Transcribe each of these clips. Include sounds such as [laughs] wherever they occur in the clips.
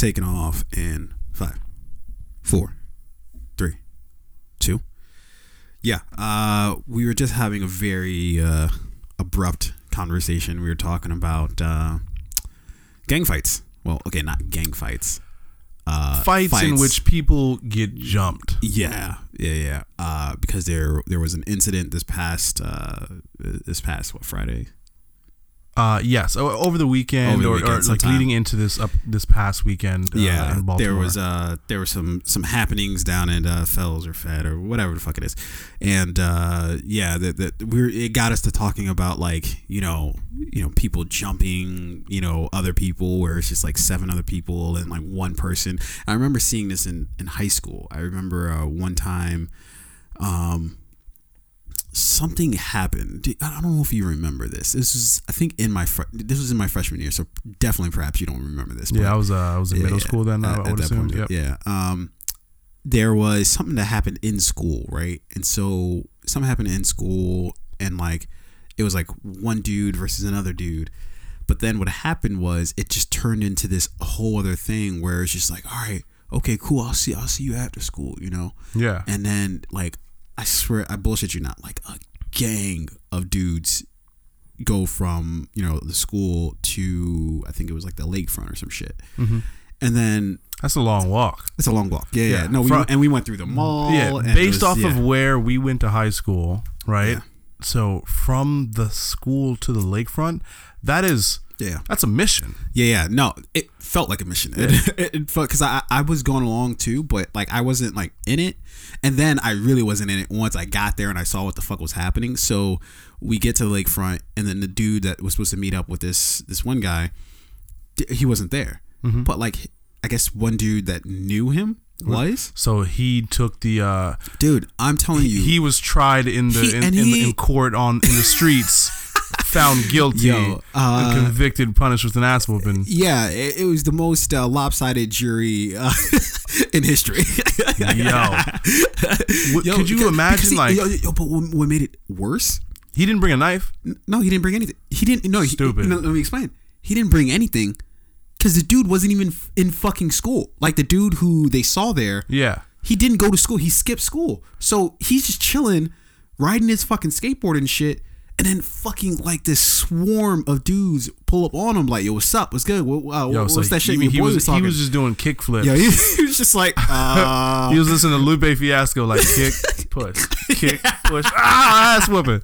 taking off in five, four, three, two. Yeah, uh, we were just having a very uh, abrupt conversation. We were talking about uh, gang fights. Well, okay, not gang fights. Uh, fights, in which people get jumped. Yeah, yeah, yeah. Uh, because there there was an incident this past uh, this past what Friday uh, yes, over the weekend, over the weekend or, or like leading into this up this past weekend. Uh, yeah, there was uh there were some some happenings down in uh, Fells or Fed or whatever the fuck it is, and uh, yeah, that that we it got us to talking about like you know you know people jumping you know other people where it's just like seven other people and like one person. I remember seeing this in in high school. I remember uh, one time. Um, something happened. I don't know if you remember this. This was, I think, in my fr- this was in my freshman year, so definitely, perhaps you don't remember this. Yeah, I was, uh, I was in yeah, middle yeah, school then. At, I would assume. Point, yep. Yeah. Um, there was something that happened in school, right? And so something happened in school, and like it was like one dude versus another dude. But then what happened was it just turned into this whole other thing where it's just like, all right, okay, cool, I'll see, I'll see you after school, you know? Yeah. And then like I swear, I bullshit you not. Like a gang of dudes go from you know the school to I think it was like the lakefront or some shit, mm-hmm. and then that's a long walk. It's a long walk. Yeah, yeah. yeah. No, we From, went, and we went through the mall. Yeah, based was, off yeah. of where we went to high school, right? Yeah. So from the school to the lakefront, that is yeah, that's a mission. Yeah, yeah. No, it felt like a mission. Yeah. It, [laughs] it, felt because I I was going along too, but like I wasn't like in it, and then I really wasn't in it once I got there and I saw what the fuck was happening. So we get to the lakefront, and then the dude that was supposed to meet up with this this one guy, he wasn't there. Mm-hmm. But like I guess one dude that knew him was. So he took the uh dude. I'm telling you, he was tried in the he, in, in, he, in, court on in the streets. [laughs] found guilty, Yo, uh, convicted, punished with an ass whooping. Yeah, it, it was the most uh, lopsided jury uh, [laughs] in history. yo, [laughs] yo, could you imagine? He, like, yo, yo, but what made it worse? He didn't bring a knife. No, he didn't bring anything. He didn't. No, stupid. He, no, let me explain. He didn't bring anything because the dude wasn't even in fucking school. Like the dude who they saw there. Yeah. He didn't go to school. He skipped school. So he's just chilling, riding his fucking skateboard and shit and then fucking like this swarm of dudes pull up on him like, "Yo, what's up? What's good? What, uh, Yo, what's so that shit?" He, he was, was he was just doing kick flips. Yeah, he, [laughs] he was just like uh, [laughs] he was listening to Lupe Fiasco, like kick, [laughs] push, kick, push, ah, ass whooping.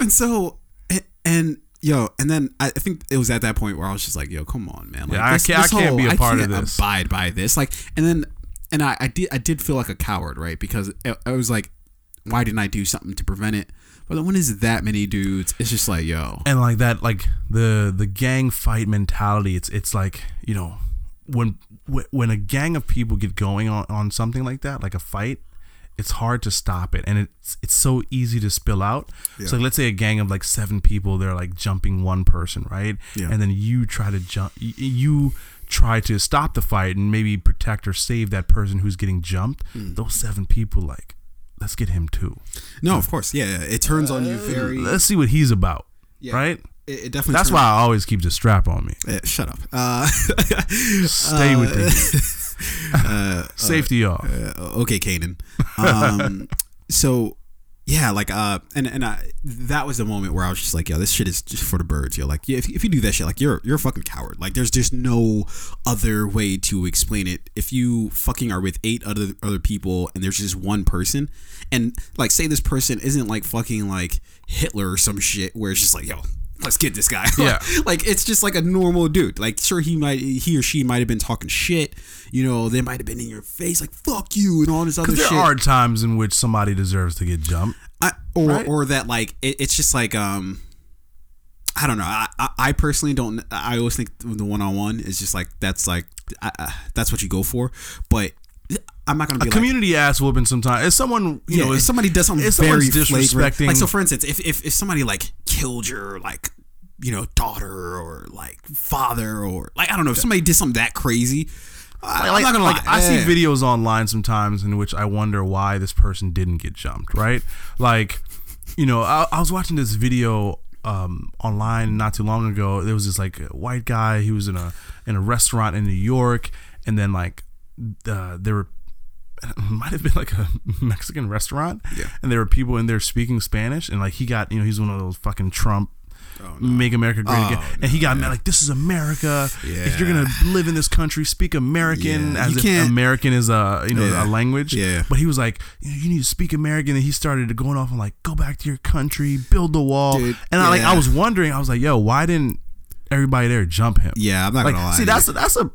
and so, and, and yo, and then I think it was at that point where I was just like, "Yo, come on, man! Like, yeah, this, I can't, I can't whole, be a part of this. Abide by this, like, and then, and I, I did, I did feel like a coward, right? Because I was like, why didn't I do something to prevent it? But when is that many dudes? It's just like yo, and like that, like the the gang fight mentality. It's it's like you know when when a gang of people get going on on something like that, like a fight, it's hard to stop it, and it's it's so easy to spill out. Yeah. So let's say a gang of like seven people, they're like jumping one person, right? Yeah. And then you try to jump, you try to stop the fight and maybe protect or save that person who's getting jumped. Mm. Those seven people, like let's get him too. No, of course, yeah. yeah. It turns uh, on you very. Let's see what he's about, yeah, right? It, it definitely. That's why I always keep the strap on me. Yeah, shut up. Uh, [laughs] Stay with me. [laughs] [laughs] Uh, Safety uh, off. Uh, okay, Kanan. Um, so yeah, like uh, and and I, that was the moment where I was just like, yo, this shit is just for the birds. Yo, like, yeah, if, if you do that shit, like, you're you're a fucking coward. Like, there's just no other way to explain it. If you fucking are with eight other other people and there's just one person, and like, say this person isn't like fucking like Hitler or some shit, where it's just like, yo, let's get this guy. [laughs] Yeah. like it's just like a normal dude. Like sure he might he or she might have been talking shit. You know, they might have been in your face like fuck you and all this other there shit. There are times in which somebody deserves to get jumped. I, or right? or that like it, it's just like um I don't know. I, I, I personally don't. I always think the one on one is just like that's like I, that's what you go for. But I'm not gonna be a like, community ass whooping sometimes. If someone you yeah, know, if somebody does something if very disrespecting, flagrant, like so for instance, if, if if somebody like killed your like you know daughter or like father or like I don't know if somebody did something that crazy. I, am not gonna like, lie. I see videos online sometimes in which I wonder why this person didn't get jumped. Right, like you know, I, I was watching this video um, online not too long ago. There was this like white guy. He was in a in a restaurant in New York, and then like uh, there were [laughs] might have been like a [laughs] Mexican restaurant, Yeah. and there were people in there speaking Spanish, and like he got you know he's one of those fucking Trump. Make America great again, Oh, and he got mad like, "This is America. If you're gonna live in this country, speak American Yeah. as You if can't- American is a you know Yeah. a language." Yeah. But he was like, you, know, you need to speak American, and he started going off and like, go back to your country, build the wall. Dude, and I like. I was wondering, I was like, yo, why didn't everybody there jump him? Yeah, I'm not Like, gonna lie. see, that's a, that's a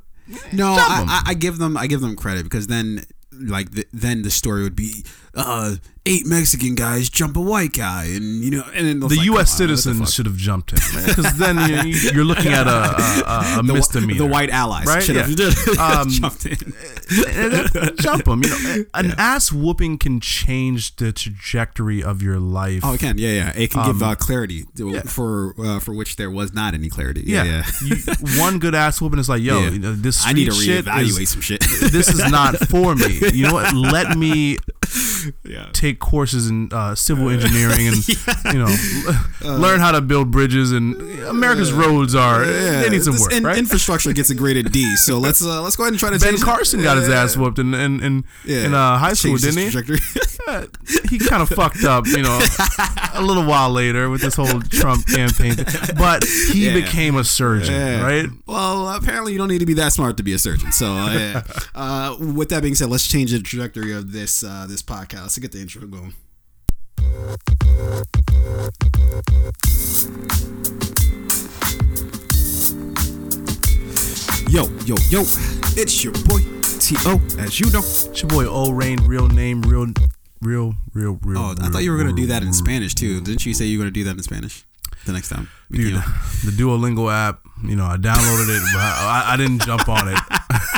No, I. I, I give them I give them credit because then like the, then the story would be uh eight Mexican guys jump a white guy and you know and then the like, U.S. come on, what the citizens should have jumped him because then you, you're looking at a, a, a, [laughs] the, misdemeanor. the white allies Right? should have Yeah. Um, [laughs] jumped in. [laughs] jump him. You know, an ass whooping can change the trajectory of your life. Oh, it can. Yeah, yeah. It can give Um, uh, clarity to- for uh, for which there was not any clarity. yeah, Yeah, yeah. You, one good ass whooping is like, yo, Yeah. you know, this I need to street shit reevaluate is- some shit. this is not for me. You know what? Let me [laughs] yeah. take courses in uh, civil engineering and [laughs] you know l- learn how to build bridges. And America's roads are they need some This work, in- right? Infrastructure gets a graded D, so [laughs] let's uh, let's go ahead and try to. ben. Carson got his ass whooped in in in, Yeah. in uh, high school, didn't he? Uh, he kind of fucked up, you know, a little while later with this whole Trump campaign. But he Yeah. became a surgeon, Yeah. right? Well, apparently you don't need to be that smart to be a surgeon. So, uh, uh, with that being said, let's change the trajectory of this uh, this podcast. Let's get the intro going. Yo, yo, yo! It's your boy T.O. As you know. It's your boy O Rain, real name, real, real, real, real. Oh, I thought you were gonna do that in Spanish too. Didn't you say you were gonna do that in Spanish the next time? Dude, the Duolingo app, you know, I downloaded it, but I, I didn't jump on it. [laughs]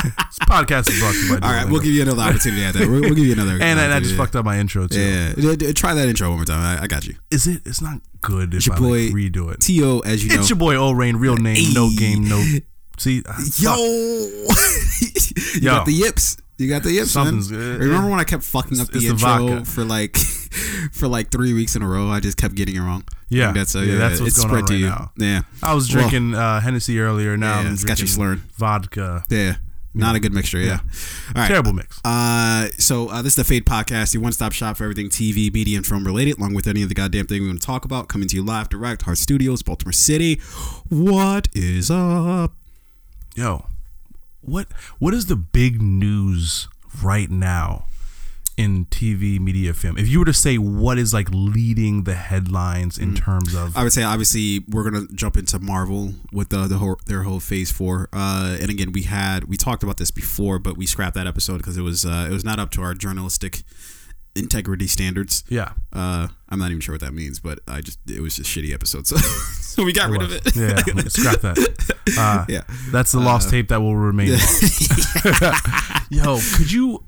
this podcast is brought to you by Duolingo. All right, we'll give you another opportunity at that. We'll, we'll give you another. [laughs] and I, I just fucked up my intro too. Yeah, yeah. D- d- try that intro one more time. I, I got you. Is it? It's not good if your I boy like, redo it. T.O. As you know. it's your boy O Rain, real name, no game, no. [laughs] See, I- Yo, you Yo. got the yips. You got the yips. Something's man. good. Remember when I kept fucking up It's- the it's intro vodka. for like [laughs] for like three weeks in a row? I just kept getting it wrong. Yeah. That's uh, Yeah, yeah, that's what's it's going on right you. now. Yeah, I was Well, drinking uh, Hennessy earlier. Now Yeah, I'm it's got you drinking slurring. vodka. yeah. Not a good mixture. Yeah. All right. Terrible mix. Uh, so uh, this is the Fade Podcast, your one-stop shop for everything TV, media, and film related, along with any of the goddamn thing we want to talk about. Coming to you live, direct, Heart Studios, Baltimore City. What is up? Yo, what what is the big news right now in TV, media, film? If you were to say what is like leading the headlines Mm. in terms of I would say obviously we're gonna jump into Marvel with the, the whole their whole Phase Four. Uh, and again, we had we talked about this before, but we scrapped that episode because it was uh, it was not up to our journalistic integrity standards. yeah, Uh, I'm not even sure what that means, but I just it was just shitty episode, so, [laughs] so [laughs] we got rid of it. yeah, [laughs] scrap that. Uh, [laughs] Yeah. that's the lost tape that will remain. Yo, could you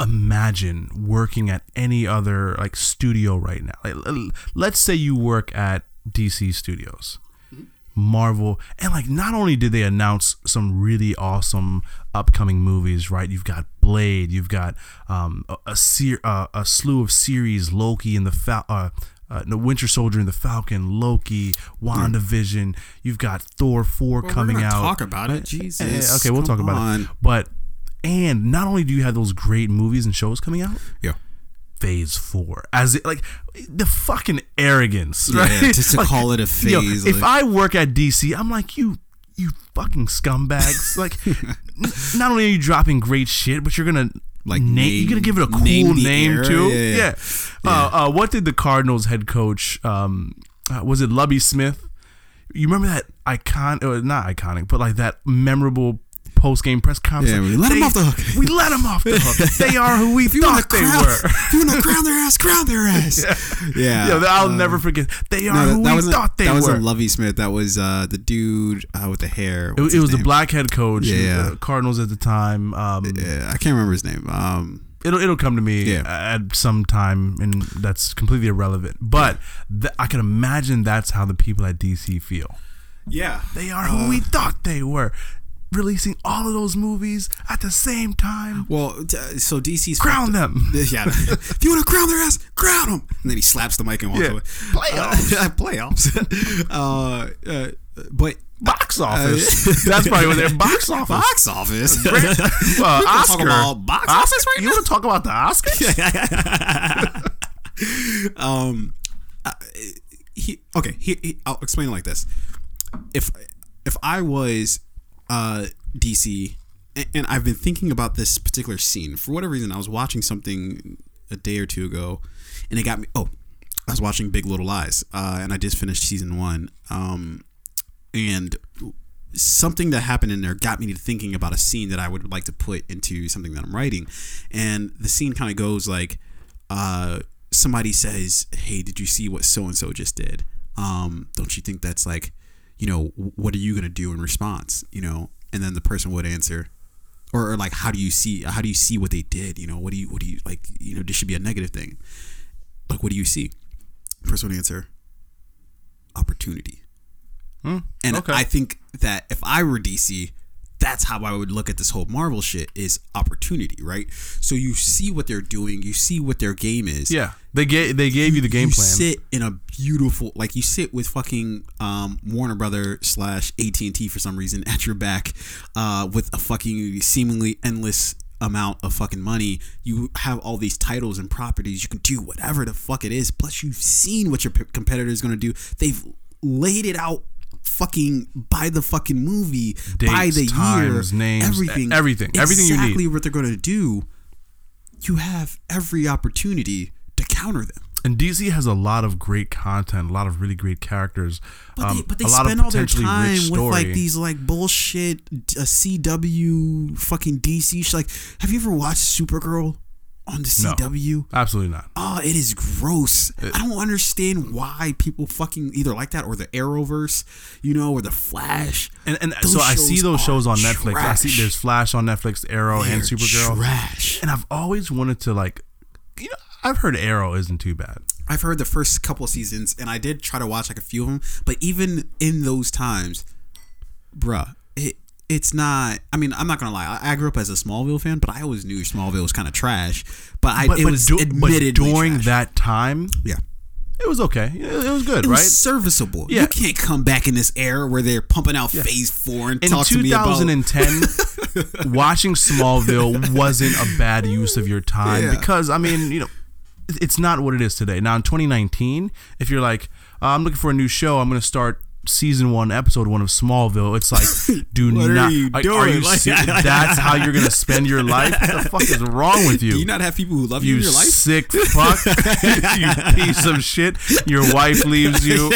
imagine working at any other like studio right now? Like, let's say you work at DC Studios, Marvel, and like not only did they announce some really awesome upcoming movies, right? You've got Blade, you've got um, a a, ser- uh, a slew of series, Loki and the Fal- uh, uh, no, Winter Soldier and the Falcon, Loki, WandaVision. You've got Thor four Well, coming out. Talk about it, Jesus. Eh, okay, we'll talk about on. it. But and not only do you have those great movies and shows coming out, Yeah. Phase Four, as it like the fucking arrogance, Yeah, right? just to [laughs] Like, call it a phase, if like- I work at DC, I'm like you. You fucking scumbags! like, [laughs] n- not only are you dropping great shit, but you're gonna Like, name, name- you're gonna give it a cool name name too. Yeah, yeah. Uh, uh, what did the Cardinals head coach? Um, uh, was it Lovie Smith? You remember that icon? Or not iconic, but like that memorable post game press conference. Yeah, we let they- off the hook. We let them off the hook. [laughs] They are who we If you thought they were. if you want to crown their ass, crown their [laughs] ass. Yeah, Yo, I'll uh, never forget. They are No, that, who that we thought they that were. wasn't Lovie Smith. That was uh, the dude uh, with the hair. it, What's it his was the name? black head coach. Yeah, Yeah, yeah. Cardinals at the time. Um, Yeah, I can't remember his name. Um, it'll it'll come to me Yeah. at some time, and that's completely irrelevant. But th- I can imagine that's how the people at DC feel. yeah, They are who we thought they were. Releasing all of those movies at the same time. Well, so DC's Crown them. [laughs] Yeah, [laughs] if you want to crown their ass, crown them. And then he slaps the mic and walks Yeah. away. Playoffs. Uh, [laughs] playoffs. uh, uh, but Box office. That's probably what their box office. box office. Uh, We Oscar. box Oscar? office right You want to talk about the Oscars? um uh, he okay he, he i'll explain it like this if if i was uh dc and, i've been thinking about this particular scene for whatever reason i was watching something a day or two ago and it got me oh i was watching big little lies uh and i just finished season one um and something that happened in there got me to thinking about a scene that I would like to put into something that I'm writing. And the scene kind of goes like, uh, somebody says, "Hey, did you see what so and so just did? Um, don't you think that's like, you know, what are you gonna do in response? You know?" And then the person would answer, or, or like, "How do you see? How do you see what they did? You know, what do you, what do you like? You know, this should be a negative thing. Like, what do you see?" The person would answer, "Opportunity." And Hmm, okay. I think that if I were DC, that's how I would look at this whole Marvel shit is opportunity, right? So you see what they're doing, you see what their game is. Yeah, they gave they gave you the game plan. you plan. sit in a beautiful, like you sit with fucking um, Warner Brother slash AT and T for some reason [laughs] at your back, uh, with a fucking seemingly endless amount of fucking money. You have all these titles and properties. You can do whatever the fuck it is. Plus, you've seen what your p- competitor is going to do. They've laid it out. Fucking by the fucking movie, by Dates, the times, year, names, everything, everything, everything you need. exactly what they're going to do. You have every opportunity to counter them. And DC has a lot of great content, a lot of really great characters, But um, they, but they spend all their time with like these like bullshit uh, CW fucking DC. sh- Like, have you ever watched Supergirl on the No. CW? Absolutely not. Oh, it is gross. I don't understand why people fucking either like that or the Arrowverse, you know, or the Flash. And and Those so I see those shows on Netflix. I see there's Flash on Netflix, Arrow, and They're Supergirl. Trash. And I've always wanted to like, you know, I've heard Arrow isn't too bad. I've heard the first couple of seasons, and I did try to watch like a few of them. But even in those times, bruh, it it's not. I mean, I'm not gonna lie. I, I grew up as a Smallville fan, but I always knew Smallville was kind of trash. But I But, it but, was but admittedly during trash. that time, yeah. it was okay. It was good, It right? was serviceable. Yeah. You can't come back in this era where they're pumping out Phase Four and in talk to me about 2010 [laughs] watching smallville wasn't a bad use of your time Yeah. because i mean you know it's not what it is today now in 2019 if you're like uh, i'm looking for a new show i'm going to start season one episode one of smallville it's like [laughs] do What are not you are, doing? are you Like- se- [laughs] that's how you're going to spend your life? What the [laughs] fuck is wrong with you? Do you not have people who love you, you in your life? sick fuck. You piece of shit. Your wife leaves you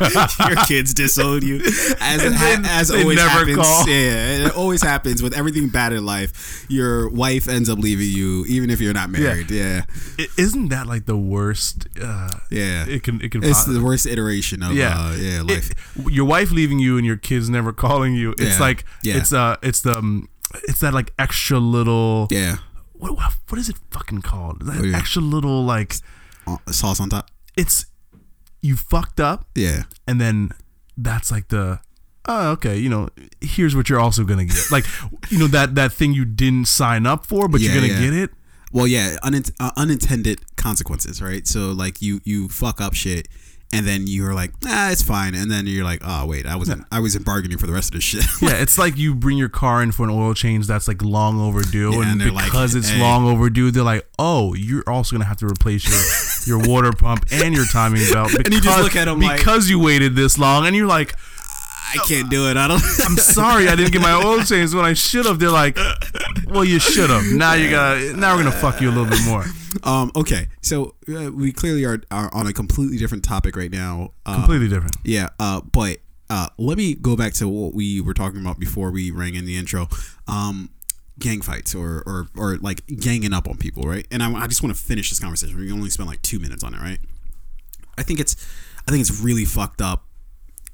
[laughs] your kids disown you, as it then as always happens. call. Yeah, it [laughs] always happens with everything bad in life. Your wife ends up leaving you, even if you're not married. Yeah, I- isn't that like the worst uh, yeah. it can it can it's the worst iteration of yeah, uh, yeah It- life. your wife leaving you and your kids never calling you. It's Yeah. like Yeah. it's uh it's the um, it's that like extra little yeah, what, what what is it fucking called? That Oh, yeah. extra little like sauce on top. it's you fucked up Yeah, and then that's like the oh okay you know here's what you're also gonna get like you know that that thing you didn't sign up for but Yeah, you're gonna yeah. get it well, yeah, unint- uh, unintended consequences, right? So like you you fuck up shit. And then you're like, ah, it's fine. And then you're like, oh wait, I wasn't, I wasn't bargaining for the rest of this shit. [laughs] yeah it's like you bring your car in for an oil change that's like long overdue Yeah, and, and they're like, because it's "Hey." long overdue they're like oh you're also gonna have to replace your your water pump and your timing belt [laughs] because, you just look at 'em like- because you waited this long and you're like I can't do it. I don't. [laughs] I'm sorry I didn't get my oil changed when I should have they're like well you should have now you gotta now we're gonna fuck you a little bit more Um, okay, so uh, we clearly are, are on a completely different topic right now. Uh, completely different yeah, uh, but uh, let me go back to what we were talking about before we rang in the intro. Um, gang fights or, or or like ganging up on people, right? And I, I just want to finish this conversation. We only spent like two minutes on it, right? I think it's I think it's really fucked up,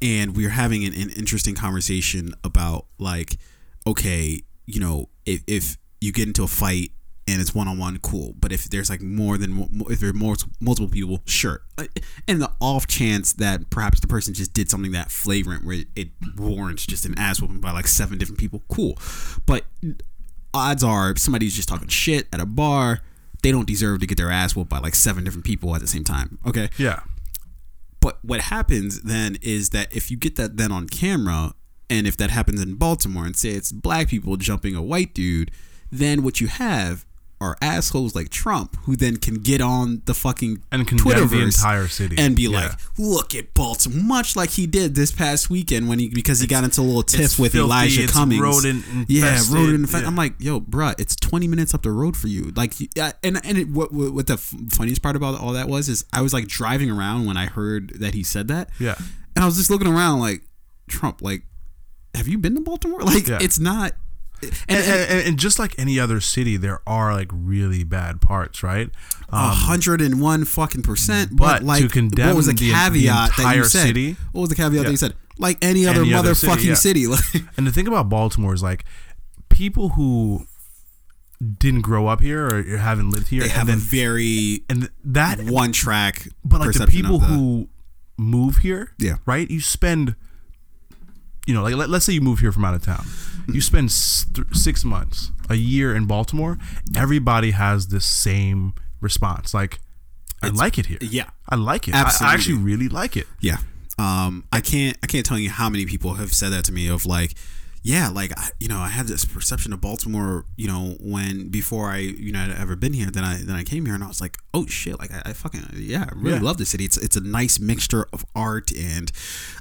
and we're having an, an interesting conversation about like, okay, you know, if, if you get into a fight and it's one on one, cool. But if there's like more than if there are more multiple people, sure. Uh, And the off chance that perhaps the person just did something that flagrant where it warrants just an ass whooping by like seven different people, cool. But odds are, somebody's just talking shit at a bar, they don't deserve to get their ass whooped by like seven different people at the same time. Okay. Yeah. But what happens then is that if you get that then on camera, and if that happens in Baltimore, and say it's black people jumping a white dude, then what you have are assholes like Trump who then can get on the fucking And condemn the entire city. and be Yeah. like, "Look at Baltimore," much like he did this past weekend when he because he got into a little tiff with filthy, Elijah it's Cummings. rodent yeah, rodent. infe- yeah. I'm like, yo, bruh, it's 20 minutes up the road for you. Like, yeah, uh, and and it, what what what the funniest part about all that was is I was like driving around when I heard that he said that. Yeah. and I was just looking around like Trump, like, have you been to Baltimore? [laughs] Like, Yeah. it's not. And, And, and, and, just like any other city, there are like really bad parts, right? a um, hundred and one fucking percent. But, but like, to condemn what was the the- the caveat that you said? city- What was the caveat that you said? Like any other Any other city, motherfucking yeah. city. [laughs] Like, And the thing about Baltimore is like people who didn't grow up here or haven't lived here, they have and then a very and that one track. but like the people the- who move here, Yeah. right? You spend, you know, like let, let's say you move here from out of town, you spend th- six months, a year in Baltimore. Everybody has the same response, like. I like it here. yeah, I like it. I- I, actually really like it. Yeah. Um, I can't I can't tell you how many people have said that to me of like, yeah, like I, you know, I had this perception of Baltimore, you know, when before I you know had ever been here, then I then I came here and I was like, oh shit, like I, I fucking yeah, I really Yeah. love the city. It's it's a nice mixture of art and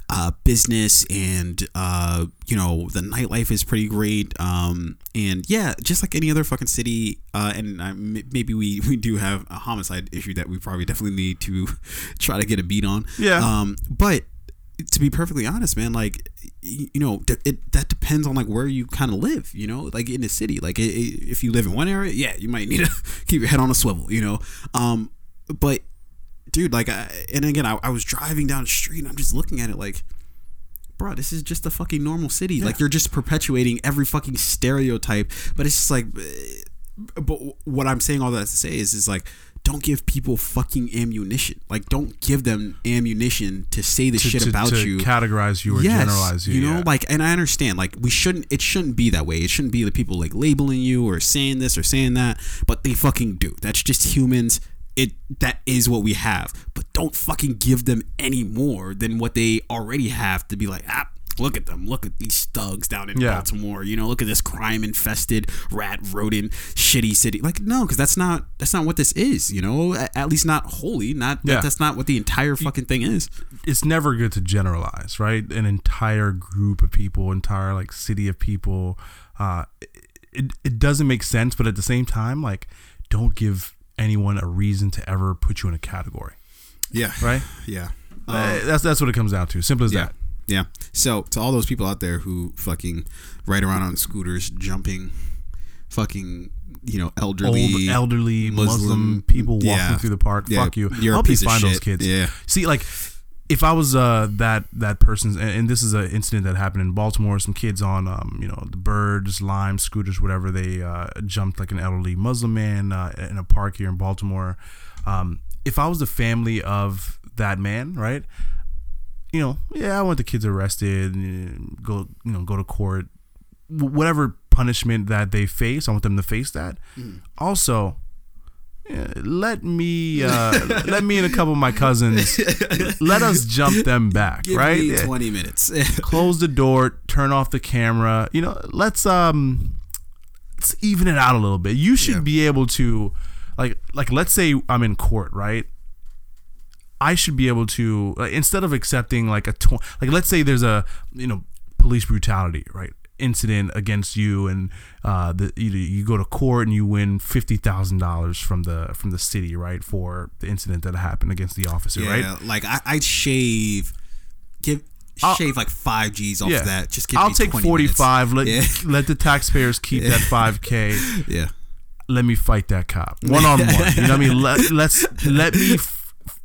uh, business and uh, you know the nightlife is pretty great. Um, and yeah, just like any other fucking city. Uh, and I, m- maybe we [laughs] we do have a homicide issue that we probably definitely need to [laughs] try to get a beat on. Yeah. Um, but to be perfectly honest, man, like you know, it that depends on like where you kind of live. You know, like in the city, like i i if you live in one area, yeah, you might need to [laughs] keep your head on a swivel. You know, um, but dude, like, I, and again, I, I was driving down the street and I'm just looking at it like. Bro, this is just a fucking normal city. Like you're just perpetuating every fucking stereotype. But it's just like, eh, but what I'm saying all that to say is, is like, don't give people fucking ammunition. Like, don't give them ammunition to say the To, shit to- about to you. categorize you or generalize you. You know, yeah. like, and I understand, like, we shouldn't, it shouldn't be that way. It shouldn't be the people like labeling you or saying this or saying that, but they fucking do. That's just humans. It that is what we have, but don't fucking give them any more than what they already have to be like. Ah, look at them. Look at these thugs down in Yeah. Baltimore. You know, look at this crime infested, rat rodent, shitty city. Like, no, because that's not that's not what this is. You know, at, at least not wholly. Not Yeah. that's not what the entire fucking thing is. it's never good to generalize, right? An entire group of people, entire like city of people. Uh, it it doesn't make sense, but at the same time, like, don't give anyone a reason to ever put you in a category, Yeah. right? Yeah. Uh, that's that's what it comes down to. Simple as Yeah. that. Yeah. So to all those people out there who fucking ride around on scooters, jumping, fucking, you know, elderly, Old elderly Muslim, Muslim- people walking yeah. through the park. Yeah, Fuck you. you're a I hope they piece of find those kids. Yeah. See, like, if I was uh, that that person's, and, and this is an incident that happened in Baltimore. Some kids on, um, you know, the birds, lime, scooters, whatever. They uh, jumped like an elderly Muslim man uh, in a park here in Baltimore. Um, if I was the family of that man, right? You know, yeah, I want the kids arrested, and go, you know, go to court, Wh- whatever punishment that they face. I want them to face that. Mm. Also, yeah, let me uh, [laughs] let me and a couple of my cousins [laughs] let us jump them back, Give right? me Yeah. twenty minutes. [laughs] Close the door, turn off the camera. You know, let's um let's even it out a little bit. You should Yeah. be able to like like let's say I'm in court, right? I should be able to like, instead of accepting like a tw- like let's say there's a you know police brutality right incident against you and uh the you, you go to court and you win fifty thousand dollars from the from the city right for the incident that happened against the officer yeah. right Like I, I'd shave, give I'll- shave like five G's off yeah that. Just give I'll take 20 forty five let Yeah. [laughs] let the taxpayers keep that five k [laughs] Yeah. let me fight that cop one on one. You know what I mean? [laughs] Let, let's let me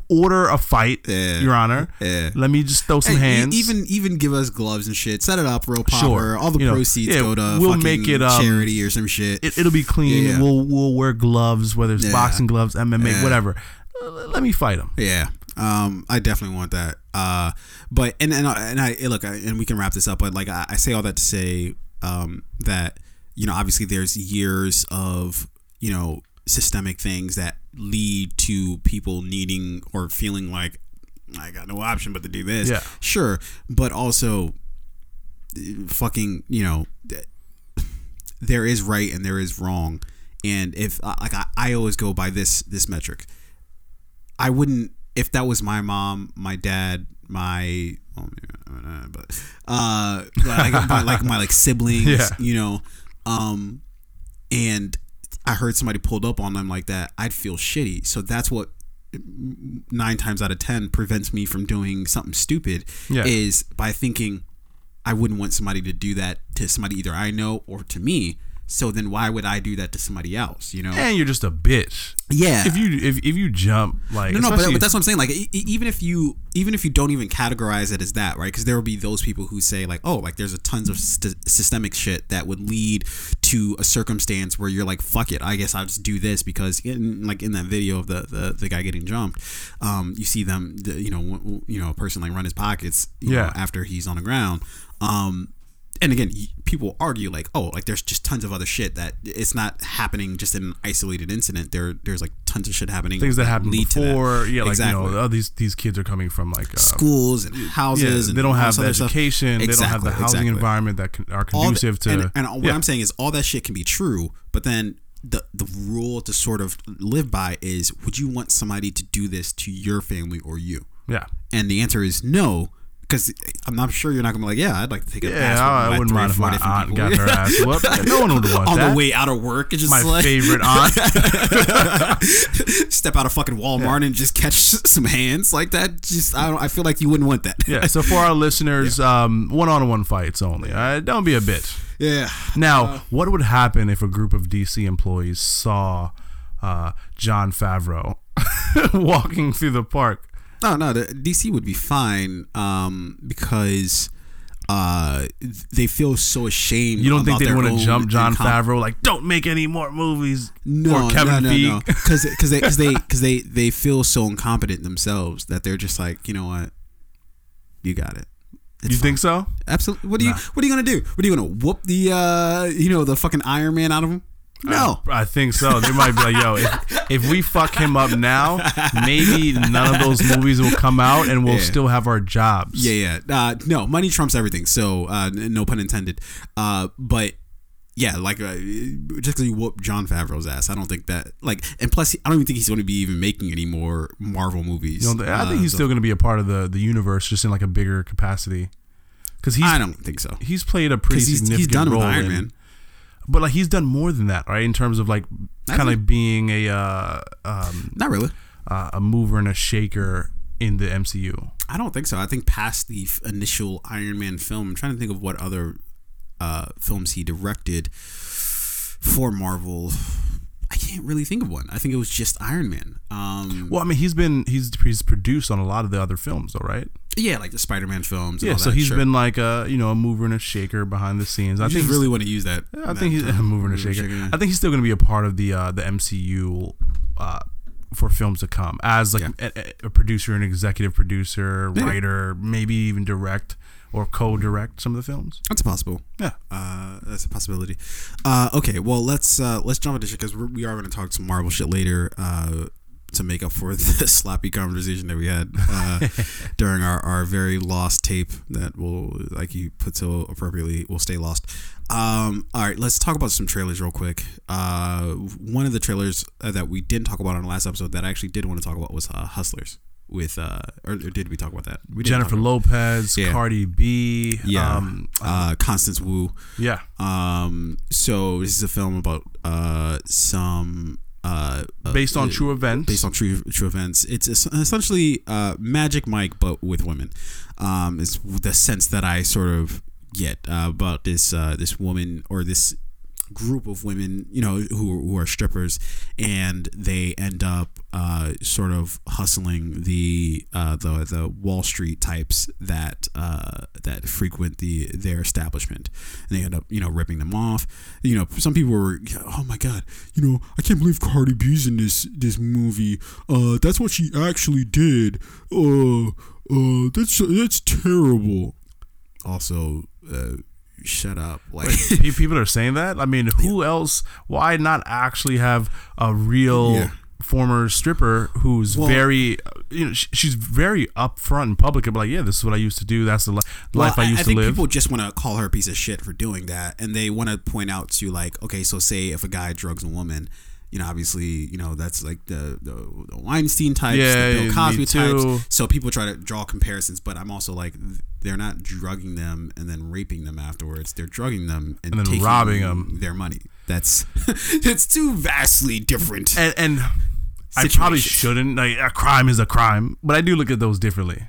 order a fight, Yeah. Your Honor. Yeah. Let me just throw some hands. even even give us gloves and shit. Set it up real proper. Sure. All the You know, proceeds yeah, go to we'll fucking make it, um, charity or some shit. it, it'll be clean. We'll we'll wear gloves, whether it's boxing gloves, MMA, whatever. Let me fight him. Yeah. Um, I definitely want that. Uh, but and and I- and I look, I, and we can wrap this up. But like I, I say all that to say, um, that you know, obviously there's years of you know systemic things that lead to people needing or feeling like I got no option but to do this. Yeah. Sure, but also, fucking, you know, there is right and there is wrong, and if uh, like I, I always go by this this metric. I wouldn't if that was my mom, my dad, my well, but uh, like my, like my like [laughs] siblings, Yeah. you know, um, and I heard somebody pulled up on them like that, I'd feel shitty. So that's what nine times out of ten prevents me from doing something stupid Yeah. is by thinking I wouldn't want somebody to do that to somebody either I know or to me. So then why would I do that to somebody else? You know? And you're just a bitch. yeah. If you if, if you jump like No, no, but, but that's what I'm saying. Like, e- even if you, even if you don't even categorize it as that, right? Because there will be those people who say, like, oh, like there's a tons of st- systemic shit that would lead to a circumstance where you're like, fuck it, I guess I'll just do this because, in, like in that video of the the, the guy getting jumped, um, you see them, the, you know, w- w- you know, a person like run his pockets, you Yeah. know, after he's on the ground, um. And again, people argue like, oh, like there's just tons of other shit that it's not happening just in an isolated incident. There, there's like tons of shit happening things that happened lead to that. before. Yeah, like exactly. you know, oh, these these kids are coming from like uh, schools and yeah, houses. and they don't have the education. They don't have the housing exactly. environment that con- are All the- conducive to. and, and what yeah. I'm saying is all that shit can be true, but then the the rule to sort of live by is: Would you want somebody to do this to your family or you? yeah, And the answer is no. Because I'm not sure you're not gonna be like, yeah, I'd like to take a yeah. I, I wouldn't mind if my aunt got her ass [laughs] whooped. No one would want on that. the way out of work. It's just my like favorite [laughs] aunt. step out of fucking Walmart and just catch some hands like that. Just I don't. I feel like you wouldn't want that. yeah. So for our [laughs] listeners, um, one-on-one fights only. Right? Don't be a bitch. yeah. Now, Uh, what would happen if a group of DC employees saw uh, Jon Favreau walking through the park? No, no, the DC would be fine um, because uh, they feel so ashamed. You don't think they'd want to jump Jon incom- Favreau like, don't make any more movies? No, or Kevin no, no, no, because [laughs] because they because they because they they feel so incompetent themselves that they're just like, you know what, you got it. It's You fine. think so? Absolutely. What are you What are you gonna do? What are you gonna whoop the uh you know the fucking Iron Man out of him? No. I think so. They might be like, yo, if, if we fuck him up now, maybe none of those movies will come out and we'll Yeah. still have our jobs. Yeah, yeah. Uh, no, money trumps everything. So, uh, no pun intended. Uh, but yeah, like uh, just because you whoop Jon Favreau's ass, I don't think that like. And plus, I don't even think he's going to be even making any more Marvel movies. You know, I think Uh, he's so- still going to be a part of the, the universe, just in like a bigger capacity. Because he's I don't think so. he's played a pretty he's, significant he's done it with role Iron in- Man. But like he's done more than that, right? In terms of like kind of like being a uh, um, Not really. uh, a mover and a shaker in the MCU. I don't think so. I think past the f- initial Iron Man film, I'm trying to think of what other uh, films he directed for Marvel. I can't really think of one. I think it was just Iron Man. Um, Well, I mean, he's been he's he's produced on a lot of the other films, though, right? Yeah, like the Spider-Man films. and Yeah, so he's sure. been like a you know a mover and a shaker behind the scenes. I I think really want to use that. I that think he's [laughs] a mover and a shaker. I think he's still going to be a part of the uh, the MCU uh, for films to come as like Yeah. a, a producer, an executive producer, Yeah. writer, maybe even direct or co-direct some of the films. That's possible. Yeah. Uh, that's a possibility. Uh, okay, well let's uh, let's jump into shit because we are going to talk some Marvel shit later uh, to make up for [laughs] the sloppy conversation that we had uh, [laughs] during our, our very lost tape that will, like you put so appropriately, will stay lost. Um, all right, let's talk about some trailers real quick. Uh, one of the trailers uh, that we didn't talk about on the last episode that I actually did want to talk about was uh, Hustlers with, uh, or, did we talk about that? We Jennifer Lopez, Yeah. Cardi B, yeah, um, uh, Constance Wu. yeah, Um, so this is a film about uh some uh based on uh, true events. based on true true events. It's essentially uh Magic Mike but with women. Um, is the sense that I sort of get uh, about this uh this woman or this group of women, you know, who, who are strippers, and they end up uh, sort of hustling the uh, the the Wall Street types that uh, that frequent the their establishment, and they end up you know ripping them off. You know, some people were, oh my god, you know, I can't believe Cardi B's in this this movie. Uh, that's what she actually did. Uh, uh, that's that's terrible. Also, uh, shut up. Like [laughs] people are saying that. I mean, who else? Why not actually have a real Yeah. former stripper who's Well- very, you know, she's very upfront and public about, like, yeah, this is what I used to do. That's the li- life I Well, used I to think live. people just want to call her a piece of shit for doing that, and they want to point out to like, okay, so say if a guy drugs a woman, you know, obviously, you know, that's like the the, the Weinstein types, Yeah, the Bill Cosby too. types. So people try to draw comparisons, but I'm also like, they're not drugging them and then raping them afterwards. They're drugging them and, And then taking robbing 'em. their money. That's [laughs] it's two vastly different. and, and I probably shouldn't. Like, a crime is a crime, but I do look at those differently.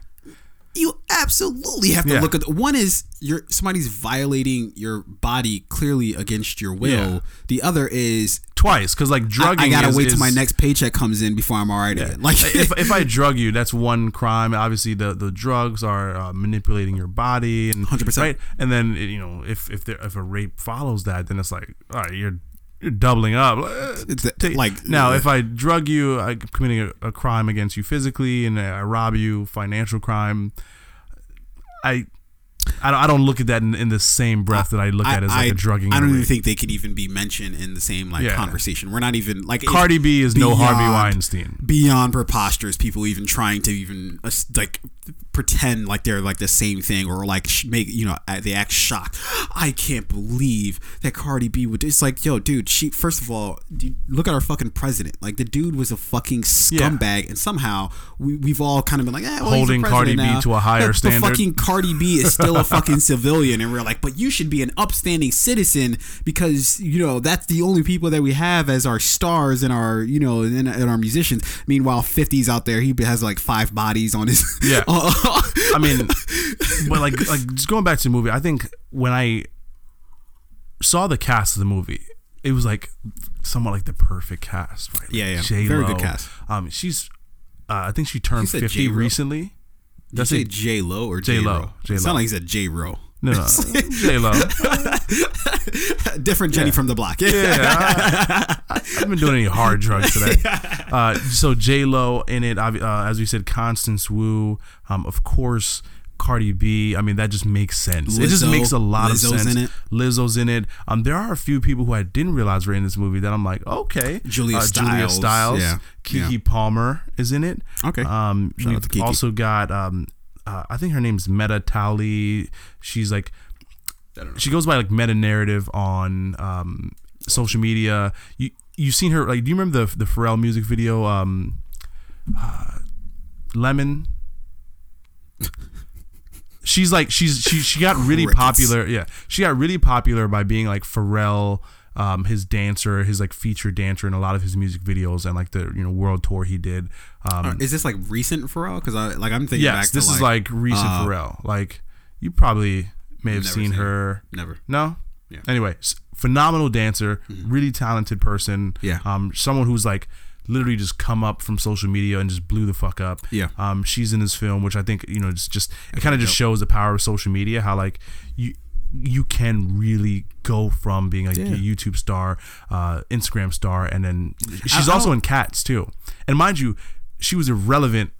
You absolutely have to Yeah. look at the, one is you're somebody's violating your body clearly against your will. Yeah. The other is Twice, because like I, drugging. I gotta is- wait till my next paycheck comes in before I'm all right again. Like if, if I [laughs] drug you, that's one crime. Obviously, the, the drugs are uh, manipulating your body and 100%. right. And then you know, if if there, if a rape follows that, then it's like, all right, you're doubling up. Uh, it's a- Take- like now, if I drug you, I'm committing a, a crime against you physically, and I rob you, financial crime. I. I don't, I don't look at that in, in the same breath that I look at as like a drugging. I don't even think they could even be mentioned in the same like Yeah. conversation. We're not even like Cardi B is no Harvey Weinstein. beyond preposterous. People even trying to even uh, like pretend like they're like the same thing or like sh- make you know they act shocked. I can't believe that Cardi B would. It's like yo, dude. She first of all, dude, look at our fucking president. Like the dude was a fucking Yeah. scumbag, and somehow we, we've all kind of been like, eh, well, the Holding Cardi president B to a higher standard. But fucking Cardi B is still [laughs] a fucking civilian, and we're like, but you should be an upstanding citizen because you know that's the only people that we have as our stars and our you know and, and our musicians. Meanwhile, 50s out there, he has like five bodies on his. Yeah. [laughs] I mean, but like like just going back to the movie, I think when I saw the cast of the movie, it was like somewhat like the perfect cast, right? Yeah, yeah. J-Lo. Very good cast. Um, she's, uh, I think she turned fifty J-Lo. recently. Did you say. J Lo or. J J-Lo. It sounded like he said J Ro. No, no, [laughs] J Lo. [laughs] Different Jenny from the block. Yeah. Yeah, I, [laughs] I haven't been doing any hard drugs today. Uh, so J Lo in it, uh, as we said, Constance Wu, um, of course. Cardi B, I mean that just makes sense. it just makes a lot Lizzo's of sense. in it. Lizzo's in it. Um, there are a few people who I didn't realize were in this movie that I'm like, okay. Julia uh, Julia Stiles, Stiles, yeah, Keke yeah. Palmer is in it. Okay. Um, Shout we've Keke. also got um, uh, I think her name's Mette Towley. She's like I don't know. she goes by like meta narrative on um, social media. You you've seen her like? Do you remember the the Pharrell music video? Um, uh, Lemon. She's like she's she she got really Crickets. popular. Yeah, she got really popular by being like Pharrell. Um, his dancer, his like featured dancer in a lot of his music videos and like the you know world tour he did. Um, Is this like recent Pharrell? Because I like I'm thinking yes, to this like, is like recent uh, Pharrell. Like you probably may have seen seen her. never. No. Yeah. Anyway, phenomenal dancer, really talented person. Yeah. Um, someone who's like literally just come up from social media and just blew the fuck up. Yeah. Um, she's in this film, which I think you know, it's just it kind of just shows the power of social media. How like you you can really go from being like Yeah. a YouTube star, uh, Instagram star, and then she's I also don't- in Cats too. And mind you, she was irrelevant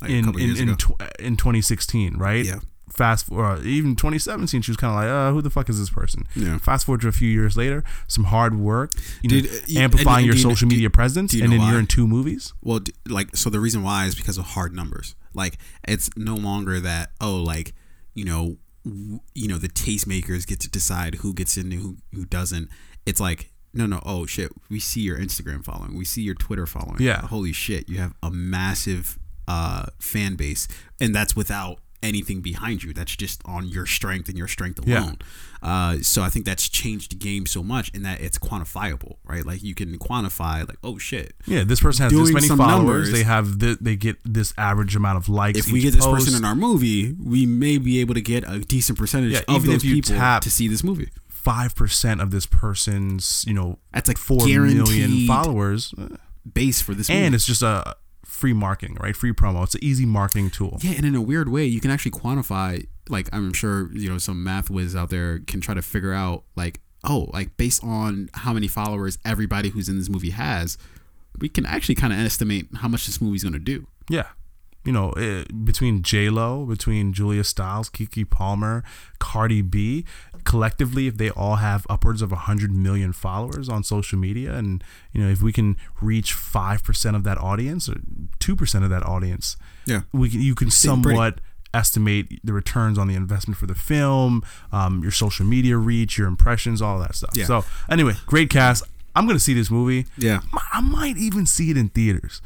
Like in in in, tw- in 2016, right? Yeah. Fast or even 2017, she was kind of like, uh, who the fuck is this person? Yeah. Fast forward to a few years later, some hard work, you know, Dude, uh, you- amplifying and- your and do social do- media presence, do you and know then you're in two movies. Well, d- like so the reason why is because of hard numbers. Like it's no longer that oh like you know w- you know the tastemakers get to decide who gets in and who who doesn't. It's like no no oh shit we see your Instagram following we see your Twitter following Yeah. holy shit you have a massive uh fan base and that's without anything behind you that's just on your strength and your strength Yeah. alone uh, so I think that's changed the game so much in that it's quantifiable right like you can quantify like oh shit Yeah, this person has this many followers. numbers. They have th- they get this average amount of likes. if we get this post. person in our movie, we may be able to get a decent percentage Yeah, of even those if you people tap- to see this movie. five percent of this person's you know That's like four million followers, base for this movie. and it's just a free marketing, right? Free promo. It's an easy marketing tool. Yeah, and in a weird way, you can actually quantify. Like, I'm sure you know some math whiz out there can try to figure out, like, oh, like based on how many followers everybody who's in this movie has, we can actually kind of estimate how much this movie's gonna do. Yeah. You know, uh, between J Lo, between Julia Stiles, Keke Palmer, Cardi B, collectively, if they all have upwards of hundred million followers on social media, and you know, if we can reach five percent of that audience or two percent of that audience, Yeah. we can, you can Sitting pretty. somewhat estimate the returns on the investment for the film, um, your social media reach, your impressions, all that stuff. Yeah. So, anyway, great cast. I'm gonna see this movie. Yeah. I might even see it in theaters.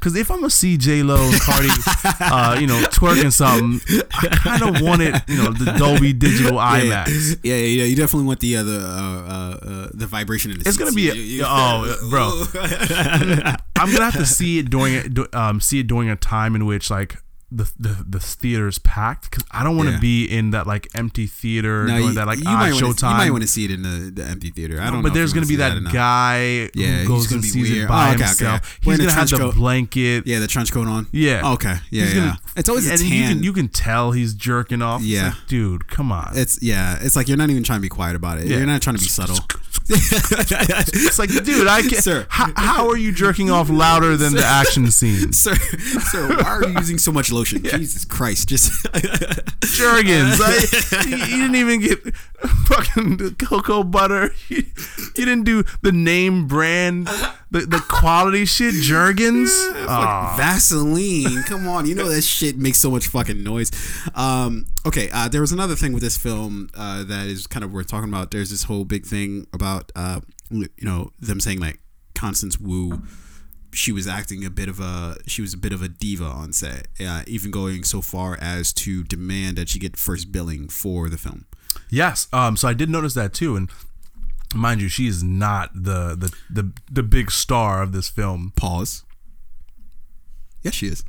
Cause if I'm gonna see J Lo and Cardi, uh, you know, twerking something, I kind of want it, you know, the Dolby Digital IMAX. Yeah, yeah, yeah. You definitely want the uh, the uh, uh, the vibration in the It's seats. gonna be a- You- you- oh, bro. [laughs] I'm gonna have to see it during um, see it during a time in which like the the, the theater is packed. Cause I don't want to Yeah. be in that like empty theater No, you, that like you odd might wanna. You might want to see it in the, the empty theater. I don't know. but there's gonna be see that, guy Yeah, who goes and be sees it by Oh, okay, okay. himself. He's gonna have the coat. blanket. Yeah, the trench coat on. Yeah. Oh, okay. Yeah, He's yeah. gonna- it's always a and tan. you can you can tell he's jerking off. Yeah. like, dude, come on. it's yeah. It's like you're not even trying to be quiet about it. Yeah. You're not trying to be subtle. [laughs] [laughs] It's like, dude, I can't. Sir. How, how are you jerking off louder than the action [laughs] scene? sir, sir, why are you using so much lotion? Jesus Christ! Just [laughs] Jergens. I, [laughs] you, you didn't even get fucking cocoa butter. You, you didn't do the name brand, the, the quality shit. Jergens. Oh, Vaseline. Come on, you know that shit makes so much fucking noise. Um, okay, uh, there was another thing with this film uh, that is kind of worth talking about. There's this whole big thing about uh, you know them saying like Constance Wu. She was acting a bit of a she was a bit of a diva on set, uh, even going so far as to demand that she get first billing for the film. yes. Um. So I did notice that too, and mind you, she is not the the the, the big star of this film. Pause. Yes, she is.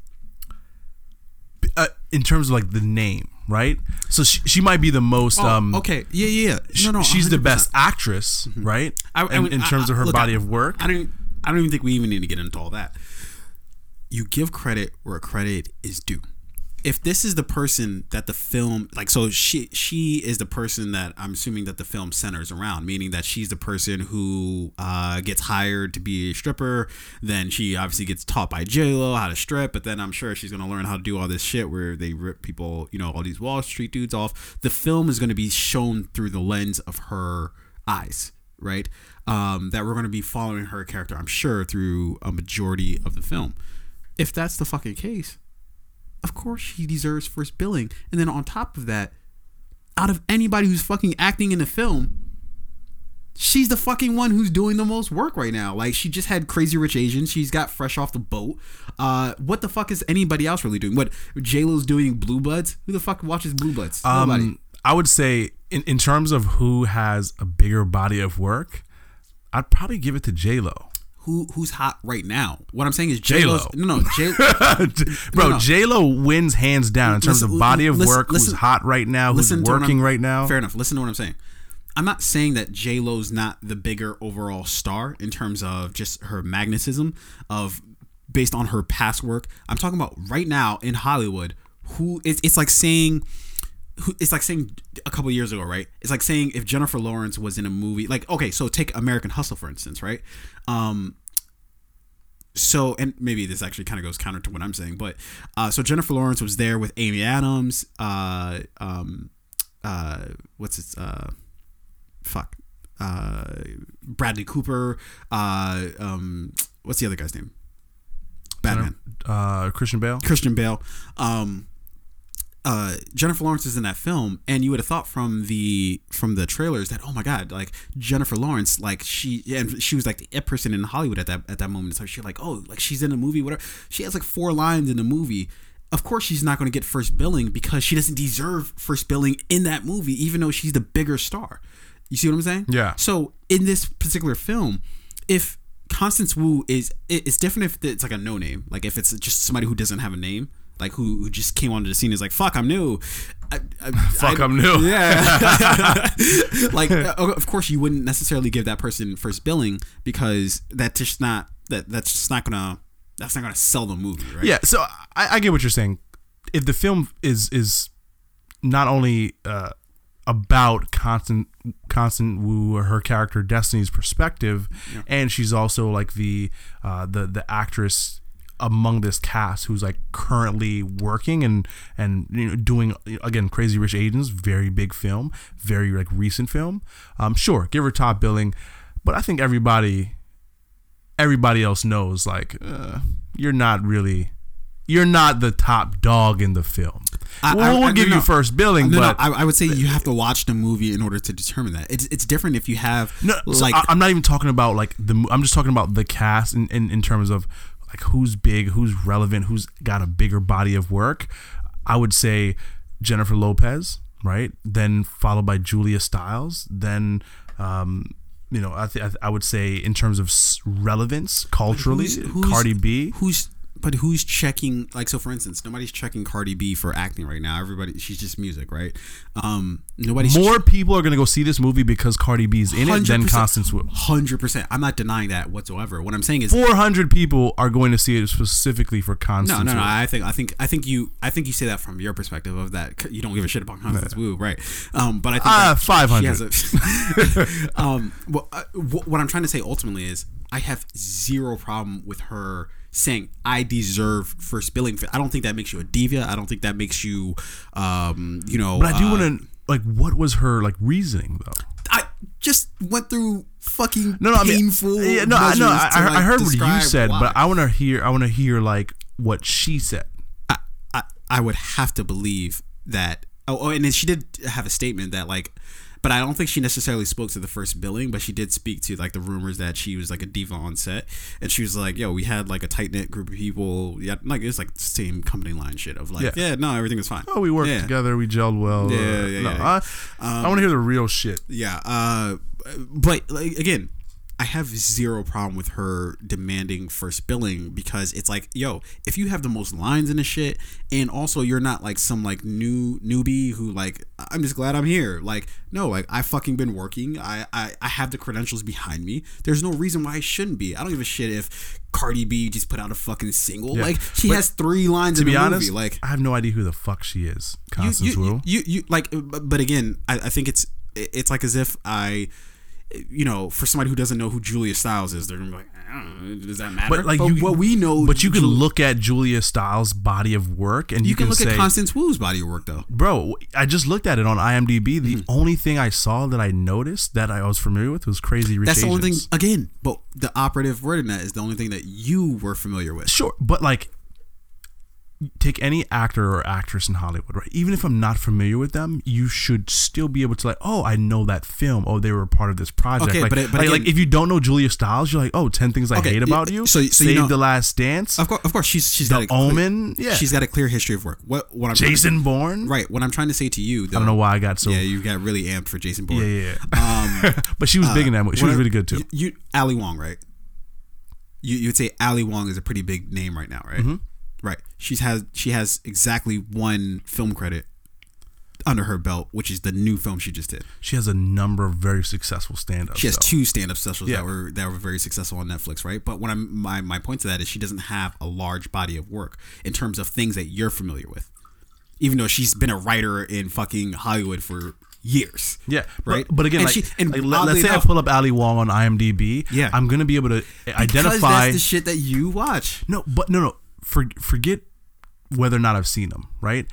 Uh, in terms of like the name, right? So she, she might be the most um Oh, okay. Yeah, yeah. yeah. No, no. she's the 100%. best actress, right? I- I in, mean, in I- terms of I- her look, body of work. I don't. I don't even think we even need to get into all that. You give credit where credit is due. If this is the person that the film like, so she she is the person that I'm assuming that the film centers around, meaning that she's the person who uh, gets hired to be a stripper. Then she obviously gets taught by J Lo how to strip, but then I'm sure she's gonna learn how to do all this shit where they rip people, you know, all these Wall Street dudes off. The film is gonna be shown through the lens of her eyes right? Um, that we're going to be following her character, I'm sure, through a majority of the film. If that's the fucking case, of course she deserves first billing. And then on top of that, out of anybody who's fucking acting in the film, she's the fucking one who's doing the most work right now. Like she just had Crazy Rich Asians. She's got fresh off the boat. Uh, what the fuck is anybody else really doing? What J Lo's doing? Blue Bloods? Who the fuck watches Blue Bloods? Nobody. Um, I would say in, in terms of who has a bigger body of work, I'd probably give it to J Lo. Who who's hot right now? What I'm saying is J. J-Lo. No, no, J. [laughs] Bro, no. J Lo wins hands down in terms Listen, of body of listen- work. who's hot right now? Who's listen working right now? Fair enough. Listen to what I'm saying. I'm not saying that J Lo's not the bigger overall star in terms of just her magnetism of based on her past work. I'm talking about right now in Hollywood. Who it's it's like saying. It's like saying a couple years ago, right? It's like saying if Jennifer Lawrence was in a movie, like okay, so take American Hustle for instance, right? Um, so and maybe this actually kind of goes counter to what I'm saying, but uh, so Jennifer Lawrence was there with Amy Adams, uh, um, uh, what's its uh, fuck, uh, Bradley Cooper, uh, um, what's the other guy's name? Batman, Uh, Christian Bale. Christian Bale. Um, uh, Jennifer Lawrence is in that film, and you would have thought from the from the trailers that oh my god, like Jennifer Lawrence, like she and she was like the it person in Hollywood at that at that moment. So she's like, oh, like she's in a movie, whatever. She has like four lines in the movie. Of course, she's not going to get first billing because she doesn't deserve first billing in that movie, even though she's the bigger star. You see what I'm saying? Yeah. So in this particular film, if Constance Wu is, it's different if it's like a no name, like if it's just somebody who doesn't have a name. Like who, who just came onto the scene is like, "Fuck, I'm new." I, I, [laughs] Fuck, I- I'm new. Yeah. [laughs] like, of course, you wouldn't necessarily give that person first billing because that's just not that that's just not gonna that's not gonna sell the movie, right? Yeah, so I, I get what you're saying. If the film is is not only uh, about Constance Constance Wu or her character Destiny's perspective, and she's also like the uh, the the actress among this cast who's like currently working and and you know, doing again Crazy Rich Asians, very big film, very like recent film. Um, sure, give her top billing, but I think everybody everybody else knows like uh, you're not really you're not the top dog in the film. I- we'll I- we'll I- give no, you no. first billing, No, no, but I, I would say you have to watch the movie in order to determine that. It's it's different if you have no, so like I, I'm not even talking about like the. I'm just talking about the cast in, in in terms of like who's big, who's relevant, who's got a bigger body of work. I would say Jennifer Lopez, right? Then followed by Julia Stiles. Then, um, you know, I, th- I th- I would say in terms of s- relevance culturally, Who's- who's- Cardi B. who's but who's checking like so for instance nobody's checking cardi b for acting right now everybody she's just music right um nobody's More people are gonna go see this movie because Cardi B's in it than 100%. Constance Wu. 100% i'm not denying that whatsoever what i'm saying is 400 people are going to see it specifically for no Constance no no Wu. i think i think i think you i think you say that from your perspective of that you don't give a shit about constance wu right um but i think 500. has a- [laughs] um well, uh, what i'm trying to say ultimately is i have zero problem with her saying i deserve first billing i don't think that makes you a diva i don't think that makes you um you know But I do uh, want to like, what was her like reasoning though? I just went through fucking No, no, I mean, painful. yeah, no, I know, I, I, I heard what you said, why. but I want to hear, I want to hear like what she said. I, I, I would have to believe that. Oh, oh, and then she did have a statement that like, but I don't think she necessarily spoke to the first billing, but she did speak to like the rumors that she was like a diva on set, and she was like, "Yo, we had like a tight knit group of people. Yeah, like it's like the same company line shit of like, Yeah. yeah, no, everything was fine. Oh, we worked yeah. together, we gelled well. Yeah, uh, yeah, no, yeah. I, I want to hear the real shit. Yeah, uh, but like again, I have zero problem with her demanding first billing because it's like, yo, if you have the most lines in the shit, and also you're not like some like new newbie who like, I'm just glad I'm here. Like, no, like I fucking been working. I I, I have the credentials behind me. There's no reason why I shouldn't be. I don't give a shit if Cardi B just put out a fucking single. Yeah. Like she But has three lines To in be honest, movie. Like I have no idea who the fuck she is. you, Constance you, Wu. you, you, like, but but again, I, I think it's it's like as if I, you know, for somebody who doesn't know who Julia Stiles is, they're gonna be like, I don't know, does that matter? But like you, what we know, but you can Ju- look at Julia Stiles' body of work, and you, you can look say, at Constance Wu's body of work though. bro, I just looked at it on IMDb. The Mm-hmm. only thing I saw that I noticed that I was familiar with was Crazy Rich That's the only thing. Again, but the operative word in that is the only thing that you were familiar with. Sure, but like, take any actor or actress in Hollywood, right? Even if I'm not familiar with them, you should still be able to like, oh, I know that film. Oh, they were a part of this project. Okay, like, but it- but like, again- like, if you don't know Julia Stiles, you're like, oh, 10 things I Okay, hate about you. so- so you Save know- the Last Dance. Of course, of course, she's she's The got a clear- Omen, yeah. she's got a clear history of work. What what I'm Jason Bourne. right? What I'm trying to say to you, though, I don't know why I got so. Yeah, you got really amped for Jason Bourne. yeah, yeah. yeah. Um, [laughs] but she was big in that movie. She was I- really good too. You, you Ali Wong, right? You you would say Ali Wong is a pretty big name right now, right? Mm-hmm. Right. She's has she has exactly one film credit under her belt, which is the new film she just did. She has a number of very successful stand-ups. She has though. two stand-up specials Yeah. that were that were very successful on Netflix, right? But what I'm my my point to that is she doesn't have a large body of work in terms of things that you're familiar with. Even though she's been a writer in fucking Hollywood for years. Yeah, Right? But, but again, And like, she- and like, let, us say enough- I pull up Ali Wong on IMDb. Yeah. I'm gonna be able to identify. the shit that you watch. no, but no, no. For, forget whether or not I've seen them. Right.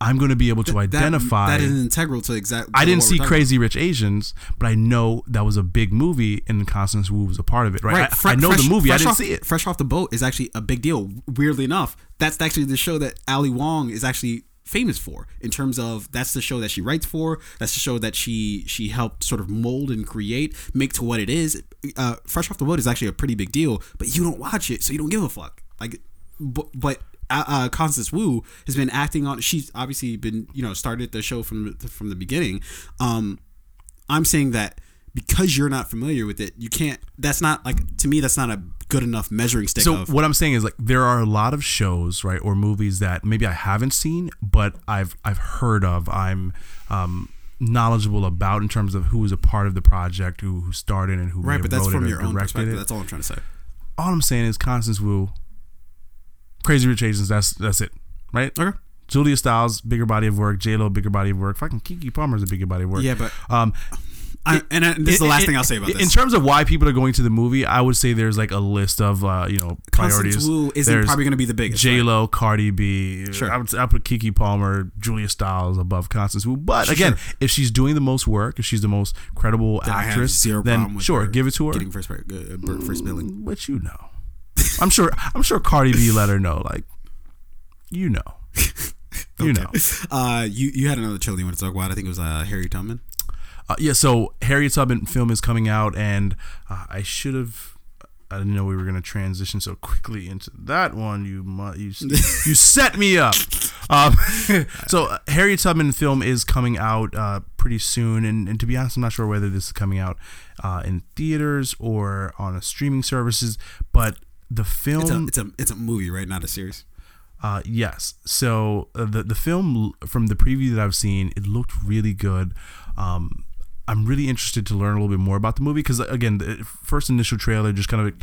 I'm gonna be able to That- identify. that is integral to exact. I didn't see Crazy Rich Asians, but I know that was a big movie, and Constance Wu was a part of it. Right. Right, I, fre- I know fresh- the movie. I didn't off, see it. Fresh off the boat is actually a big deal. Weirdly enough, that's actually the show that Ali Wong is actually famous for. In terms of that's the show that she writes for. That's the show that she she helped sort of mold and create, make to what it is. Uh, fresh off the boat is actually a pretty big deal, but you don't watch it, so you don't give a fuck. Like, but. but uh, uh, Constance Wu has been acting on. She's obviously been, you know, started the show from the, from the beginning. Um, I'm saying that because you're not familiar with it, you can't. That's not like to me. That's not a good enough measuring stick So of. what I'm saying is like there are a lot of shows, right, or movies that maybe I haven't seen, but I've I've heard of. I'm um, knowledgeable about in terms of who was a part of the project, who who started and who Right, but that's from your own perspective. it. That's all I'm trying to say. All I'm saying is Constance Wu, Crazy Rich Asians. That's that's it, right? Okay. Julia Stiles, bigger body of work. J Lo, bigger body of work. Fucking Keke Palmer's a bigger body of work. Yeah, but Um, I, and, and this is the last in- thing I'll say about this. in terms of why people are going to the movie, I would say there's like a list of uh, you know priorities. Constance Wu isn't There's probably going to be the biggest. J right? Lo, Cardi B. Sure. I would I put Keke Palmer, Julia Stiles above Constance Wu. But again, sure. if she's doing the most work, if she's the most credible Then I actress, then sure, give it to her. Getting first, uh, uh, first billing. But you know, I'm sure. I'm sure Cardi B let her know. Like, you know, [laughs] you know. Uh, you you had another chill you want to talk about? I think it was uh, Harry Tubman. Uh, yeah, so Harry Tubman film is coming out, and uh, I should have. I didn't know we were going to transition so quickly into that one. You mu- you [laughs] you set me up. Um, [laughs] so uh, Harriet Tubman film is coming out uh, pretty soon, and, and to be honest, I'm not sure whether this is coming out uh, in theaters or on a streaming services. But the film, It's a it's a it's a movie, right? Not a series. uh, yes. So uh, the the film from the preview that I've seen, it looked really good. Um, I'm really interested to learn a little bit more about the movie because again, the first initial trailer just kind of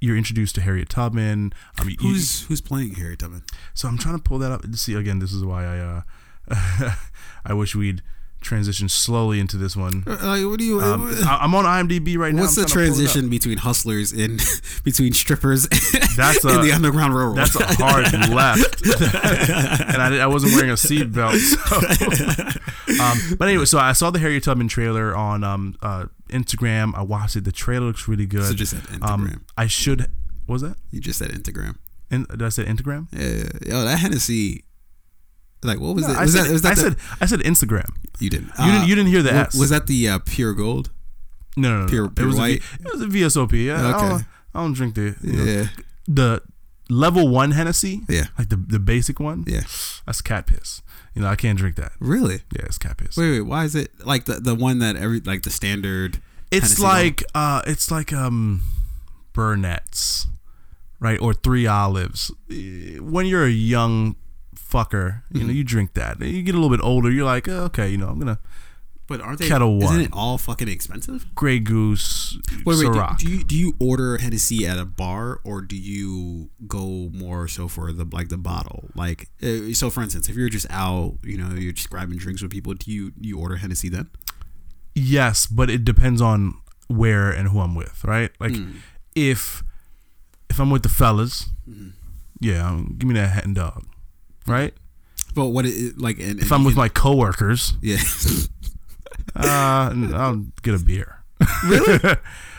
you're introduced to Harriet Tubman. Um, you- Who's who's playing Harriet Tubman? so I'm trying to pull that up. And see again, this is why I uh, [laughs] I wish we'd transition slowly into this one. Uh, what do you? Um, I- I'm on IMDb right now. what's I'm the trying to pull it up. transition between hustlers and [laughs] between strippers [laughs] That's a- the Underground Railroad? That's a hard [laughs] left, and I, I wasn't wearing a seatbelt. So. um, but anyway, so I saw the Harriet Tubman trailer on um, uh, Instagram. I watched it. The trailer looks really good. So just Instagram. um, I should. What was that? you just said Instagram. In, did I say Instagram? Yeah, yo, that Hennessy. Like, what was No, it? I Was said, that? Was that I the- said I said Instagram. you didn't. You didn't. You didn't hear the wa- S. Was that the uh, pure gold? no, no, no. no. pure- it was white? A it was a VSOP. Yeah, I, Okay. don't, I don't drink the you know, Yeah, the level one Hennessy. yeah, Like the the basic one. yeah. That's cat piss. You know, I can't drink that. Really? Yeah, it's cat piss. Wait, wait. Why is it like the the one that every like the standard? It's Hennessy like uh it's like um Burnett's, right? Or three olives. When you're a young fucker, you Mm-hmm. know, you drink that. You get a little bit older, you're like, oh, okay, you know, I'm gonna But aren't they? Ketel Isn't it all fucking expensive? Grey Goose, Wait, wait. Ciroc. Do, do you do you order Hennessy at a bar or do you go more so for the like the bottle? Like, uh, so for instance, if you're just out, you know, you're just grabbing drinks with people, do you you order Hennessy then? yes, but it depends on where and who I'm with, right? Like Hmm. if if I'm with the fellas, Mm-hmm. yeah, um, give me that hen dog, right? But what it like? And, If I'm with my coworkers, yeah, [laughs] uh, I'll get a beer. [laughs]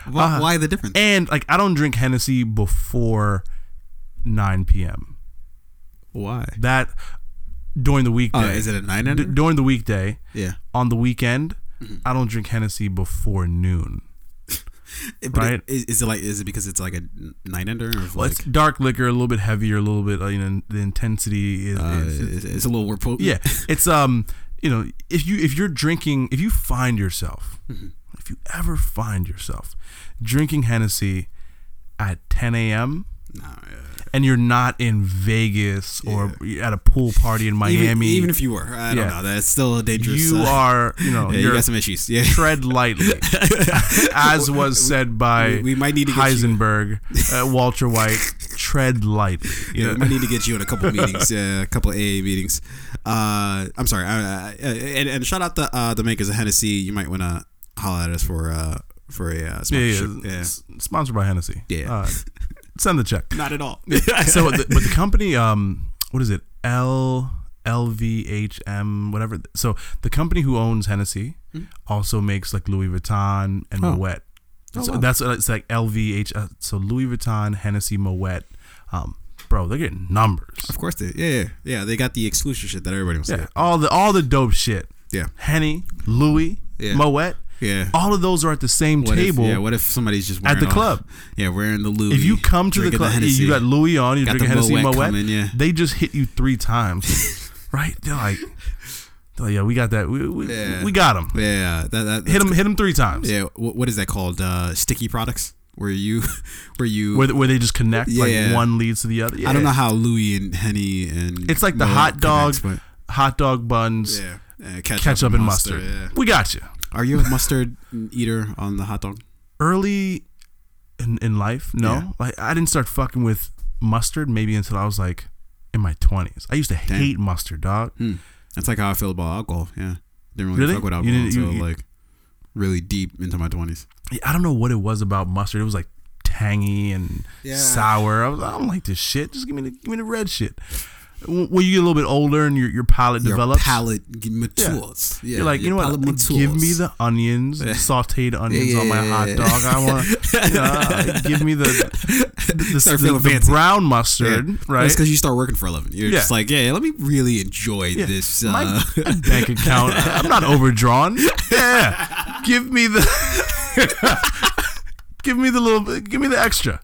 why, why the difference? And like I don't drink Hennessy before 9 p.m. Why? That during the Oh, weekday. is it a nine D- during the weekday, Yeah, on the weekend, Mm-hmm. I don't drink Hennessy before noon. But Right. it- Is, is it like? Is it because it's like a nine ender? Or Well, like, it's dark liquor, a little bit heavier, a little bit. uh, You know, the intensity is. uh, is- it's, it's a little more potent. yeah, [laughs] it's um, you know, if you if you're drinking, if you find yourself, Mm-hmm. if you ever find yourself drinking Hennessy at 10 a.m. Yeah. and you're not in Vegas or you're at a pool party in Miami, even if you were, I don't Yeah. know. That's still a dangerous. you uh, are, you know, [laughs] Yeah, you got some issues. Yeah. tread lightly, [laughs] as was said by We- we might need to Heisenberg, uh, Walter White. [laughs] Tread lightly. You Yeah, know? we need to get you in a couple meetings, yeah, a couple AA meetings. Uh, I'm sorry, and, and shout out the uh, the makers of Hennessy. You might want to holler at us for uh, for a uh, yeah, sponsorship. yeah, Yeah, S- Sponsored by Hennessy. Yeah. Uh, send the check. not at all. [laughs] so, the, but the company, um, what is it? L LVHM, whatever. So the company who owns Hennessy also makes like Louis Vuitton and. Oh. Moet. Oh, so wow. that's uh, it's like LVH. Uh, so Louis Vuitton, Hennessy, Moet. Um, bro, they're getting numbers. of course they. Yeah, yeah, yeah. They got the exclusive shit that everybody wants to Yeah, get. all the all the dope shit. Yeah, Henny, Louis, Yeah. Moet. Yeah. All of those are at the same What if, table. yeah, what if somebody's just At the all- club. [laughs] Yeah, wearing the Louis. if you come to the club, Hennessy. you got Louis on, you're Got drinking the Hennessy Moet coming, yeah. They just hit you three times, [laughs] right? They're like, like, yeah, we got that. We we, Yeah. we got him. Yeah, that, that Hit him, hit him three times. Yeah, what, what is that called? Uh, sticky products. where you [laughs] where you where, where they just connect, Yeah. like one leads to the other. I don't know how Louis and Henny and It's like the hot dog, connects, hot dog buns, yeah, ketchup, ketchup and mustard. Yeah. We got you. Are you a mustard [laughs] eater on the hot dog? Early in in life, no. Yeah. Like I didn't start fucking with mustard maybe until I was like in my twenties. I used to Damn. hate mustard, dog. Hmm. That's like how I feel about alcohol. Yeah, didn't really, Really? fuck with You alcohol didn't- you- until you- like really deep into my twenties. I don't know what it was about mustard. It was like tangy and Yeah. sour. I was I don't like this shit. Just give me the give me the red shit. When you get a little bit older and your your palate Your develops, palate matures. Yeah, you're like, you know what? matures. Give me the onions, sautéed onions Yeah, on my yeah, hot yeah. dog. I want to uh, give me the the, the, the fancy. brown Yeah. mustard, right? That's because you start working for a living. You're Yeah. just like, yeah, let me really enjoy Yeah. this. my, Uh, my [laughs] bank account. I'm not overdrawn. Yeah, give me the [laughs] give me the little give me the extra.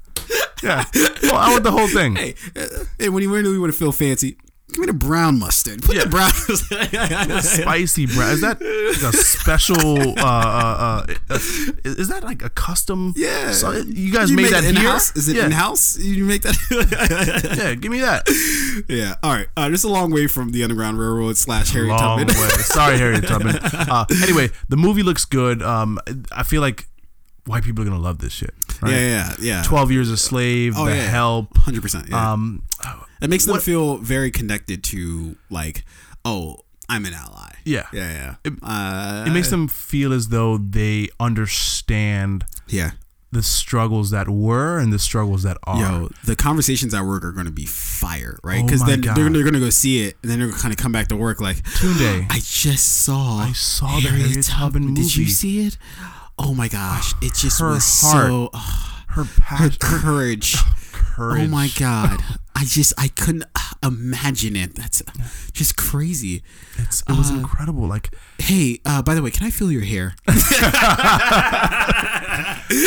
Yeah, well, I want the whole thing. hey, uh, hey, when you really want to feel fancy, give me the brown mustard. Put Yeah. [laughs] the brown. spicy brown. Is that a special? Uh, uh, uh, is that like a custom? yeah, So you guys You made make that in here? house. Is it yeah. in house? You make that? [laughs] Yeah, give me that. yeah. All right. Uh, this is a long way from the Underground Railroad slash Harry Long Tubman. way. Sorry, Harry [laughs] Tubman. Uh, anyway, the movie looks good. Um, I feel like white people are gonna love this shit. Right? Yeah, yeah, yeah. Twelve Years a Slave, Oh, The yeah. Help. Hundred percent. Yeah. Um, it makes them what- feel very connected to like, oh, I'm an ally. yeah. Yeah, yeah. It- uh, It makes them feel as though they understand yeah. the struggles that were and the struggles that are. Yo, the conversations at work are going to be fire, right? Oh Because my then God. they're, they're going to go see it, and then they're going to kind of come back to work like, Tunde. [gasps] I just saw. I saw the Harriet Tubman Did you see it? Oh my gosh, it just Her was heart. so oh, her her courage. [laughs] courage. Oh my god, I just I couldn't uh, imagine it. That's just crazy. It's, it was Uh, incredible. Like Hey, uh, by the way, can I feel your hair? [laughs]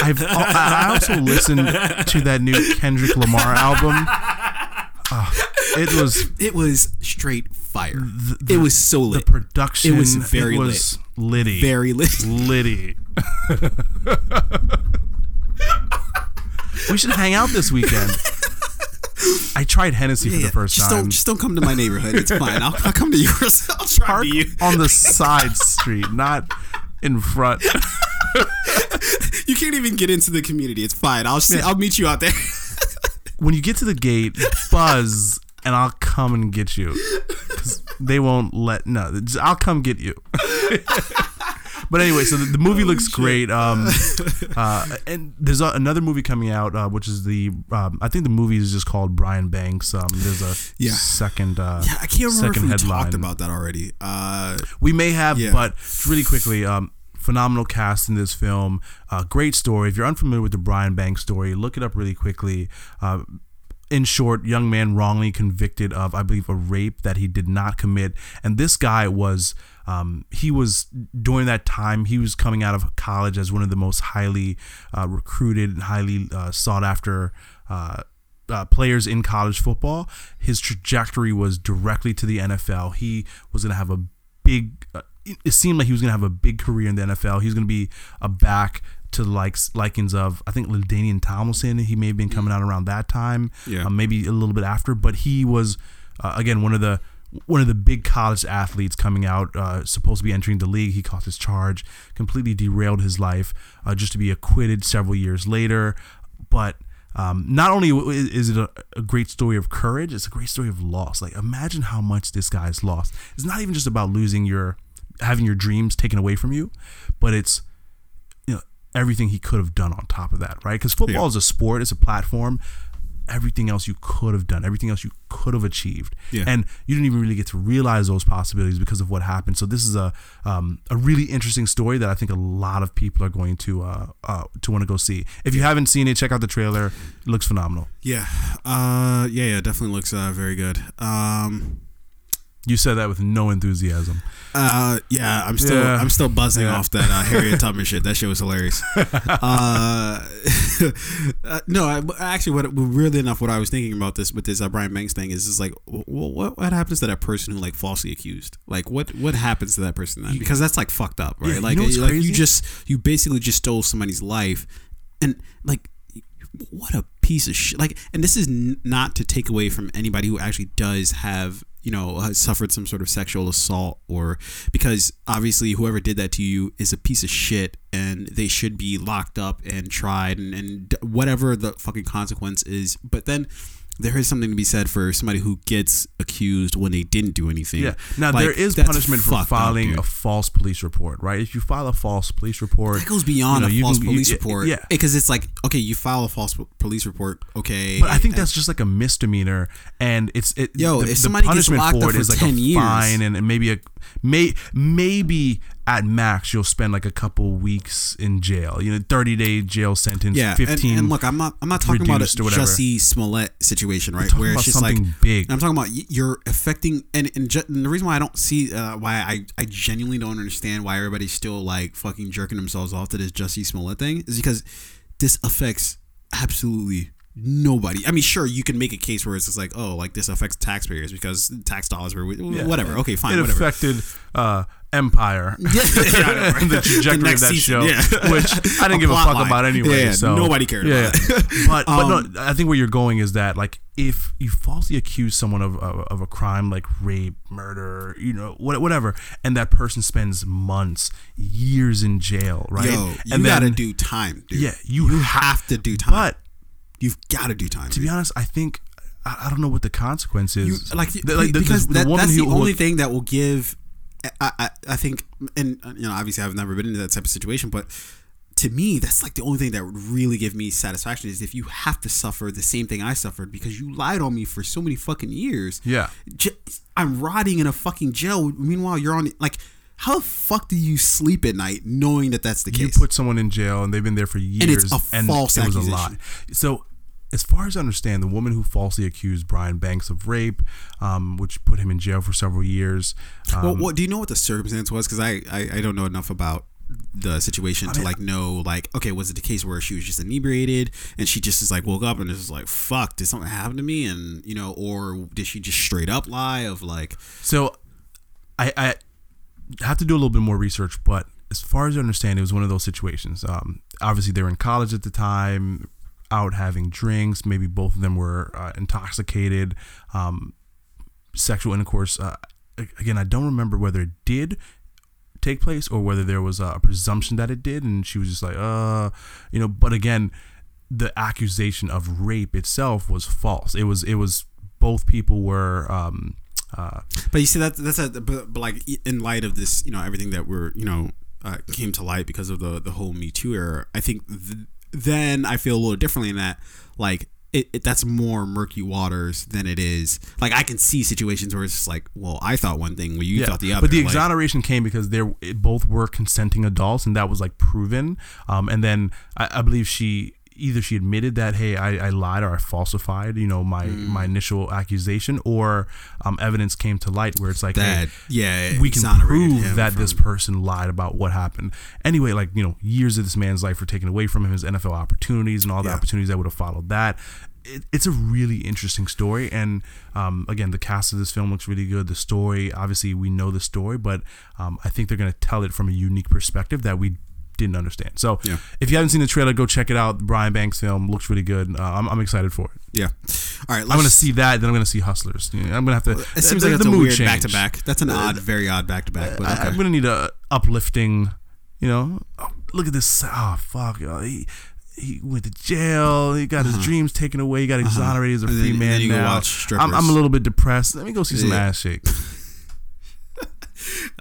I've I also listened to that new Kendrick Lamar album. Uh, it was It was straight fire. the, it was so lit. the production. It was very it was litty. very lit. litty. we should hang out this weekend. I tried Hennessy for Yeah, the first just time. Don't, just don't come to my neighborhood. It's fine. I'll, I'll come to yours. [laughs] I'll Park to you. on the side street, not in front. [laughs] You can't even get into the community. It's fine. I'll see, I'll meet you out there. [laughs] When you get to the gate, buzz, and I'll come and get you. [laughs] Because they won't let no. I'll come get you. [laughs] but anyway, so the, the movie looks great. Um, [laughs] uh, and there's a, another movie coming out, uh, which is the um, I think the movie is just called Brian Banks. Um, there's a Yeah. second. Uh, Yeah, I can't remember if we headline. talked about that already. Uh, We may have, Yeah. but really quickly, um, phenomenal cast in this film. Uh, great story. If you're unfamiliar with the Brian Banks story, look it up really quickly. In short, young man wrongly convicted of, I believe, a rape that he did not commit. And this guy was, um, he was during that time, he was coming out of college as one of the most highly uh, recruited, and highly uh, sought after. Uh, uh, players in college football, his trajectory was directly to the NFL. He was going to have a big. Uh, it- seemed like he was going to have a big career in the NFL. He was going to be a back to the likes likings of I think LaDainian Tomlinson. He may have been coming out around that time, Yeah. uh, maybe a little bit after. But he was uh, again one of the one of the big college athletes coming out, uh, supposed to be entering the league. He caught his charge, completely derailed his life, uh, just to be acquitted several years later. But um, not only is it a, a great story of courage, it's a great story of loss. Like imagine how much this guy's lost. It's not even just about losing your having your dreams taken away from you, but it's everything he could have done on top of that, right? Because football Yeah. is a sport, it's a platform. Everything else you could have done, everything else you could have achieved, Yeah. and you didn't even really get to realize those possibilities because of what happened. So this is a um, a really interesting story that I think a lot of people are going to uh, uh, to want to go see. If you haven't seen it, check out the trailer. It looks phenomenal. yeah, uh, yeah, yeah, definitely looks uh, very good. Um, You said that with no enthusiasm. uh, yeah, I'm still, Yeah. I'm still buzzing Yeah. off that uh, Harriet [laughs] Tubman shit. That shit was hilarious. [laughs] uh, [laughs] uh, no, I, actually, what weirdly enough, what I was thinking about this with this uh, Brian Banks thing is, is like, wh- wh- what what happens to that person who like falsely accused? Like, what what happens to that person then? Because that's like fucked up, right? Yeah, you like, know what's like you just you basically just stole somebody's life, and like what a piece of shit. Like, and this is n- not to take away from anybody who actually does have, you know, has suffered some sort of sexual assault or because obviously whoever did that to you is a piece of shit and they should be locked up and tried and, and whatever the fucking consequence is. But then there is something to be said for somebody who gets accused when they didn't do anything. Yeah. Now Like, there is punishment for fucked up, filing a false police report, right? If you file a false police report, That goes beyond you know, a false can- police yeah, report. Yeah. because it's like okay, you file a false police report. Okay, But I think that's just like a misdemeanor, and it's it. Yo, the, if the somebody gets punishment locked for up it is for like 10 a years- fine, and, and maybe a may maybe at max you'll spend like a couple weeks in jail. You know, thirty day jail sentence. yeah. fifteen. and, and look, I'm not I'm not talking about a. Jussie Smollett situation, right? Where it's just like big. I'm talking about you're affecting, and and, ju- and the reason why I don't see uh, why I I genuinely don't understand why everybody's still like fucking jerking themselves off to this Jussie Smollett thing is because this affects absolutely nobody. I mean, sure, you can make a case where it's just like, oh, like this affects taxpayers because tax dollars were whatever. Okay, fine, it whatever. affected uh, Empire. [laughs] Yeah, [laughs] the [laughs] trajectory of that season, show, yeah. which I didn't A give a fuck line. about anyway. Yeah, yeah, so nobody cared Yeah, about yeah. but but Um, no, I think where you're going is that like if you falsely accuse someone of, of, of a crime like rape, murder, you know, what, whatever, and that person spends months, years in jail, right? Yo, you and gotta do time, dude. Yeah, you, you ha- have to do time. But You've got to do time. to be honest, I think I, don't know what the consequence you, is. like, The- like, the- because the that, that's the who- only who- thing that will give. I, I, I think, and you know, obviously, I've never been in that type of situation, but to me, that's like the only thing that would really give me satisfaction is if you have to suffer the same thing I suffered because you lied on me for so many fucking years. Yeah. J- I'm rotting in a fucking jail. Meanwhile, you're on like. How the fuck do you sleep at night knowing that that's the case? you put someone in jail and they've been there for years And it's a false it was a lie. So as far as I understand, the woman who falsely accused Brian Banks of rape, um, which put him in jail for several years, um, well, what do you know what the circumstance was? Because I, I I don't know enough about the situation to like know like okay was it the case where she was just inebriated and she just is like woke up and is like fuck did something happen to me and you know or did she just straight up lie of like So I, I have to do a little bit more research, but as far as I understand, it was one of those situations. Um, obviously, they were in college at the time, out having drinks. Maybe both of them were uh, intoxicated. Um, sexual intercourse. Uh, again, I don't remember whether it did take place or whether there was a presumption that it did, and she was just like, uh, you know. But again, the accusation of rape itself was false. It was. It was both people were. Um, uh, but you see that that's a but, but like in light of this you know everything that we're you know uh, came to light because of the the whole Me Too era I think th- then I feel a little differently in that like it, it that's more murky waters than it is like I can see situations where it's just like well I thought one thing well you thought the other But the like- exoneration came because they both were consenting adults, and that was like proven. Um, and then I, I believe she either she admitted that hey I, I lied or I falsified you know my Mm. my initial accusation, or um, evidence came to light where it's like that hey, yeah we can prove that from- this person lied about what happened. Anyway, like you know, years of this man's life were taken away from him, his NFL opportunities and all the Yeah. opportunities that would have followed that. It, it's a really interesting story, and um, again, the cast of this film looks really good. The story, obviously, we know the story, but um, I think they're going to tell it from a unique perspective that we didn't understand. So, Yeah. if you haven't seen the trailer, go check it out. The Brian Banks film looks really good. Uh, I'm, I'm excited for it. yeah all right I'm to see that, then I'm to see Hustlers. You know, I'm going to have to. it seems the- like the a mood weird change. back to back that's an odd very odd back to back but okay. I'm gonna need a uplifting, you know. Oh, look at this. Oh fuck. uh, He he went to jail. He got his dreams taken away. He got exonerated as a Uh-huh. Free then- man then you go now. I'm, I'm a little bit depressed. Let me go see some Yeah. ass shake.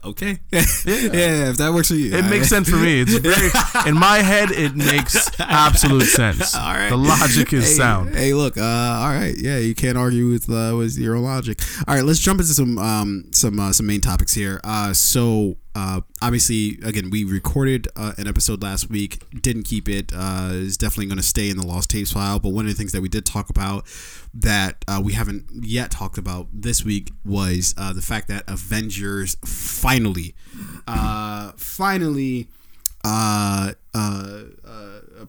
Okay [laughs] yeah. yeah. if that works for you It makes [laughs] sense for me. It's very in my head. It makes absolute sense. [laughs] All right. The logic is hey, sound. Hey, look. Uh, all right. Yeah, you can't argue with uh, with your logic. All right, let's jump into some um some uh, some main topics here. Uh, so uh, obviously, again, we recorded uh, an episode last week. Didn't keep it. Uh, definitely going to stay in the lost tapes file. But one of the things that we did talk about that uh, we haven't yet talked about this week was uh, the fact that Avengers finally, uh, finally uh,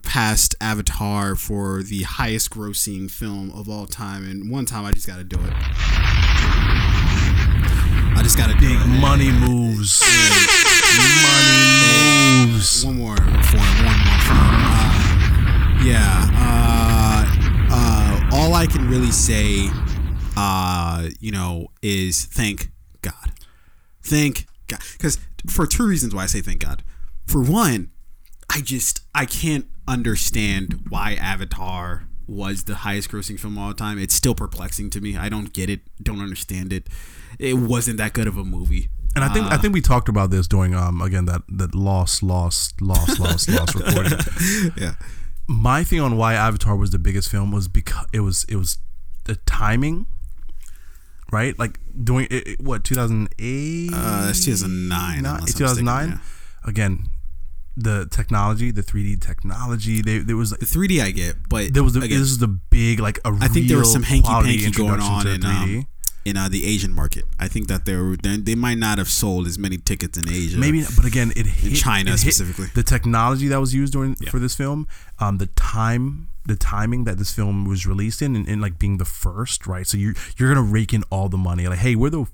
passed Avatar for the highest grossing film of all time. And one time, I just got to do it. I just got to do. Money moves. Money moves. One more for. One more. Uh, yeah. Uh, uh, all I can really say, uh, you know, is thank God. Thank God. Because for two reasons why I say thank God. For one, I just I can't understand why Avatar was the highest grossing film of all time. It's still perplexing to me. I don't get it. Don't understand it. It wasn't that good of a movie. And I think I Uh, think we talked about this during um again that that lost lost lost lost lost [laughs] recording. yeah. My thing on why Avatar was the biggest film was because it was it was the timing, right? Like doing it, it- what 2008, Uh, that's 2009. unless I'm 2009. mistaken, Again, the technology, the 3D technology. They, there was. The 3D I get, but there was the, again, this is the big like a I think there was some hanky panky going on in 3D. um, in uh, the Asian market. I think that they they, might not have sold as many tickets in Asia. Maybe, but again, it hit China it specifically. The technology that was used during Yeah. for this film, um, the time, the timing that this film was released in, and, and like being the first, right? So you you're gonna rake in all the money. Like, hey, we're the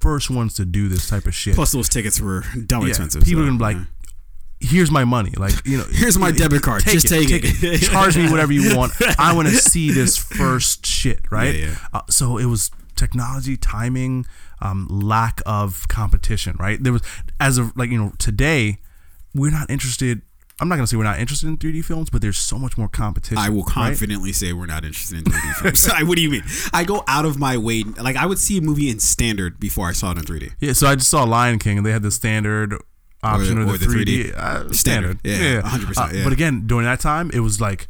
first ones to do this type of shit. Plus, those tickets were dumb Yeah, expensive. People so, are gonna be like, yeah. here's my money. Like, you know, [laughs] Here's my debit card. Just take it. Charge me whatever you want. I want to see this [laughs] first shit, right? Yeah. Uh, so it was technology, timing, um, lack of competition, right? There was as of like you know today, we're not interested. I'm not gonna say we're not interested in 3D films, but there's so much more competition. I will right? confidently say we're not interested in 3D films. [laughs] I, what do you mean? I go out of my way. Like I would see a movie in standard before I saw it in 3D. Yeah, so I just saw Lion King, and they had the standard option Or- or, or the the 3D, 3D. Uh, standard. Standard. Yeah, 100%, Uh, yeah. But again, during that time, it was like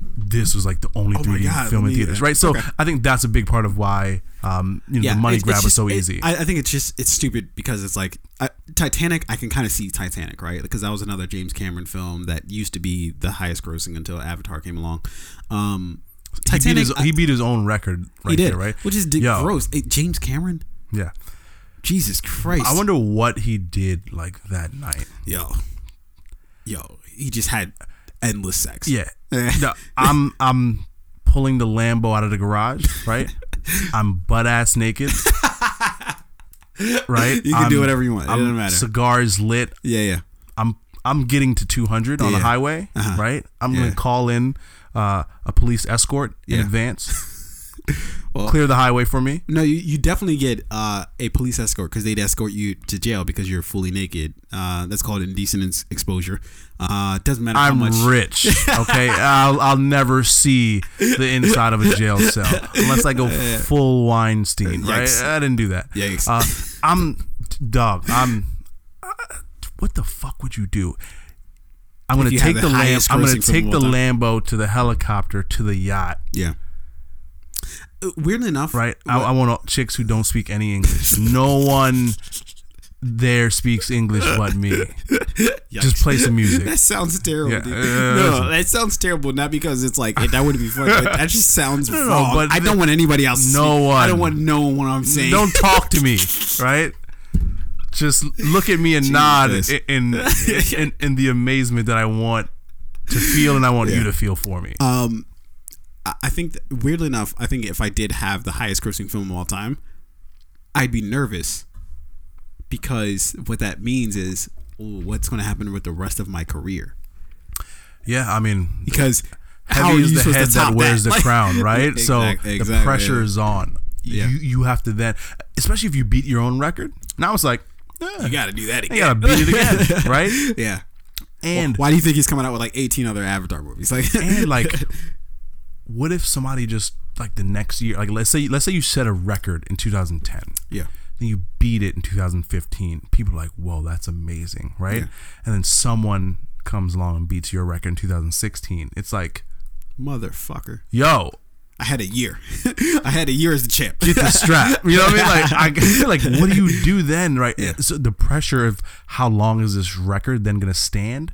this was like the only Oh 3D God, film in theaters, right? So okay. I think that's a big part of why um, you know the money it's- grab it's was just- so it- easy. I, I think it's just it's stupid because it's like I, Titanic. I can kind of see Titanic, right? Because that was another James Cameron film that used to be the highest grossing until Avatar came along. Um, he, beat Titanic, his, I- he beat his own record right he did, there, right? Which is gross. Hey, James Cameron, Yeah. Jesus Christ! I wonder what he did like that night. yo, yo, he just had endless sex. Yeah. [laughs] No, I'm I'm pulling the Lambo out of the garage, right? [laughs] I'm butt ass naked. Right? You can I'm- do whatever you want. It I'm doesn't matter. Cigars lit. yeah, yeah. I'm I'm getting to 200 on the Yeah. highway, Uh-huh. right? I'm Yeah. gonna call in uh, a police escort in Yeah. advance, [laughs] Well- clear the highway for me. No, you, you definitely get uh, a police escort because they'd escort you to jail because you're fully naked. Uh, that's called indecent ex- exposure. Uh, doesn't matter I'm much. rich, [laughs] okay? I'll I'll never see the inside of a jail cell unless I go [laughs] full Weinstein, right? Yikes. I didn't do that. Yikes. Uh, I'm dog. I'm. uh, what the fuck would you do? I'm gonna take the the. I'm gonna take the. Lambo to the helicopter to the yacht. Yeah. Weirdly enough, Right. I, I want chicks who don't speak any English. No one there speaks English but me. [laughs] Just play some music. That sounds terrible. Yeah, dude. uh, no, that sounds terrible. Not because it's like that wouldn't be fun. But that just sounds [laughs] no, wrong. but I don't want anybody else. to no speak. I don't want no one. I'm saying. Don't talk to me, [laughs] right? Just look at me and nod Jesus. in in, in in the amazement that I want to feel and I want you to feel for me. Um, I think that, weirdly enough, I think if I did have the highest grossing film of all time, I'd be nervous because what that means is oh, what's going to happen with the rest of my career. Yeah, I mean, Because how you is the head to that wears that? the Like- crown, [laughs] right? so the exactly, pressure yeah. is on. Yeah. You you have to then, especially if you beat your own record. Now it's like, eh, You got to do that again. you gotta beat it again, [laughs] right? yeah. And Why do you think he's coming out with like 18 other Avatar movies? Like, and like, [laughs] what if somebody just like the next year, like let's say let's say you set a record in 2010, yeah. then you beat it in 2015. People are like, whoa, that's amazing, right? Yeah. And then someone comes along and beats your record in 2016. It's like, Motherfucker. yo, I had a year. [laughs] I had a year as the champ. get the strap. [laughs] You know what I mean? Like, I [laughs] like, what do you do then, right? Yeah. So the pressure of how long is this record then going to stand?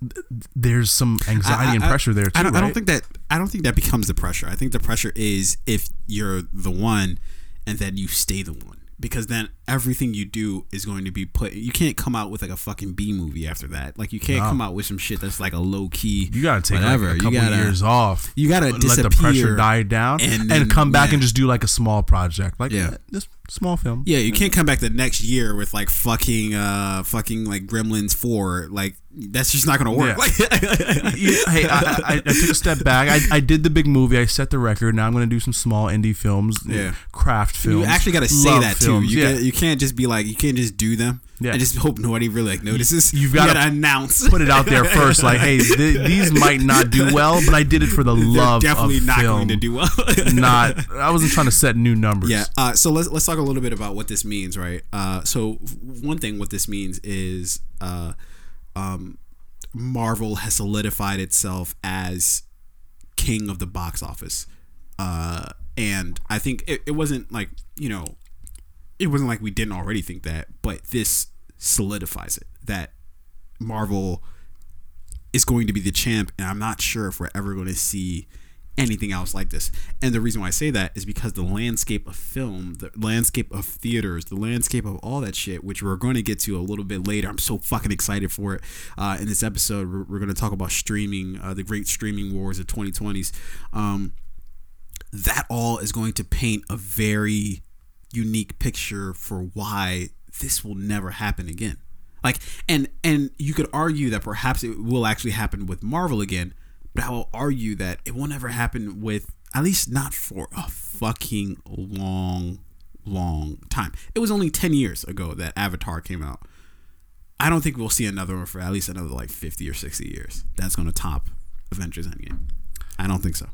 Th- There's some anxiety and pressure there too. I don't, I don't think that I don't think that becomes the pressure. I think the pressure is if you're the one and then you stay the one. Because then everything you do is going to be put you can't come out with like a fucking B movie after that. Like you can't No. come out with some shit that's like a low key you got to take whatever. like a You couple gotta- years off. you gotta let the pressure die down and and, come back yeah. and just do like a small project, like Yeah. yeah, this small film. Yeah, you can't come back the next year with like fucking uh fucking like Gremlins 4 like that's just not gonna work. Yeah. [laughs] Yeah, hey, I, I, I took a step back. I, I did the big movie. I set the record. Now I'm going to do some small indie films, Yeah. craft films. you actually got to say love that too. You yeah. can't, you can't just be like you can't just do them. Yeah. and just hope nobody really like notices. you've gotta [laughs] gotta announce. put it out there first. Like, hey, th- these might not do well, but I did it for the [laughs] They're love definitely of not film. going to do well. not. I wasn't trying to set new numbers. Yeah. Uh, so let's let's talk a little bit about what this means, right? Uh, so one thing what this means is uh, um, Marvel has solidified itself as king of the box office, uh, and I think it, it wasn't like you know, it wasn't like we didn't already think that, but this solidifies it that Marvel is going to be the champ, and I'm not sure if we're ever going to see anything else like this. And the reason why I say that is because the landscape of film, the landscape of theaters, the landscape of all that shit, which we're going to get to a little bit later. I'm so fucking excited for it. Uh, in this episode, we're, we're going to talk about streaming, uh, the great streaming wars of 2020s. Um, that all is going to paint a very unique picture for why this will never happen again. Like and and you could argue that perhaps it will actually happen with Marvel again, but I will argue that it won't ever happen with at least not for a fucking long long time. It was only 10 years ago that Avatar came out. I don't think we'll see another one for at least another like 50 or 60 years. That's going to top Avengers Endgame. I don't think so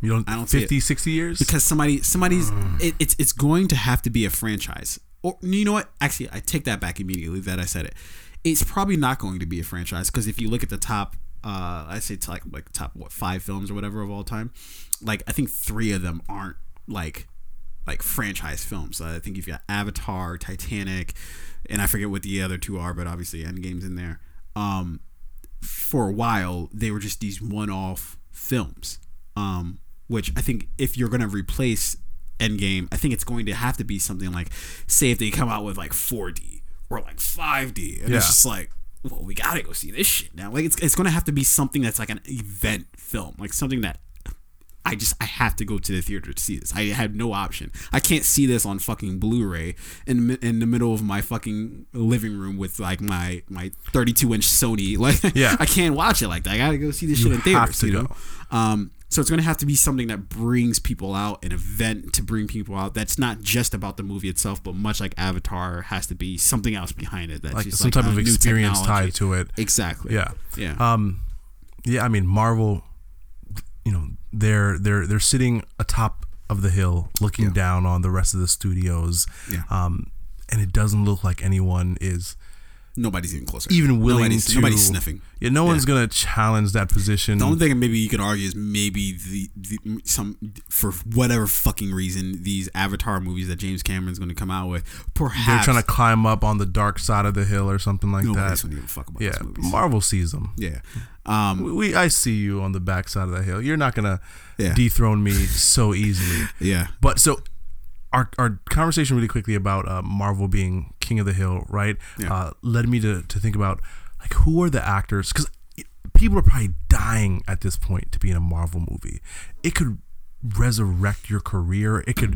You don't. I don't see 50, 60 years. because somebody somebody's it, it's it's going to have to be a franchise or you know what actually i take that back immediately that i said it it's probably not going to be a franchise because if you look at the top uh i say it's like like top what five films or whatever of all time. Like i think three of them aren't like like franchise films. I think you've got avatar titanic and i forget what the other two are but obviously endgame's in there. Um for a while they were just these one-off films. Um which i think if you're going to replace endgame i think it's going to have to be something like say if they come out with like 4d or like 5d and Yeah. it's just like well we gotta go see this shit now like it's, it's to have to be something that's like an event film like something that I just I have to go to the theater to see this. I had no option. I can't see this on fucking Blu-ray in in the middle of my fucking living room with like my my 32 inch Sony. [laughs] Like Yeah. I can't watch it like that. I gotta go see this shit in theaters. to you know. go. Um, so it's gonna have to be something that brings people out, an event to bring people out. That's not just about the movie itself, but much like Avatar has to be something else behind it. That's like some like type of experience technology. tied to it. Exactly. Yeah. Yeah. Um, yeah. I mean, Marvel. You know, they're they're they're sitting atop of the hill, looking Yeah. down on the rest of the studios. Yeah. Um, and it doesn't look like anyone is Nobody's even closer. even willing nobody's, to. Nobody's sniffing. Yeah, no one's gonna challenge that position. The only thing maybe you could argue is maybe the, the some for whatever fucking reason these Avatar movies that James Cameron's going to come out with, Perhaps they're trying to climb up on the dark side of the hill or something like nobody's that. going to give a fuck about Yeah, movies. Marvel sees them. yeah, um, We, we, I see you on the back side of the hill. You're not gonna Yeah. dethrone me so easily. [laughs] yeah, But so our our conversation really quickly about uh, Marvel being king of the hill, right? Yeah. Uh, led me to to think about like who are the actors because people are probably dying at this point to be in a Marvel movie. It could resurrect your career. It could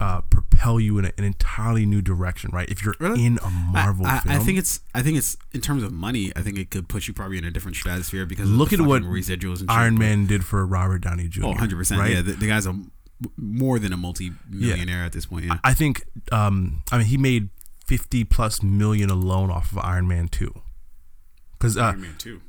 uh, propel you in a, an entirely new direction, right? If you're Really? in a Marvel I, I, film. I think it's I think it's in terms of money. I think it could put you probably in a different stratosphere because Look at what residuals and shit, Iron but- Man did for Robert Downey Jr. Oh, 100 percent. right? Yeah, the, the guy's a more than a multi-millionaire at this point. Yeah. I think um I mean he made 50 plus million alone off of Iron Man 2. Cuz uh Iron Man Two.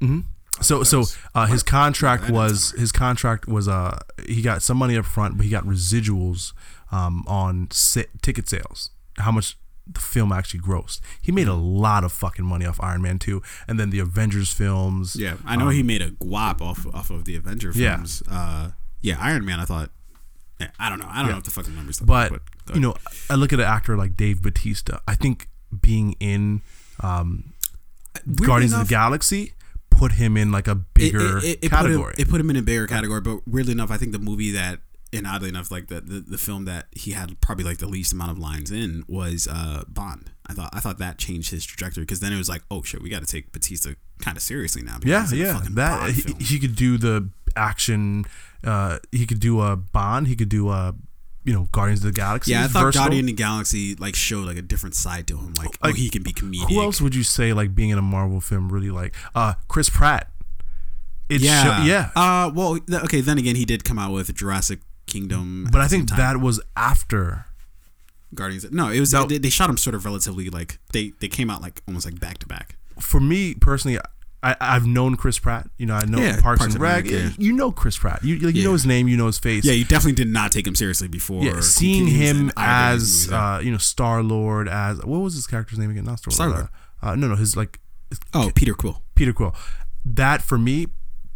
too. so so uh, his contract that didn't was his contract was uh he got some money up front but he got residuals um on sa- ticket sales. How much the film actually grossed. He made a lot of fucking money off Iron Man 2 and then the Avengers films. Yeah, I know he made a guap off off of the Avenger Um, Yeah. films. Uh, yeah, Iron Man. I thought. Yeah, I don't know. I don't know if the fucking numbers. But like, go you know, I look at an actor like Dave Batista. I think being in um, Guardians of the Galaxy put him in like a bigger it, it, it category. Put him, it put him in a bigger category, but weirdly enough, I think the movie that, and oddly enough, like the, the, the film that he had probably like the least amount of lines in was uh, Bond. I thought I thought that changed his trajectory because then it was like, oh shit, we got to take Batista kind of seriously now. because yeah, he's in a yeah. That he, he could do the action. Uh, he could do a Bond. He could do a you know Guardians of the Galaxy. Yeah, I thought versatile. Guardian of the Galaxy like showed like a different side to him. Like, Like, oh, he can be comedic. Who else would you say like being in a Marvel film really like? Uh, Chris Pratt. It Yeah, sho- yeah. Uh, well, th- okay. Then again, he did come out with Jurassic Kingdom. but I think that was after. Guardians. No, it was they, they shot him sort of relatively like they they came out like almost like back to back. For me personally, I, I've known Chris Pratt. You know, I know Yeah, Parks, Parks and Rec. Yeah. You know Chris Pratt. You like, you Yeah. know his name. You know his face. Yeah, you definitely did not take him seriously before. Yeah, seeing him in either of these as uh, you know Star Lord as what was his character's name again? Not Star Lord. Star-Lord. Uh, no, no, his like oh Peter Quill. Peter Quill. That for me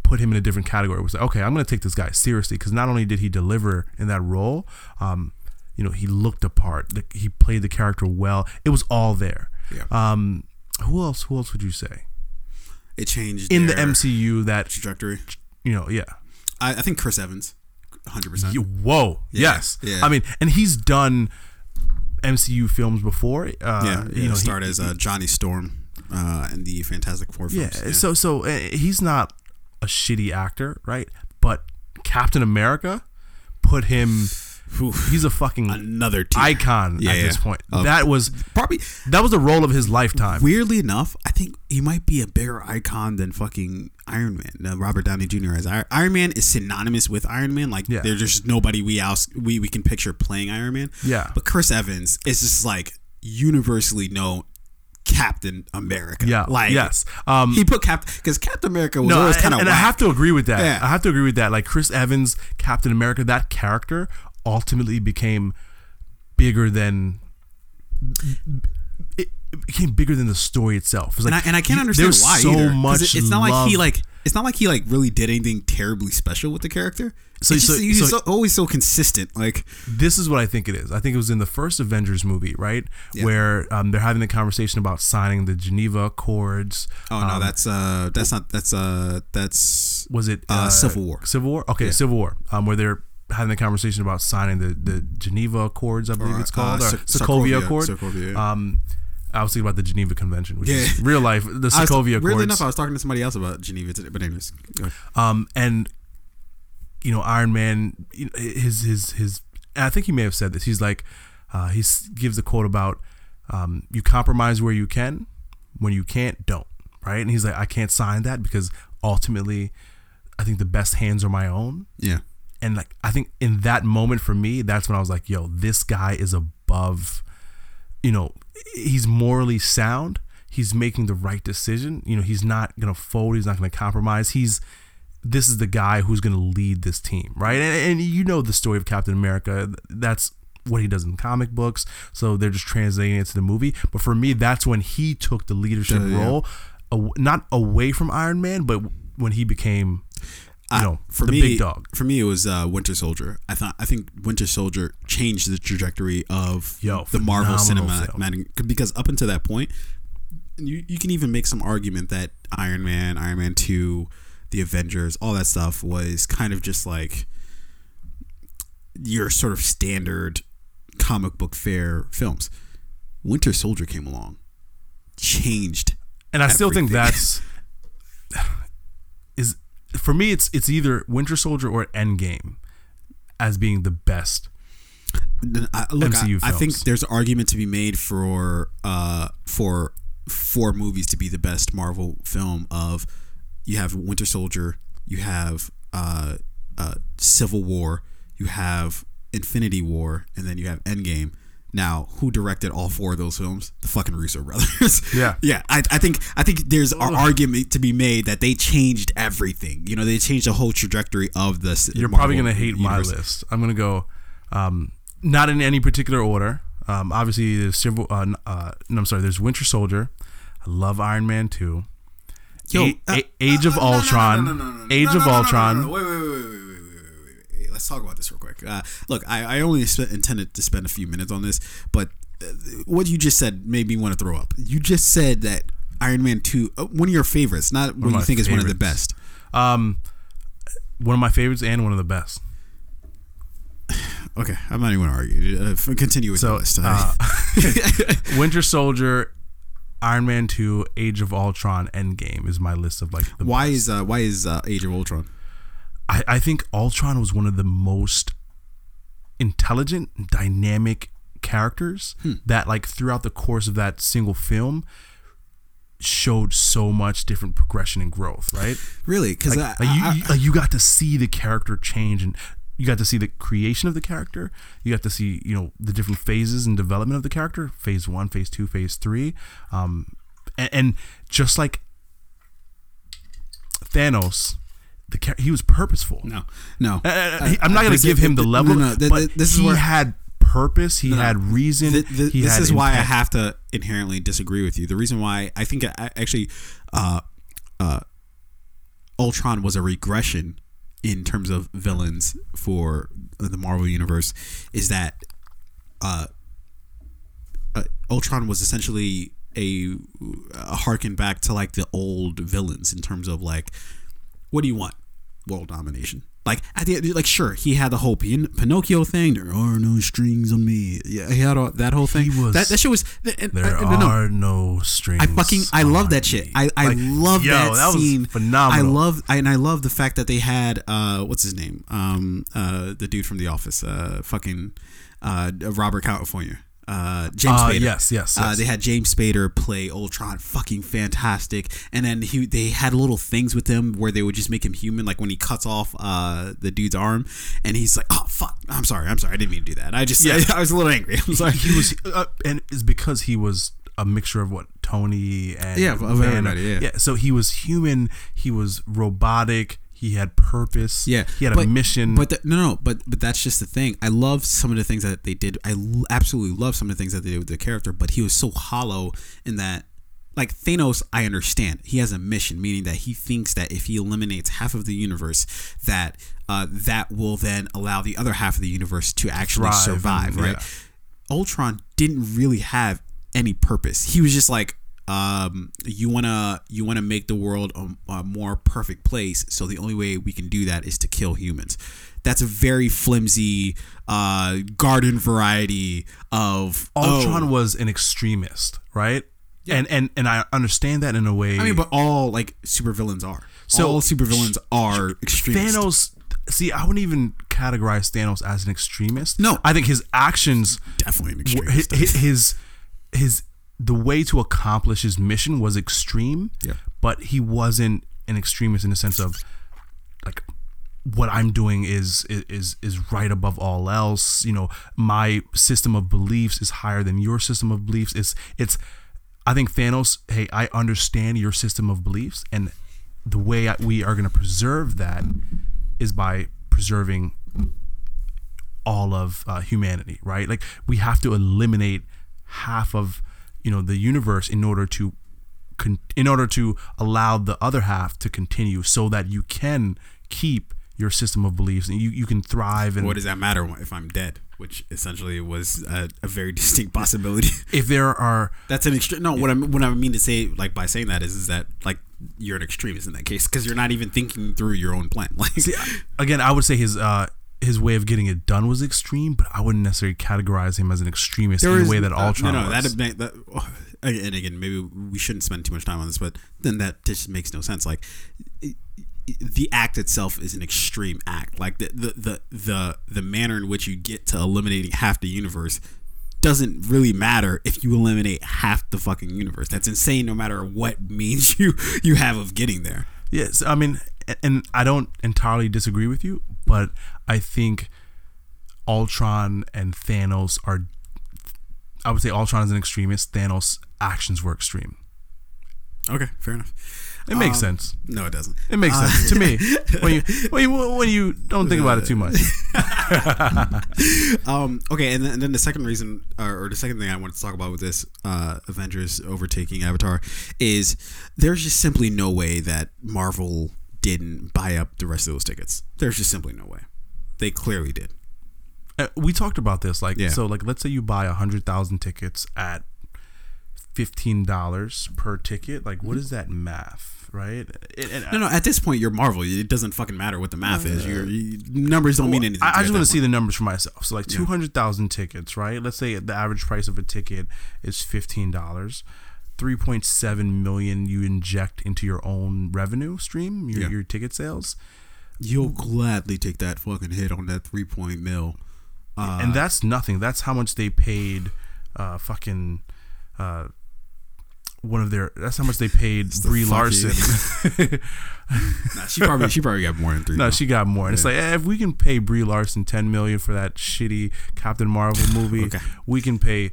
put him in a different category. It was like, okay, I'm going to take this guy seriously because not only did he deliver in that role, um, you know, he looked apart. The, he played the character well. It was all there. Yeah. Um, who else? Who else would you say It changed in the MCU that trajectory. you know? Yeah. I, I think Chris Evans, hundred percent. Whoa. Yeah, yes. yeah. I mean, and he's done MCU films before. Uh, Yeah, you you know, start as uh, Johnny Storm uh, in the Fantastic Four Yeah, films. so so uh, he's not a shitty actor, right? But Captain America put him. Whew. He's a fucking another tier. icon Yeah, at yeah. this point. That was probably that was the role of his lifetime. weirdly enough, I think he might be a bigger icon than fucking Iron Man. Uh, Robert Downey Jr. as Ir- Iron Man is synonymous with Iron Man. Like Yeah. there's just nobody we else we, we can picture playing Iron Man. Yeah. But Chris Evans is just like universally known Captain America. yeah, Like yes. Um, he put Captain because Captain America was no, always kind of and I have to agree with that. Yeah. I have to agree with that. Like Chris Evans, Captain America, that character ultimately became bigger than it it became bigger than the story itself. It's like and I, and I can't understand there's why so either. much. it- it's not like he like it's not like he like really did anything terribly special with the character. So- It's just, so- he's so- always so consistent. Like this is what I think it is. I think it was in the first Avengers movie, right, Yeah. where um, they're having the conversation about signing the Geneva Accords. oh no, Um, that's uh that's not that's uh that's was it uh, Civil War. Civil War. Okay, Civil War. Um, where they're having the conversation about signing the the Geneva Accords, I believe Or, it's called, uh, or Sokovia Accord. Sokovia, yeah. Um, I was thinking about the Geneva Convention, which is real life. The [laughs] Sokovia Weirdly enough, I was talking to somebody else about Geneva today. But anyways. Um, and you know, Iron Man, his his his. I think he may have said this. He's like, uh, he gives a quote about, um, "You compromise where you can, when you can't, don't." Right, and he's like, "I can't sign that because ultimately, I think the best hands are my own." yeah, And like, I think in that moment for me, that's when I was like, "Yo, this guy is above." You know, he's morally sound. He's making the right decision. You know, he's not gonna fold. He's not gonna compromise. He's this is the guy who's going to lead this team, right? And, and you know the story of Captain America. That's what he does in comic books. So they're just translating it to the movie. But for me, that's when he took the leadership Yeah, yeah. role, not away from Iron Man, but when he became, I- know, for the me, big dog. For me, it was uh, Winter Soldier. I thought I think Winter Soldier changed the trajectory of Yo, the Marvel cinematic because up until that point, you you can even make some argument that Iron Man, Iron Man Two, the Avengers, all that stuff was kind of just like your sort of standard comic book fare films. Winter Soldier came along, changed. And I still think that's [laughs] for me. It's it's either Winter Soldier or Endgame as being the best. I, look, MCU I, I think there's an argument to be made for uh for four movies to be the best Marvel film of you have Winter Soldier, you have uh, uh Civil War, you have Infinity War, and then you have Endgame. Now, who directed all four of those films? The fucking Russo brothers. Yeah. yeah. I, I think I think there's an argument to be made that they changed everything. You know, they changed the whole trajectory of this. You're probably gonna hate my list. I'm gonna go, um, not in any particular order. Um, obviously, there's Civil. Uh, uh, no, I'm sorry. There's Winter Soldier. I love Iron Man two. Yo, A- uh, A- Age of uh, Ultron. no, no, no, no, no, Age of Ultron. no, no, Wait, wait, wait, wait, wait, wait, wait, wait, wait. Let's talk about this real quick. Uh, look, I, I only sp- intended to spend a few minutes on this, but uh, what you just said made me want to throw up. You just said that Iron Man two, uh, one of your favorites, not what you think is one of the best. Um, one of my favorites and one of the best. Okay, I'm not even going to argue. Uh, continue with So, your list. uh, [laughs] [laughs] Winter Soldier, Iron Man two, Age of Ultron, Endgame is my list of like the why is uh, why is uh, Age of Ultron? I, I think Ultron was one of the most intelligent, dynamic characters Hmm. that like throughout the course of that single film showed so much different progression and growth, right? Really? Because Like, like you, you, like you got to see the character change and you got to see the creation of the character. You got to see, you know, the different phases and development of the character. Phase one, phase two, phase three. Um, and, and just like Thanos, the he was purposeful. no, no. Uh, uh, I'm not going to give him the no, level, no, th- but th- this is he where- had purpose. He no. had reason. Th- he this had is why I have to inherently disagree with you. The reason why I think I, actually, uh, uh, Ultron was a regression in terms of villains for the Marvel universe is that uh, uh, Ultron was essentially a, a harken back to like the old villains in terms of like, what do you want? World domination. Like at the like sure he had the whole Pin- Pinocchio thing. There are no strings on me. Yeah, he had all, that whole thing. Was- that that shit was. and- There I- no, no. are no strings. I fucking I love that shit. me. I I Like, love yo, that, that was scene. phenomenal. I love I, and I love the fact that they had uh what's his name um uh the dude from The Office uh fucking uh Robert California uh James Uh, Spader. yes, yes, Uh, they had James Spader play Ultron, fucking fantastic. And then he they had little things with him where they would just make him human, like when he cuts off uh the dude's arm, and he's like, "Oh fuck, I'm sorry, I'm sorry, I didn't mean to do that. I just Yeah. [laughs] I was a little angry. [laughs] I'm sorry." he was, uh, and it's because he was a mixture of what Tony and Yeah, Vanna- yeah. So he was human. He was robotic. He had purpose. Yeah, he had but, a mission. But the, no, no, but but that's just the thing. I love some of the things that they did. I l- absolutely love some of the things that they did with the character. But he was so hollow in that, like Thanos, I understand he has a mission, meaning that he thinks that if he eliminates half of the universe, that uh, that will then allow the other half of the universe to actually Thrive survive. right? yeah. Ultron didn't really have any purpose. He was just like, um, you wanna you wanna make the world a, a more perfect place. So the only way we can do that is to kill humans. That's a very flimsy uh, garden variety of Ultron oh. was an extremist, right? And and and I understand that in a way. I mean, but all like supervillains are. So, So all supervillains are extremists. Thanos. See, I wouldn't even categorize Thanos as an extremist. No. I think his actions definitely an extremist. his, his his the way to accomplish his mission was extreme. Yeah. But he wasn't an extremist in the sense of like what I'm doing is is is right above all else. You know, my system of beliefs is higher than your system of beliefs. It's it's I think Thanos, hey, I understand your system of beliefs and the way I, we are going to preserve that is by preserving all of uh, humanity, right? Like we have to eliminate half of you know the universe in order to con- in order to allow the other half to continue, so that you can keep your system of beliefs and you, you can thrive and what does that matter if I'm dead? Which essentially was a, a very [laughs] distinct possibility. if there are That's an extreme. No, what I what I mean to say, like by saying that, is is that like you're an extremist in that case because you're not even thinking through your own plan. [laughs] Like, See, again, I would say his uh, his way of getting it done was extreme, but I wouldn't necessarily categorize him as an extremist in the way that uh, Ultron no, no, was. that, that and again, maybe we shouldn't spend too much time on this, but then that just makes no sense. Like the act itself is an extreme act. Like the the the the, the manner in which you get to eliminating half the universe doesn't really matter if you eliminate half the fucking universe. That's insane no matter what means [laughs] you you have of getting there. Yes, I mean, and I don't entirely disagree with you, but I think Ultron and Thanos are. I would say Ultron is an extremist. Thanos' actions were extreme. Okay, fair enough. It makes Um, sense. No, it doesn't. It makes Uh, sense to me when you when you when you don't think about it too much. [laughs] Um, okay, and then, and then the second reason, or, or the second thing I wanted to talk about with this uh, Avengers overtaking Avatar is there's just simply no way that Marvel didn't buy up the rest of those tickets. There's just simply no way. They clearly did. Uh, we talked about this like Yeah. so like let's say you buy a hundred thousand tickets at fifteen dollars per ticket like what is that math right And- and No, no. At this point, you're Marvel. It doesn't fucking matter what the math is. Your you, numbers don't mean anything. I, I just want to see the numbers for myself. So like two hundred thousand tickets, right? Let's say the average price of a ticket is fifteen dollars. Three point seven million you inject into your own revenue stream, your, Yeah. your ticket sales. You'll gladly take that fucking hit on that three point mil Uh, and that's nothing. That's how much they paid. Uh, fucking. Uh, one of their. That's how much they paid Brie Larson. [laughs] nah, she probably she probably got more than three. no, she got more. And it's like eh, if we can pay Brie Larson ten million for that shitty Captain Marvel movie, [laughs] Okay. we can pay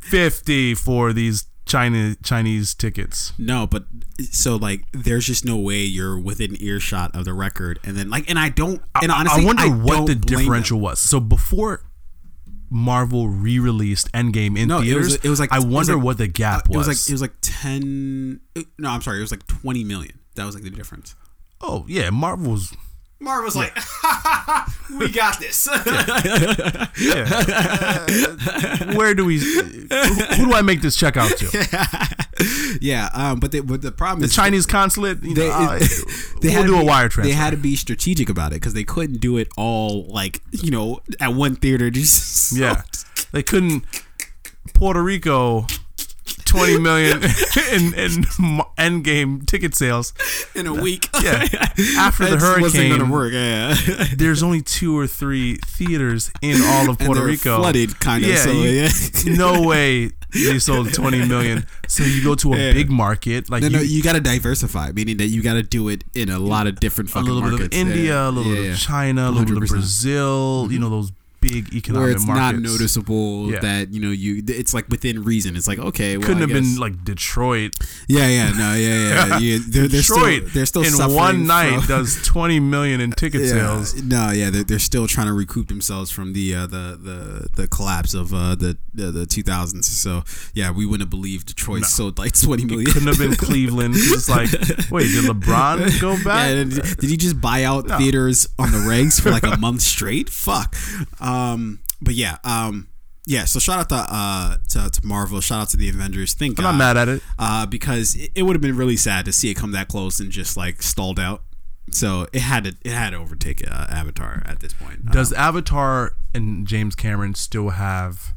fifty for these China Chinese tickets. No, but so like, there's just no way you're within earshot of the record, and then like, and I don't, and honestly, I wonder what the differential them. was. So before Marvel re-released Endgame in No, it was- theaters, it was like- I wonder like- what the Uh, gap it was. was like it was like ten. No, I'm sorry, it was like twenty million. That was like the difference. oh yeah, Marvel's Marvel's like, [laughs] we got this. [laughs] where do we? Who, who do I make this check out to? [laughs] yeah, um, but the, but the problem The is Chinese consulate. You they, know, uh, they we'll had to do a wire transfer. They had to be strategic about it because they couldn't do it all like you know at one theater. Just so- yeah, they couldn't. Puerto Rico. 20 million [laughs] in, in Endgame ticket sales. in a week. [laughs] Yeah. After the just wasn't hurricane, gonna work. Yeah, [laughs] there's only two or three theaters in all of Puerto Rico. flooded kind of. Yeah, so you- yeah. no way they sold 20 million. So you go to a Yeah. big market, like No, no, you, you got to diversify, meaning that you got to do it in a lot of different fucking markets. a little bit of. India, Yeah. a little bit of China, a little bit of 100%. Brazil. You know mm-hmm. those big economic where it's markets. not noticeable Yeah. that you know you. It's like within reason. It's like okay, well, Couldn't I have been like Detroit. Yeah, yeah, no, yeah, yeah. [laughs] you, they're, they're Detroit still, they're still in one night from- [laughs] does 20 million in ticket yeah, sales. No, yeah, they're, they're still trying to recoup themselves from the uh, the the the collapse of uh, the the the 2000s. So yeah, we wouldn't have believed Detroit sold like 20 million. Couldn't have been [laughs] Cleveland. It's like, wait, did LeBron go back? Yeah, did, did he just buy out theaters on the regs for like a month straight? Fuck. Um, but yeah, um, yeah. So shout out to uh to, to Marvel. Shout out to the Avengers. Thank I'm God. not mad at it. Uh, because it, it would have been really sad to see it come that close and just like stalled out. So it had to it had to overtake uh, Avatar at this point. Does Um, Avatar and James Cameron still have,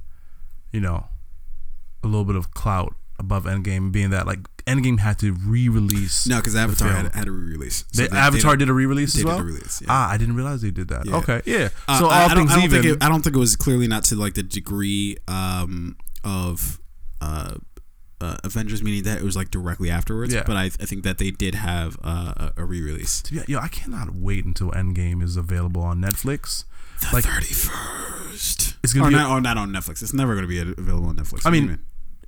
you know, a little bit of clout above Endgame, being that like Endgame had to re-release? no, because Avatar had, had a re-release. The So they- Avatar they did a re-release they as did well. a release, yeah. Ah, I didn't realize they did that. Yeah. Okay, yeah. Uh, So all I, things I even. Think it, I don't think it was clearly not to like the degree um, of uh, uh, Avengers, meaning that it was like directly afterwards. Yeah. But I, I think that they did have uh, a, a re-release. Yeah, yo, I cannot wait until Endgame is available on Netflix. The Like- thirty first. It's gonna or be- not, or not on Netflix. It's never going to be available on Netflix. I mean,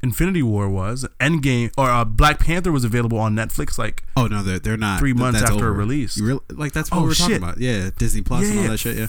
Infinity War was Endgame, or uh, Black Panther was available on Netflix. Like, oh no, they're they're not. three months after over. release. You real- like that's what Oh, we were talking about. Yeah, Disney Plus Yeah, and all yeah. that shit. Yeah.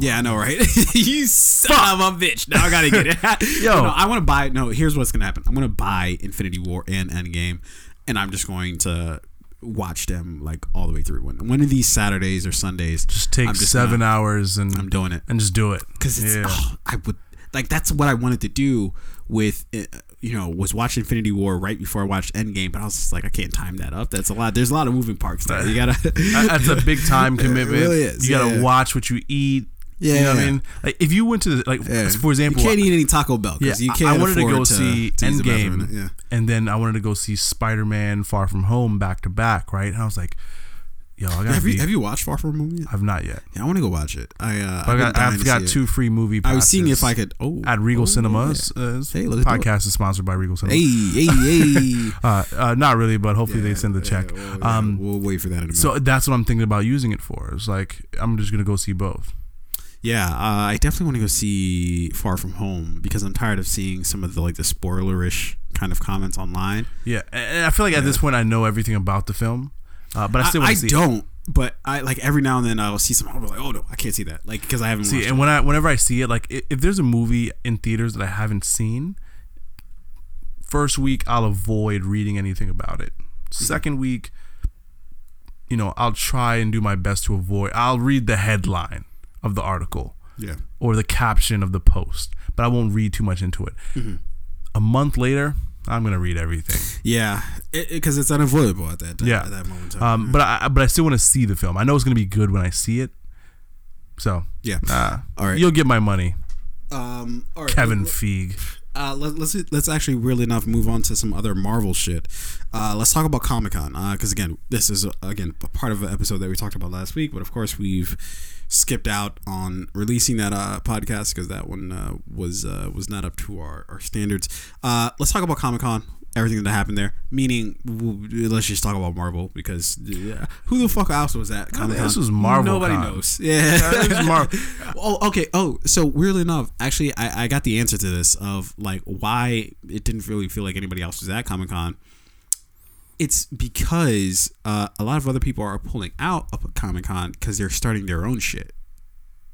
Yeah, I know, right? [laughs] you son of a bitch. Now I gotta get it. [laughs] Yo. no, I want to buy. No, here's what's gonna happen. I'm gonna buy Infinity War and Endgame, and I'm just going to watch them like all the way through. One one of these Saturdays or Sundays, just take just seven gonna- hours and I'm doing it and just do it because it's. Yeah. oh, I would like that's what I wanted to do with. uh, You know, was watch Infinity War right before I watched Endgame, but I was just like, I can't time that up. That's a lot. There's a lot of moving parts there. You gotta. [laughs] That's a big time commitment. [laughs] It really is, You gotta yeah. watch what you eat. Yeah, you know what I mean. Like if you went to the, like Yeah. for example, you can't eat any Taco Bell yeah, because you can't. I wanted to go see to use the Endgame, Yeah. and then I wanted to go see Spider Man Far From Home back to back. Right, and I was like, yo, I gotta Have you have you watched Far From Home yet? I've not yet. Yeah, I want to go watch it. I uh, I've got, I've got two free movie. I was seeing if I could. Oh, at Regal oh, Cinemas. Uh, Hey, podcast is sponsored by Regal Cinemas. Hey, hey, hey. [laughs] Uh, uh, not really, but hopefully Yeah, they send the yeah, check. well, yeah, um, we'll wait for that in a minute. so that's what I'm thinking about using it for. It's like I'm just gonna go see both. yeah, uh, I definitely want to go see Far From Home because I'm tired of seeing some of the like the spoilerish kind of comments online. Yeah, and I feel like at this point I know everything about the film, uh, but I still I, I see. it. don't, but I like every now and then I'll see. I'll be like, oh no, I can't see that, like because I haven't See, and it. when I whenever I see it, like i- if there's a movie in theaters that I haven't seen, first week I'll avoid reading anything about it. Mm-hmm. Second week, you know, I'll try and do my best to avoid. I'll read the headline of the article Yeah, or the caption of the post, but I won't read too much into it. Mm-hmm. A month later, I'm gonna read everything. yeah, because it's unavoidable at that. Yeah. at that moment. time. Um, but I but I still want to see the film. I know it's gonna be good when I see it. So yeah. uh, All right. you'll get my money, Um, all right. Kevin Feige. Uh, let, let's let's actually really enough move on to some other Marvel shit. Uh, let's talk about Comic Con because again, this is again a part of an episode that we talked about last week, but of course we've skipped out on releasing that uh, podcast because that one uh, was uh, was not up to our, our standards. Uh, let's talk about Comic Con everything that happened there. Meaning, let's just talk about Marvel because uh, who the fuck else was that? Comic Con? this was Marvel Nobody Con. knows. Yeah, was Marvel. [laughs] oh, okay. Oh, so weirdly enough, actually, I, I got the answer to this of like why it didn't really feel like anybody else was at Comic Con. It's because uh, a lot of other people are pulling out of Comic Con because they're starting their own shit.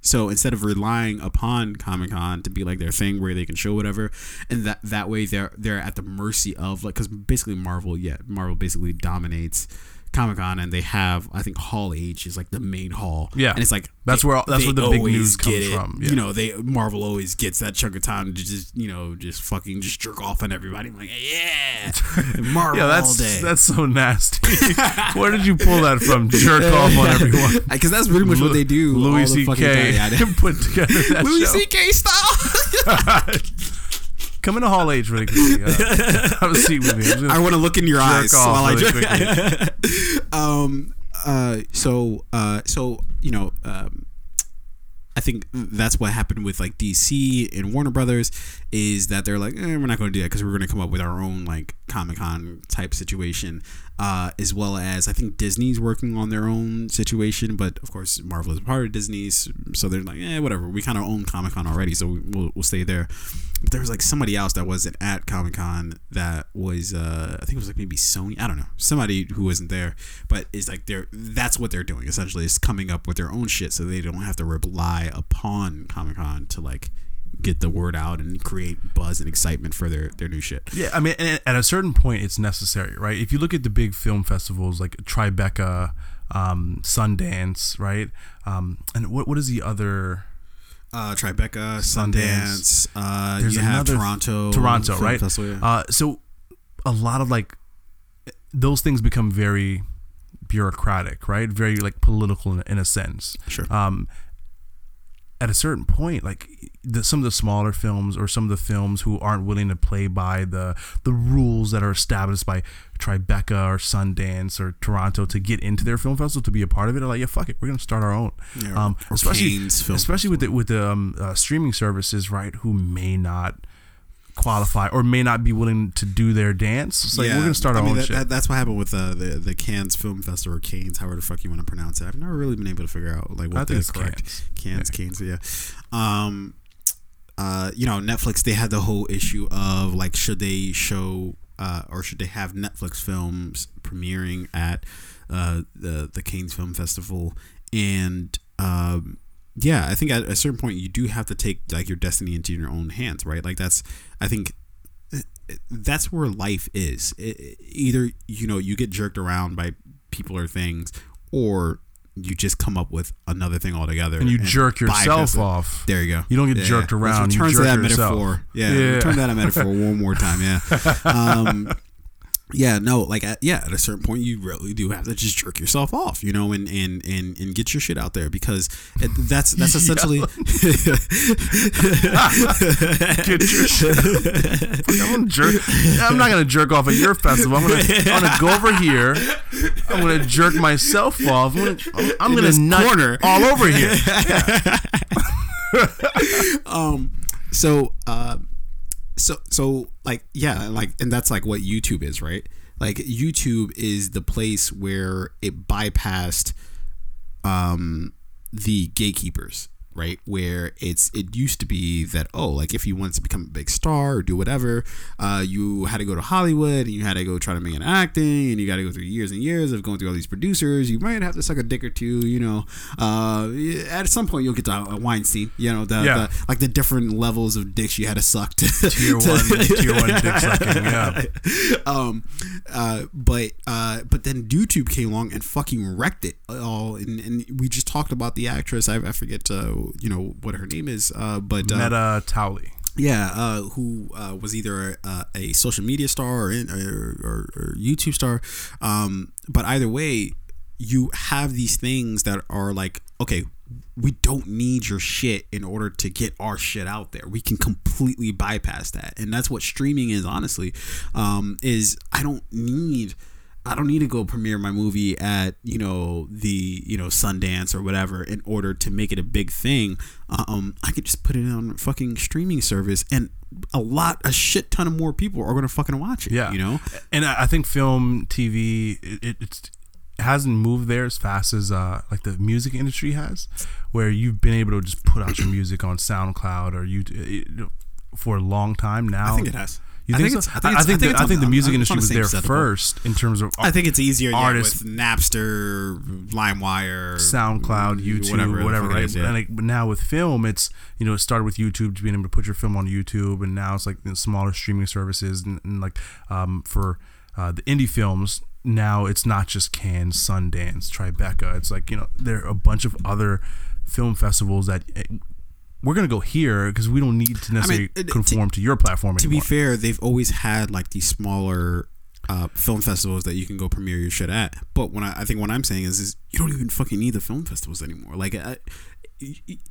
So instead of relying upon Comic Con to be like their thing where they can show whatever, and that that way they're they're at the mercy of like because basically Marvel, yeah, Marvel basically dominates Comic Con, and they have I think Hall H is like the main hall, Yeah. and it's like That's where all- that's where the big news comes from, yeah. You know, they Marvel always gets that chunk of time to just you know just fucking just jerk off on everybody. I'm like, yeah, [laughs] Marvel Yeah, all that's day. that's so nasty. [laughs] Where did you pull that from? Jerk off on everyone. [laughs] because that's pretty much what they do. Louis all C.K. put together that Louis. C.K. style. Come in into Hall H really quickly. Uh, [laughs] have a seat with me. I want to look in your eyes while I really drink. [laughs] um. Uh. So. Uh. So. You know. Um. I think that's what happened with like DC and Warner Brothers is that they're like, eh, we're not going to do that because we're going to come up with our own like Comic Con type situation, uh, as well as I think Disney's working on their own situation, but of course Marvel is part of Disney's, so they're like, eh, whatever. We kind of own Comic Con already, so we'll, we'll stay there. But there was like somebody else that wasn't at Comic Con that was, uh, I think it was like maybe Sony. I don't know, somebody who wasn't there, but it's like they're that's what they're doing essentially is coming up with their own shit, so they don't have to rely upon Comic Con to like get the word out and create buzz and excitement for their their new shit. Yeah, I mean, at a certain point, it's necessary, right? If you look at the big film festivals like Tribeca, um, Sundance, right? Um, and what what is the other? Uh, Tribeca, Sundance. Uh, There's you have Toronto, Toronto, Film right? Festival, yeah. Uh, so a lot of like those things become very bureaucratic, right? Very like political in, in a sense. Sure. Um, at a certain point, like the, some of the smaller films or some of the films who aren't willing to play by the the rules that are established by Tribeca or Sundance or Toronto to get into their film festival to be a part of it, are like, yeah, fuck it, we're gonna start our own. Yeah, um, or especially Cannes especially with the with the um, uh, streaming services, right? Who may not qualify or may not be willing to do their dance. It's like we're gonna start I our mean, own that, shit. that- that's what happened with uh, the the Cannes Film Festival or Canes, however the fuck you want to pronounce it. I've never really been able to figure out like what the correct Cannes. Cannes, Canes, yeah. Um, uh, you know, Netflix they had the whole issue of like should they show uh, or should they have Netflix films premiering at uh, the the Cannes Film Festival and um, yeah, I think at a certain point you do have to take like your destiny into your own hands, right? Like that's I think that's where life is. I- I- either you know you get jerked around by people or things, or you just come up with another thing altogether and you jerk yourself off. There you go. You don't get jerked around, Let's you return to that yourself. metaphor. Yeah, Yeah. return that metaphor one more time. Yeah. [laughs] Um, yeah, no, like at, yeah, at a certain point, you really do have to just jerk yourself off, you know, and and and, and get your shit out there because it, that's that's [laughs] essentially. [laughs] [laughs] Get your shit. I'm, jerk, I'm not gonna jerk off at your festival. I'm gonna, I'm gonna go over here. I'm gonna jerk myself off. I'm gonna, I'm, gonna nut corner. all over here. um so so so like yeah like and that's like what youtube is right? Like youtube is the place where it bypassed um the gatekeepers right where it's it used to be that oh like if you wanted to become a big star or do whatever uh you had to go to hollywood and you had to go try to make an acting and you got to go through years and years of going through all these producers you might have to suck a dick or two you know uh at some point you'll get to a Weinstein you know the, Yeah. the like the different levels of dicks you had to suck to Tier one, [laughs] tier one dick [laughs] sucking. Yeah. um uh but uh but then youtube came along and fucking wrecked it all and, and we just talked about the actress i, I forget uh you know what her name is uh but uh, Mette Towley. yeah uh who uh was either a, a social media star or, in, or, or, or youtube star um but either way you have these things that are like okay, we don't need your shit in order to get our shit out there. We can completely bypass that, and that's what streaming is. Honestly, um, is I don't need. I don't need to go premiere my movie at you know the you know Sundance or whatever in order to make it a big thing. Um, I could just put it on fucking streaming service, and a lot, a shit ton of more people are gonna fucking watch it. Yeah, you know. and I think film, TV, it, it hasn't moved there as fast as uh, like the music industry has, where you've been able to just put out your music on SoundCloud or you for a long time now. I think it has. You I think, think so? it's- I, I think, the, I think the on- music on- industry on the was there set first in terms of I think it's easier yeah, artists- with Napster, LimeWire, SoundCloud, YouTube, whatever, whatever, the fuck it right? is, yeah. And like, but now with film, it's you know it started with YouTube, to being able to put your film on YouTube, and now it's like the smaller streaming services, and, and like um, for uh, the indie films, now it's not just Cannes, Sundance, Tribeca. It's like you know there are a bunch of other film festivals that. We're gonna go here because we don't need to necessarily it- to- conform to, your platform to be fair, they've always had like these smaller uh, film festivals that you can go premiere your shit at. But when I, I think what I'm saying is, is you don't even fucking need the film festivals anymore. Like, I,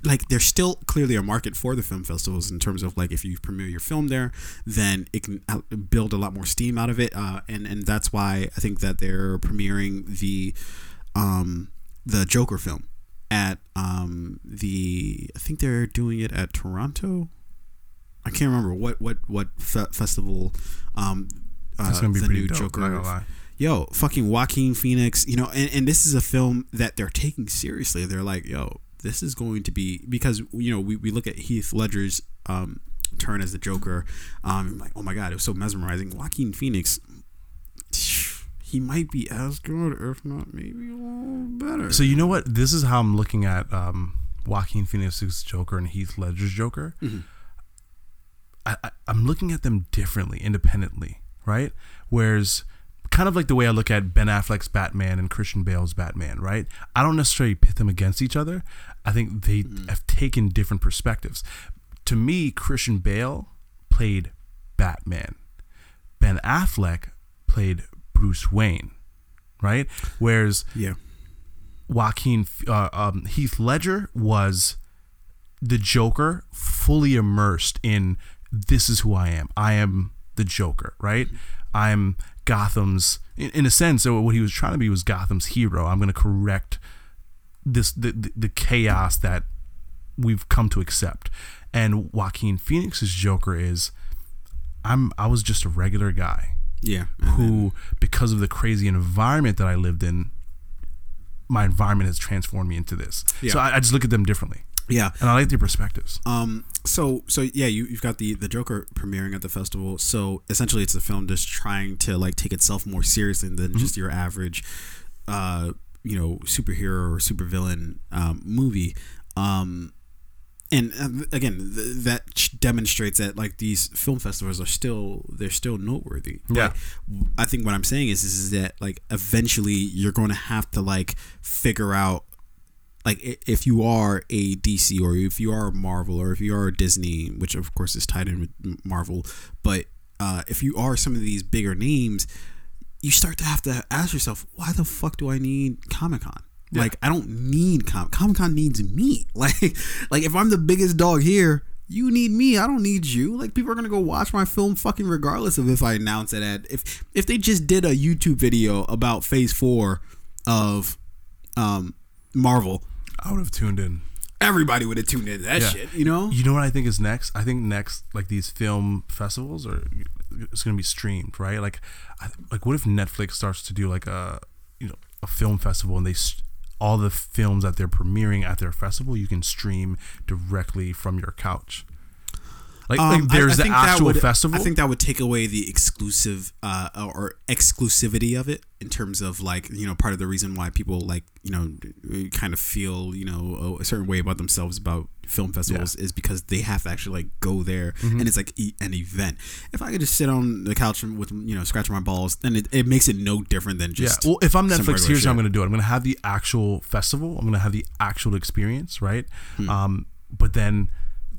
like there's still clearly a market for the film festivals in terms of like if you premiere your film there, then it can build a lot more steam out of it. Uh, and and that's why I think that they're premiering the um, the Joker film at um, the I think they're doing it at Toronto. I can't remember what what what fe- festival. Um, uh, It's gonna be the pretty new dope. Joker. not gonna lie. Yo, fucking Joaquin Phoenix. You know, and, and this is a film that they're taking seriously. They're like, yo, this is going to be because you know we, we look at Heath Ledger's um, turn as the Joker. Um, like, oh my god, it was so mesmerizing. Joaquin Phoenix. He might be as good, or if not maybe a little better. So you know what? This is how I'm looking at um, Joaquin Phoenix's Joker and Heath Ledger's Joker. Mhm. I, I, I'm looking at them differently, independently, right? Whereas, kind of like the way I look at Ben Affleck's Batman and Christian Bale's Batman, right? I don't necessarily pit them against each other. I think they have taken different perspectives. To me, Christian Bale played Batman. Ben Affleck played Bruce Wayne, right? Whereas yeah, Joaquin uh, um, Heath Ledger was the Joker, fully immersed in this is who I am. I am the Joker, right? I'm Gotham's, in, in a sense, so what he was trying to be was Gotham's hero. I'm going to correct this the, the the chaos that we've come to accept. And Joaquin Phoenix's Joker is, I'm I was just a regular guy yeah. who, because of the crazy environment that I lived in, my environment has transformed me into this. Yeah. So I, I just look at them differently, yeah. and I like their perspectives. Um. So so yeah, you you've got the the Joker premiering at the festival. So essentially, it's a film just trying to like take itself more seriously than just your average, uh, you know, superhero or supervillain um, movie. Um, and uh, again, th- that demonstrates that like these film festivals are still they're still noteworthy. Yeah. I think what I'm saying is is that like eventually you're going to have to like figure out like if you are a DC or if you are Marvel or if you are a Disney, which of course is tied in with Marvel, but uh, if you are some of these bigger names, you start to have to ask yourself, why the fuck do I need Comic Con? Like I don't need Com Comic Con needs me. [laughs] Like like if I'm the biggest dog here, you need me. I don't need you. Like people are gonna go watch my film fucking regardless of if I announce it at if if they just did a YouTube video about Phase Four of um Marvel, I would have tuned in. everybody would have tuned into that Yeah. shit. You know? You know what I think is next? I think next, like these film festivals are, it's gonna be streamed, right? Like, I, like what if Netflix starts to do like a, you know, a film festival and they, all the films that they're premiering at their festival, you can stream directly from your couch. Like, Um, like there's I the think that actual would- festival. I think that would take away the exclusive uh, or exclusivity of it in terms of like you know part of the reason why people like you know kind of feel you know a certain way about themselves about film festivals is because they have to actually like go there Mm-hmm. and it's like e- an event. If I could just sit on the couch and with you know scratch my balls, then it, it makes it no different than just yeah. Well, if I'm Netflix, here's how I'm going to do it. I'm going to have the actual festival. I'm going to have the actual experience, right? Hmm. Um, but then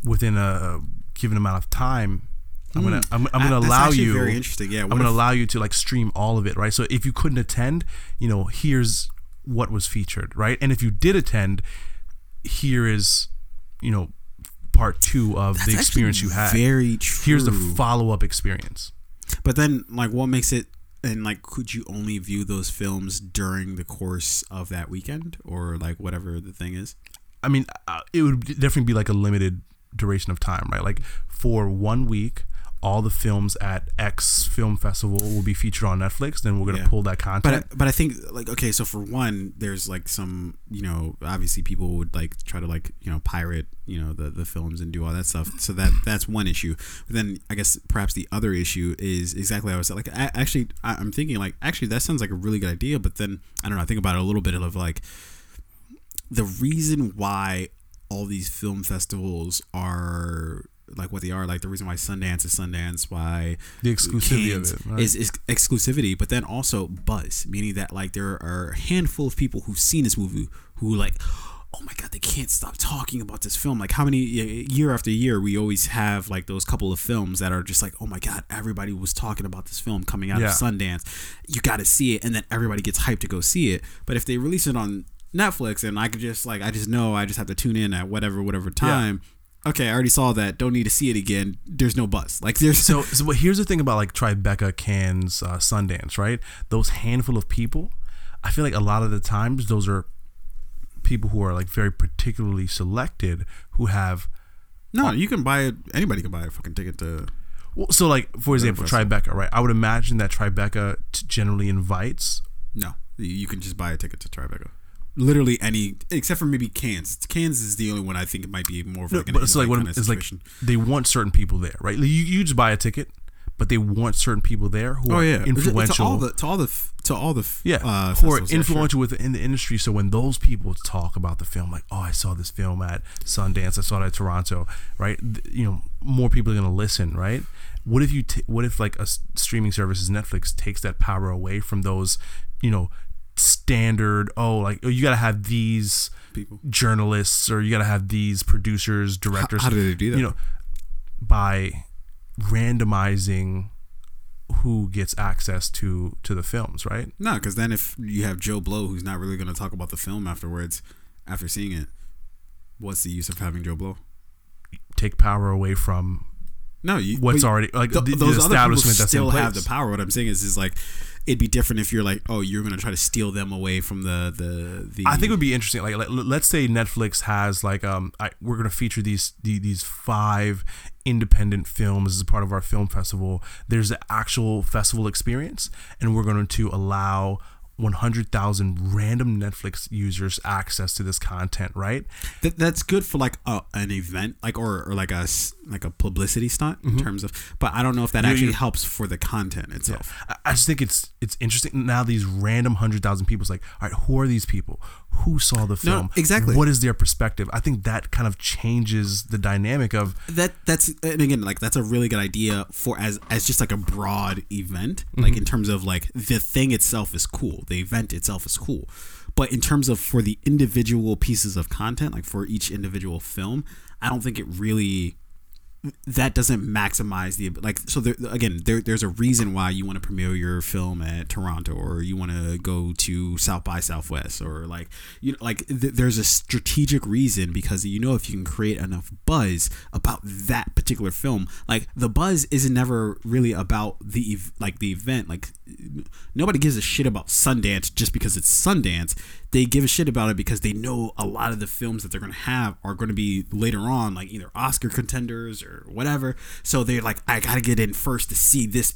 within a given amount of time, I'm gonna I'm, I'm Ah, gonna that's allow actually you. very interesting. Yeah, I'm gonna if- allow you to like stream all of it, right? So if you couldn't attend, you know, here's what was featured, right? And if you did attend, here is, you know, part two of the experience you had. Very true. Here's the follow up experience. But then, like, what makes it? And like, could you only view those films during the course of that weekend, or like whatever the thing is? I mean, uh, it would definitely be like a limited duration of time, right? Like for one week, all the films at X Film Festival will be featured on Netflix. Then we're gonna Yeah. pull that But content. I- but I think like okay, so for one, there's like some you know obviously people would like try to like you know pirate you know the the films and do all that stuff. So that that's one issue. But then I guess perhaps the other issue is exactly what I was like. I, actually, I, I'm thinking like actually that sounds like a really good idea. But then I don't know. I think about it a little bit of like the reason why all these film festivals are like what they are like the reason why Sundance is Sundance why the exclusivity Cannes of it, right? is, is exclusivity, but then also buzz, meaning that like there are a handful of people who've seen this movie who like, oh my god, they can't stop talking about this film. Like how many year after year we always have like those couple of films that are just like, oh my god, everybody was talking about this film coming out Yeah. of Sundance. You got to see it, and then everybody gets hyped to go see it. But if they release it on Netflix, and I could just like I just know I just have to tune in at whatever whatever time. Okay, I already saw that. Don't need to see it again. There's no buzz. Like there's so, [laughs] so but here's the thing about like Tribeca, Cannes, uh, Sundance, right? Those handful of people, I feel like a lot of the times those are people who are like very particularly selected who have No, you can buy it. Anybody can buy a fucking ticket to. well, so like for example. Tribeca, right? I would imagine that Tribeca t- generally invites No, you can just buy a ticket to Tribeca. Literally any, except for maybe Cannes. Cannes is the only one I think it might be more of No, like an but it's like invite what kind of it's like they want certain people there, right? You you just buy a ticket, but they want certain people there who Oh are yeah, influential. to all the to all the to all the yeah, uh, who are yeah, sure. influential within the industry. So when those people talk about the film, like, oh, I saw this film at Sundance, I saw it at Toronto, right? You know, more people are gonna listen, right? What if you? T- what if like a streaming service, as Netflix, takes that power away from those, you know, standard? Oh, like oh, you gotta have these people. journalists or you gotta have these producers, directors. how do they do that? You know, by randomizing who gets access to to the films, right? No, because then if you have Joe Blow, who's not really going to talk about the film afterwards, after seeing it, what's the use of having Joe Blow? Take power away from No, you, what's already like th- the, the those other people that's still have the power. What I'm saying is, is like it'd be different if you're like, oh, you're going to try to steal them away from the the the. I think it would be interesting. Like, let, let's say Netflix has like um, I, we're gonna feature these the, these five independent films as a part of our film festival. There's the actual festival experience, and we're going to allow 100,000 random Netflix users access to this content. Right? That, that's good for like a, an event, like or, or like a like a publicity stunt in terms of. But I don't know if that Mm-hmm. You- actually you- helps for the content itself. I- I just think it's it's interesting now. These random hundred thousand people's like, all right, who are these people? Who saw the film? exactly. What is their perspective? I think that kind of changes the dynamic of That that's and again like that's a really good idea for as as just like a broad event, Mm-hmm. like in terms of like the thing itself is cool, the event itself is cool, but in terms of for the individual pieces of content, like for each individual film, I don't think it really that doesn't maximize the like so there, again there, there's a reason why you want to premiere your film at toronto or you want to go to south by southwest or like you know like th- there's a strategic reason because you know if you can create enough buzz about that particular film like the buzz isn't never really about the ev- like the event like nobody gives a shit about sundance just because it's sundance they give a shit about it because they know a lot of the films that they're going to have are going to be later on like either oscar contenders or whatever. So they're like i gotta get in first to see this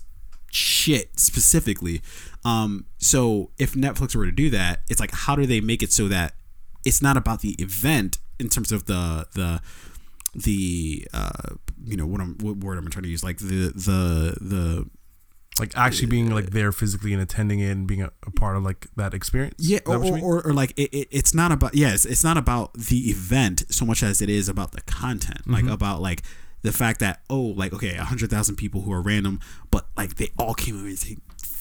shit specifically. Um so if netflix were to do that it's like how do they make it so that it's not about the event in terms of the the the uh you know what I'm what word I'm trying to use like the the the like actually being like there physically and attending it and being a, a part of like that experience. Yeah, that or, or, or, like it, it, it's not about yes, it's not about the event so much as it is about the content, like Mm-hmm. about like the fact that oh, like okay, a hundred thousand people who are random, but like they all came over and say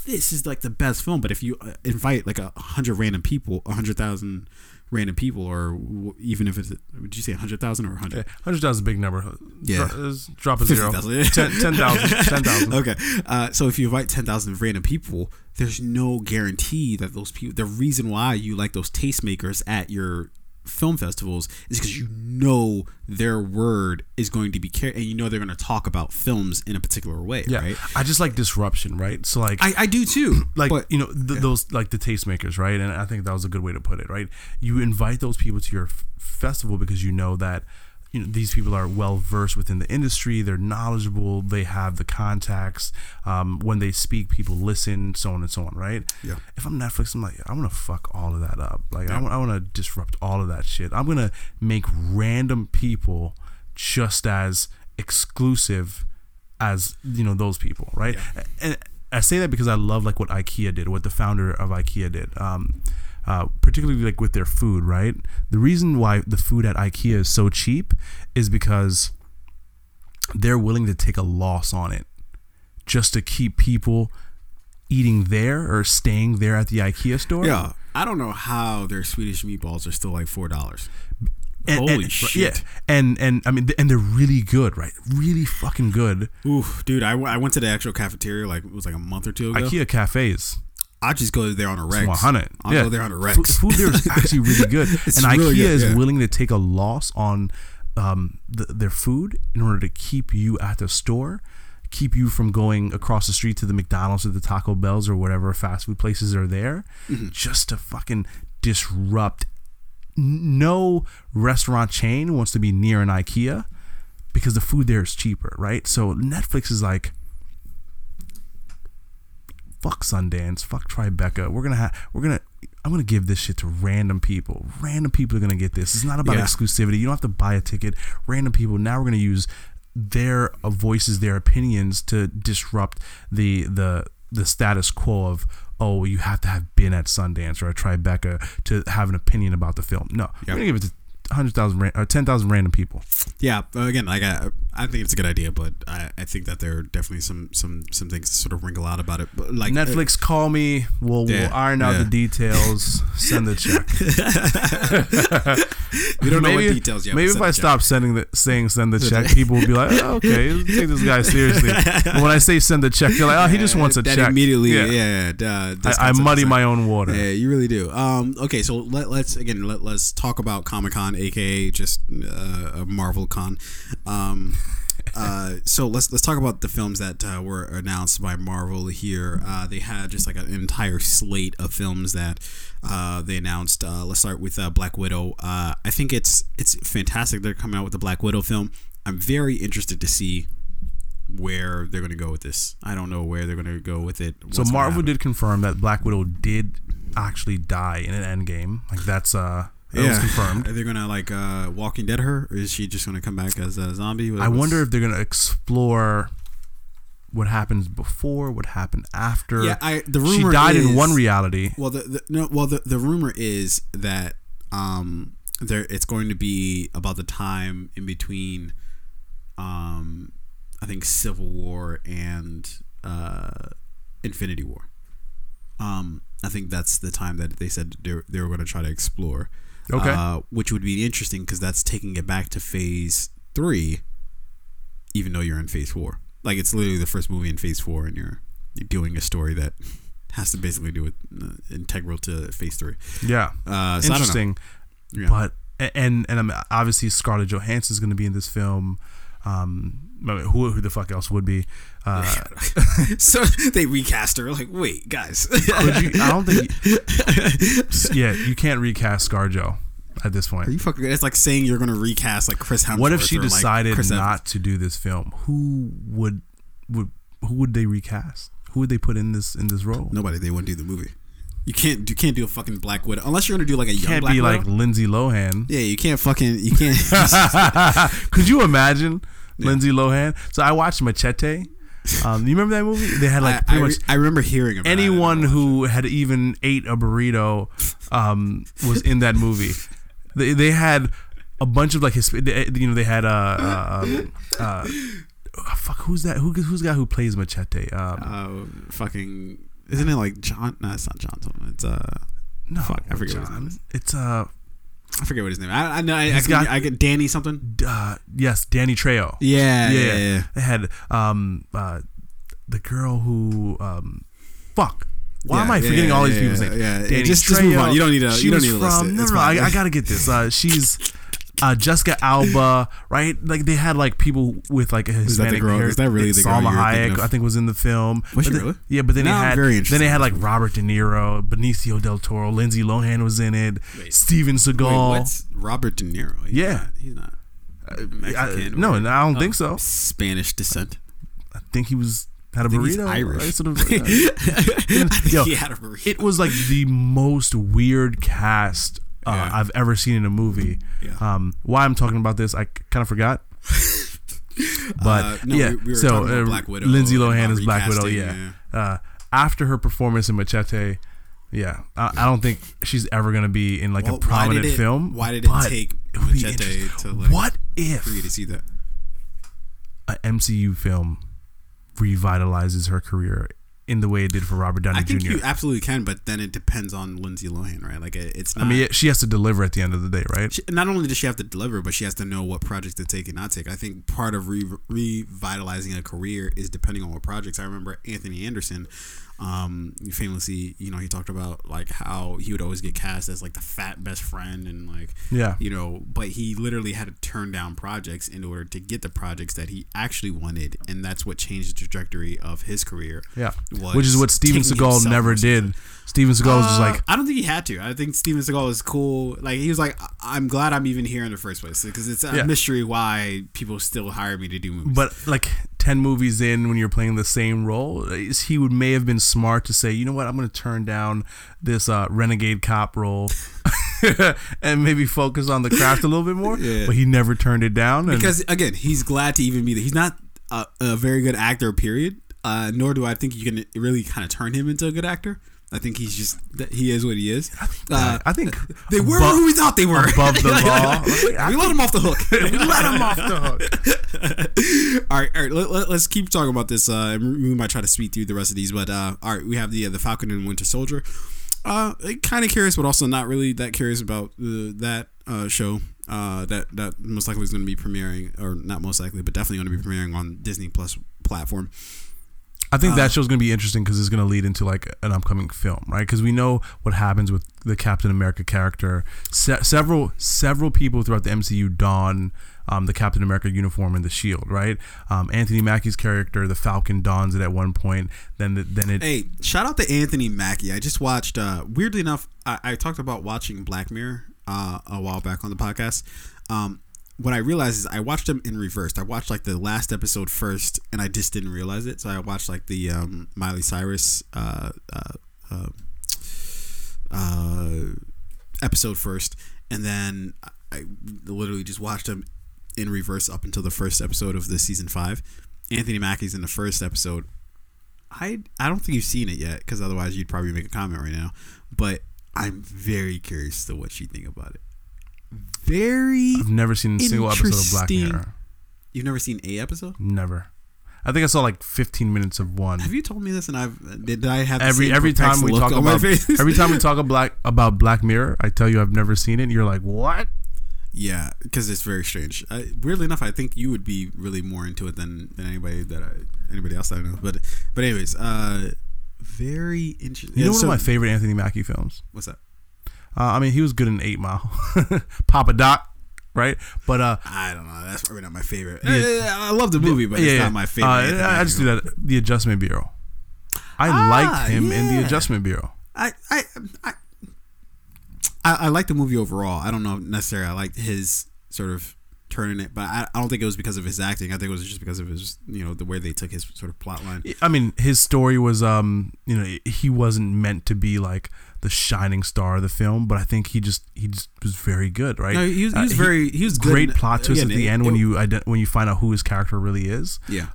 this is like the best film. But if you uh, invite like a hundred random people, a hundred thousand random people, or w- even if it's would you say a hundred thousand or a hundred? hundred thousand is a big number. Yeah. Dro- is- drop a zero. 50,000. Ten ten thousand. [laughs] Ten thousand. okay. Uh, so if you invite 10,000 random people, there's no guarantee that those people, the reason why you like those tastemakers at your film festivals is because you know their word is going to be carried, and you know they're going to talk about films in a particular way. Yeah, right. I just like disruption, right? So like, I, I do too. [clears throat] like but you know th- those like the tastemakers, right? And I think that was a good way to put it, right? You invite those people to your f- festival because you know that you know these people are well versed within the industry. They're knowledgeable. They have the contacts. Um, when they speak, people listen, so on and so on, right? Yeah. If I'm Netflix, I'm like, I want to fuck all of that up. Like, I want, I want to disrupt all of that shit. I'm gonna make random people just as exclusive as you know those people, right? Yeah. And I say that because I love like what IKEA did, what the founder of IKEA did. Um, uh, particularly like with their food, right? The reason why the food at IKEA is so cheap is because they're willing to take a loss on it just to keep people eating there or staying there at the IKEA store. yeah, I don't know how their Swedish meatballs are still like four dollars. And, Holy and- shit. Yeah, and and I mean, and they're really good, right? Really fucking good. Oof, dude, I, I went to the actual cafeteria like it was like a month or two ago. IKEA cafes. I just go there on a Rex. 100. I'll yeah. go there on a Rex. food there is actually really [laughs] good. And really IKEA good, is willing to take a loss on um, the, their food in order to keep you at the store, keep you from going across the street to the McDonald's or the Taco Bells or whatever fast food places are there, Mm-hmm. just to fucking disrupt. No restaurant chain wants to be near an IKEA because the food there is cheaper, right? So Netflix is like, fuck Sundance, fuck Tribeca. We're gonna have, we're gonna, I'm gonna give this shit to random people. Random people are gonna get this. It's not about Yeah. exclusivity. You don't have to buy a ticket. Random people. Now we're gonna use their uh, voices, their opinions to disrupt the the the status quo of oh you have to have been at Sundance or a Tribeca to have an opinion about the film. No, Yeah. we're gonna give it to hundred thousand or ten thousand random people. Yeah, uh, again, like I, I think it's a good idea, but I, I think that there are definitely some some some things to sort of wrinkle out about it. But like uh, Netflix, call me. We'll, Yeah, we'll iron out yeah. the details. Send the check. [laughs] we don't know maybe, what details yet. Maybe if I check. stop sending the saying send the [laughs] check, people will be like, oh, okay, take this guy seriously. But when I say send the check, they're like, oh, he just wants a that check. immediately. Yeah. Yeah, uh, I, I muddy my own water. Yeah, you really do. Um, okay, so let, let's again let, let's talk about Comic Con, aka just uh, a Marvel Con. Um, uh, so let's let's talk about the films that uh, were announced by Marvel here. Uh, they had just like an entire slate of films that uh, they announced. Uh, let's start with uh, Black Widow. Uh, I think it's it's fantastic they're coming out with the Black Widow film. I'm very interested to see where they're going to go with this. I don't know where they're going to go with it. So Marvel did confirm that Black Widow did actually die in an Endgame. Like that's uh, that was confirmed. Are they gonna like uh, Walking Dead her, or is she just gonna come back as a zombie? What- I wonder if they're gonna explore what happens before, what happened after. Yeah, I the she rumor died is, in one reality. Well, the, the no, well the, the rumor is that um there it's going to be about the time in between um I think Civil War and uh Infinity War. Um, I think that's the time that they said they they were going to try to explore. Okay. uh, which would be interesting because that's taking it back to Phase Three, even though you're in Phase Four. Like it's literally the first movie in Phase Four, and you're you're doing a story that [laughs] has to basically do with uh, integral to Phase Three. Yeah. Uh, so Interesting. Yeah. But and and um, obviously Scarlett Johansson is going to be in this film. Um, who who the fuck else would be? Uh, [laughs] so they recast her. Like, wait, guys. you, I don't think. [laughs] yeah, you can't recast ScarJo at this point. Are you fucking? It's like saying you're gonna recast like Chris Hemsworth. What if she or, like, decided not to do this film? Who would would who would they recast? Who would they put in this in this role? Nobody. They wouldn't do the movie. You can't. You can't do a fucking Black Widow unless you're gonna do like a young Can't Black be Widow. like Lindsay Lohan. yeah, you can't fucking. You can't. [laughs] Could you imagine Lindsay Lohan? So I watched Machete. Um, you remember that movie? They had like I, pretty I, much re- I remember hearing about it. anyone who had even ate a burrito um, was in that movie. They, they had a bunch of like his, you know, they had uh, uh, um, uh, oh, fuck, who's that? Who, who's the guy who plays Machete? Um, Uh, fucking. Isn't it like John? No, it's not John. It's uh. no, fuck, I forget what his name John. It's uh, I forget what his name. I, I know. I, I, can, got- I get Danny something. uh, yes, Danny Trejo. Yeah, yeah, yeah, yeah. They had um, uh, the girl who um, fuck. Why Yeah, am I forgetting all these people's yeah, names? yeah. Danny Just- just move Trejo. on. You don't need to- She you don't need to list it. No, It's no, I. I gotta get this. Uh, she's [laughs] uh, Jessica Alba, right? Like they had like people with like a that the Hispanic girl? hair. Is that really the girl Salma you're Hayek? I think was in the film. Was she then- really? Yeah, but then Now they had very then they had like Robert De Niro, Benicio del Toro, Lindsay Lohan was in it, Steven Wait, Seagal. what's Robert De Niro? He's Yeah. not, he's not I- Mexican. no, I don't oh, think so. Spanish descent. I think he was had a I think he's burrito. Irish. right? Sort of, [laughs] uh, I Yo, he had a burrito. it was like the most weird cast uh, Yeah. I've ever seen in a movie. Yeah. Um, why I'm talking about this, I kind of forgot. [laughs] But Uh, no, yeah, we- we were so uh, Black Widow Lindsay Lohan is Black Widow. recasting, Yeah. Uh, after her performance in Machete, yeah, I, I don't think she's ever gonna be in like Well, a prominent why it, film. Why did it take it Machete to like what if for you to see that? an MCU film revitalizes her career in the way it did for Robert Downey I think Jr.? you absolutely can, but then it depends on Lindsay Lohan, right? Like it, it's Not, I mean, she has to deliver at the end of the day, right? she, not only does she have to deliver, but she has to know what projects to take and not take. I think part of re- revitalizing a career is depending on what projects. I remember Anthony Anderson, um, famously, you know, he talked about like how he would always get cast as like the fat best friend and like, Yeah. you know, but he literally had to turn down projects in order to get the projects that he actually wanted, and that's what changed the trajectory of his career. Yeah, which is what Steven Seagal never did. Steven Seagal was just uh, like, I don't think he had to. I think Steven Seagal was cool. Like he was like, "I- I'm glad I'm even here in the first place because it's a Yeah. mystery why people still hire me to do movies. but like ten movies in, when you're playing the same role, he would may have been smart to say, you know what, I'm going to turn down this uh, renegade cop role. [laughs] and maybe focus on the craft a little bit more, [laughs] Yeah. but he never turned it down. And because again, he's glad to even be there. He's not a, a very good actor, period. Uh, nor do I think you can really kind of turn him into a good actor. I think he's just that he is what he is. Uh, I think they were above- who we thought they were. above the [laughs] law. [laughs] we let him off the hook. we let him off the hook. all right, all right. Let, let, us keep talking about this. Uh, we might try to speed through the rest of these, but uh, all right, we have the uh, the Falcon and Winter Soldier. Uh, kind of curious, but also not really that curious about uh, that uh, show. Uh, that that most likely is going to be premiering, or not most likely, but definitely going to be premiering on Disney Plus platform. I think Uh, that show's gonna be interesting because it's gonna lead into like an upcoming film, right? Because we know what happens with the Captain America character. Se- several several people throughout the MCU don um, the Captain America uniform and the shield, right? Um, Anthony Mackie's character, the Falcon, dons it at one point. Then the, then it Hey, shout out to Anthony Mackie. I just watched. Uh, weirdly enough, I, I talked about watching Black Mirror uh, a while back on the podcast. Um, what I realized is I watched them in reverse. I watched like the last episode first, and I just didn't realize it. So I watched like the um, Miley Cyrus uh, uh, uh, uh, episode first, and then I literally just watched them in reverse up until the first episode of the season five. Anthony Mackie's in the first episode. I I don't think you've seen it yet because otherwise you'd probably make a comment right now. But I'm very curious to what you think about it. Very. I've never seen a single episode of Black Mirror. You've never seen a episode? Never. I think I saw like 15 minutes of one. Have you told me this? And I've did I have the Every same every time we talk about [laughs] every time we talk about Black about Black Mirror, I tell you I've never seen it. and You're like, what? Yeah, because it's very strange. I, weirdly enough, I think you would be really more into it than, than anybody that I anybody else that I know. But but anyways, uh, very interesting. You know one so, of my favorite Anthony Mackie films. what's that? Uh, I mean, he was good in Eight Mile, [laughs] Papa Doc, right? But uh, I don't know. That's probably not my favorite. Yeah. I love the movie, but it's not my favorite. Uh, I, just do that. The Adjustment Bureau. I Ah, liked him in the Adjustment Bureau. I, I, I, I, I like the movie overall. I don't know necessarily I liked his sort of turning it, but I, I don't think it was because of his acting. I think it was just because of his, you know, the way they took his sort of plot line. I mean, his story was, um, you know, he wasn't meant to be like the shining star of the film, but I think he just he just was very good, right? No, he was, he Uh, very, he was good great in- plot twist again, at the it- end when it- you ident- when you find out who his character really is. yeah.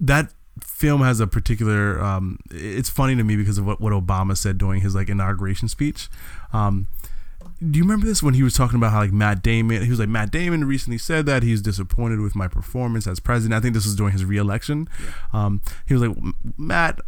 that film has a particular um, it's funny to me because of what, what obama said during his like inauguration speech um, do you remember this when he was talking about how like matt damon he was like matt damon recently said that he's disappointed with my performance as president i think this was during his reelection um, he was like matt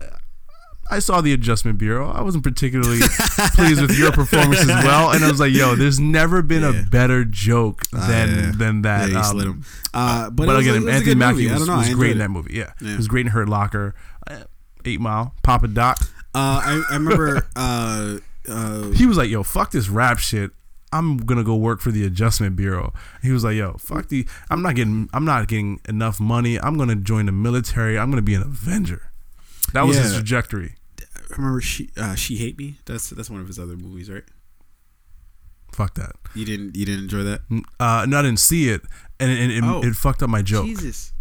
I saw the Adjustment Bureau. I wasn't particularly [laughs] pleased with your performance as well, and I was like, "Yo, there's never been Yeah. a better joke Ah, than yeah. than that." Yeah, um, him. Uh, but, but, was, again, it Anthony Mackie was, was great in that movie. Yeah. Yeah. he was great in Hurt Locker, uh, Eight Mile, Papa Doc. Uh, I, I remember. [laughs] Uh, He was like, "Yo, fuck this rap shit. I'm gonna go work for the Adjustment Bureau." He was like, "Yo, fuck the. I'm not getting. I'm not getting enough money. I'm gonna join the military. I'm gonna be an Avenger." That was his trajectory. I remember she uh, she hate me. That's that's one of his other movies, right? Fuck that. You didn't you didn't enjoy that? Uh, no, I didn't see it, and it, it, Oh. it fucked up my joke Jesus.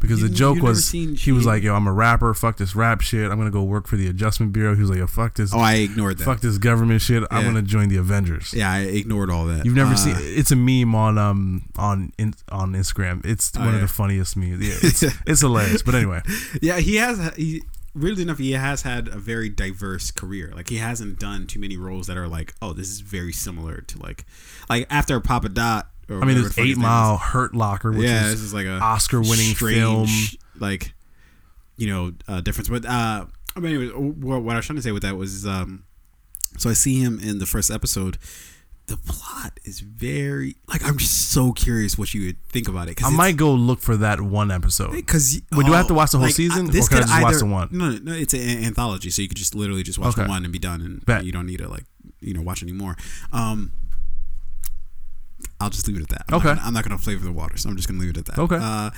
Because You- the joke was seen he was like, "Yo, I'm a rapper. Fuck this rap shit. I'm gonna go work for the Adjustment Bureau." He was like, "Yo, fuck this. Oh, I ignored that. fuck this government shit. I'm gonna join the Avengers." Yeah, I ignored all that. You've never Uh, seen it's a meme on um on in, on Instagram. It's Oh, one of the funniest memes. Yeah, it's [laughs] it's hilarious. But anyway, Yeah, he has. He weirdly enough, he has had a very diverse career. Like he hasn't done too many roles that are like, oh, this is very similar to like, like after Papa Doc. I mean, there's the Eight Mile. Hurt Locker, which yeah, is this is like a Oscar-winning film. like you know, uh, difference. But uh, I mean, anyway, what, what I was trying to say with that was, um, so I see him in the first episode. The plot is very like I'm just so curious what you would think about it. I might go look for that one episode. because Wait, do I have to watch the whole season, or can I just watch the one? No, no, it's an anthology, so you could just literally just watch Okay. the one and be done, and Bet. you don't need to like you know watch anymore. Um, I'll just leave it at that. I'm Okay. not gonna, I'm not gonna flavor the water, so I'm just gonna leave it at that. Okay. Uh,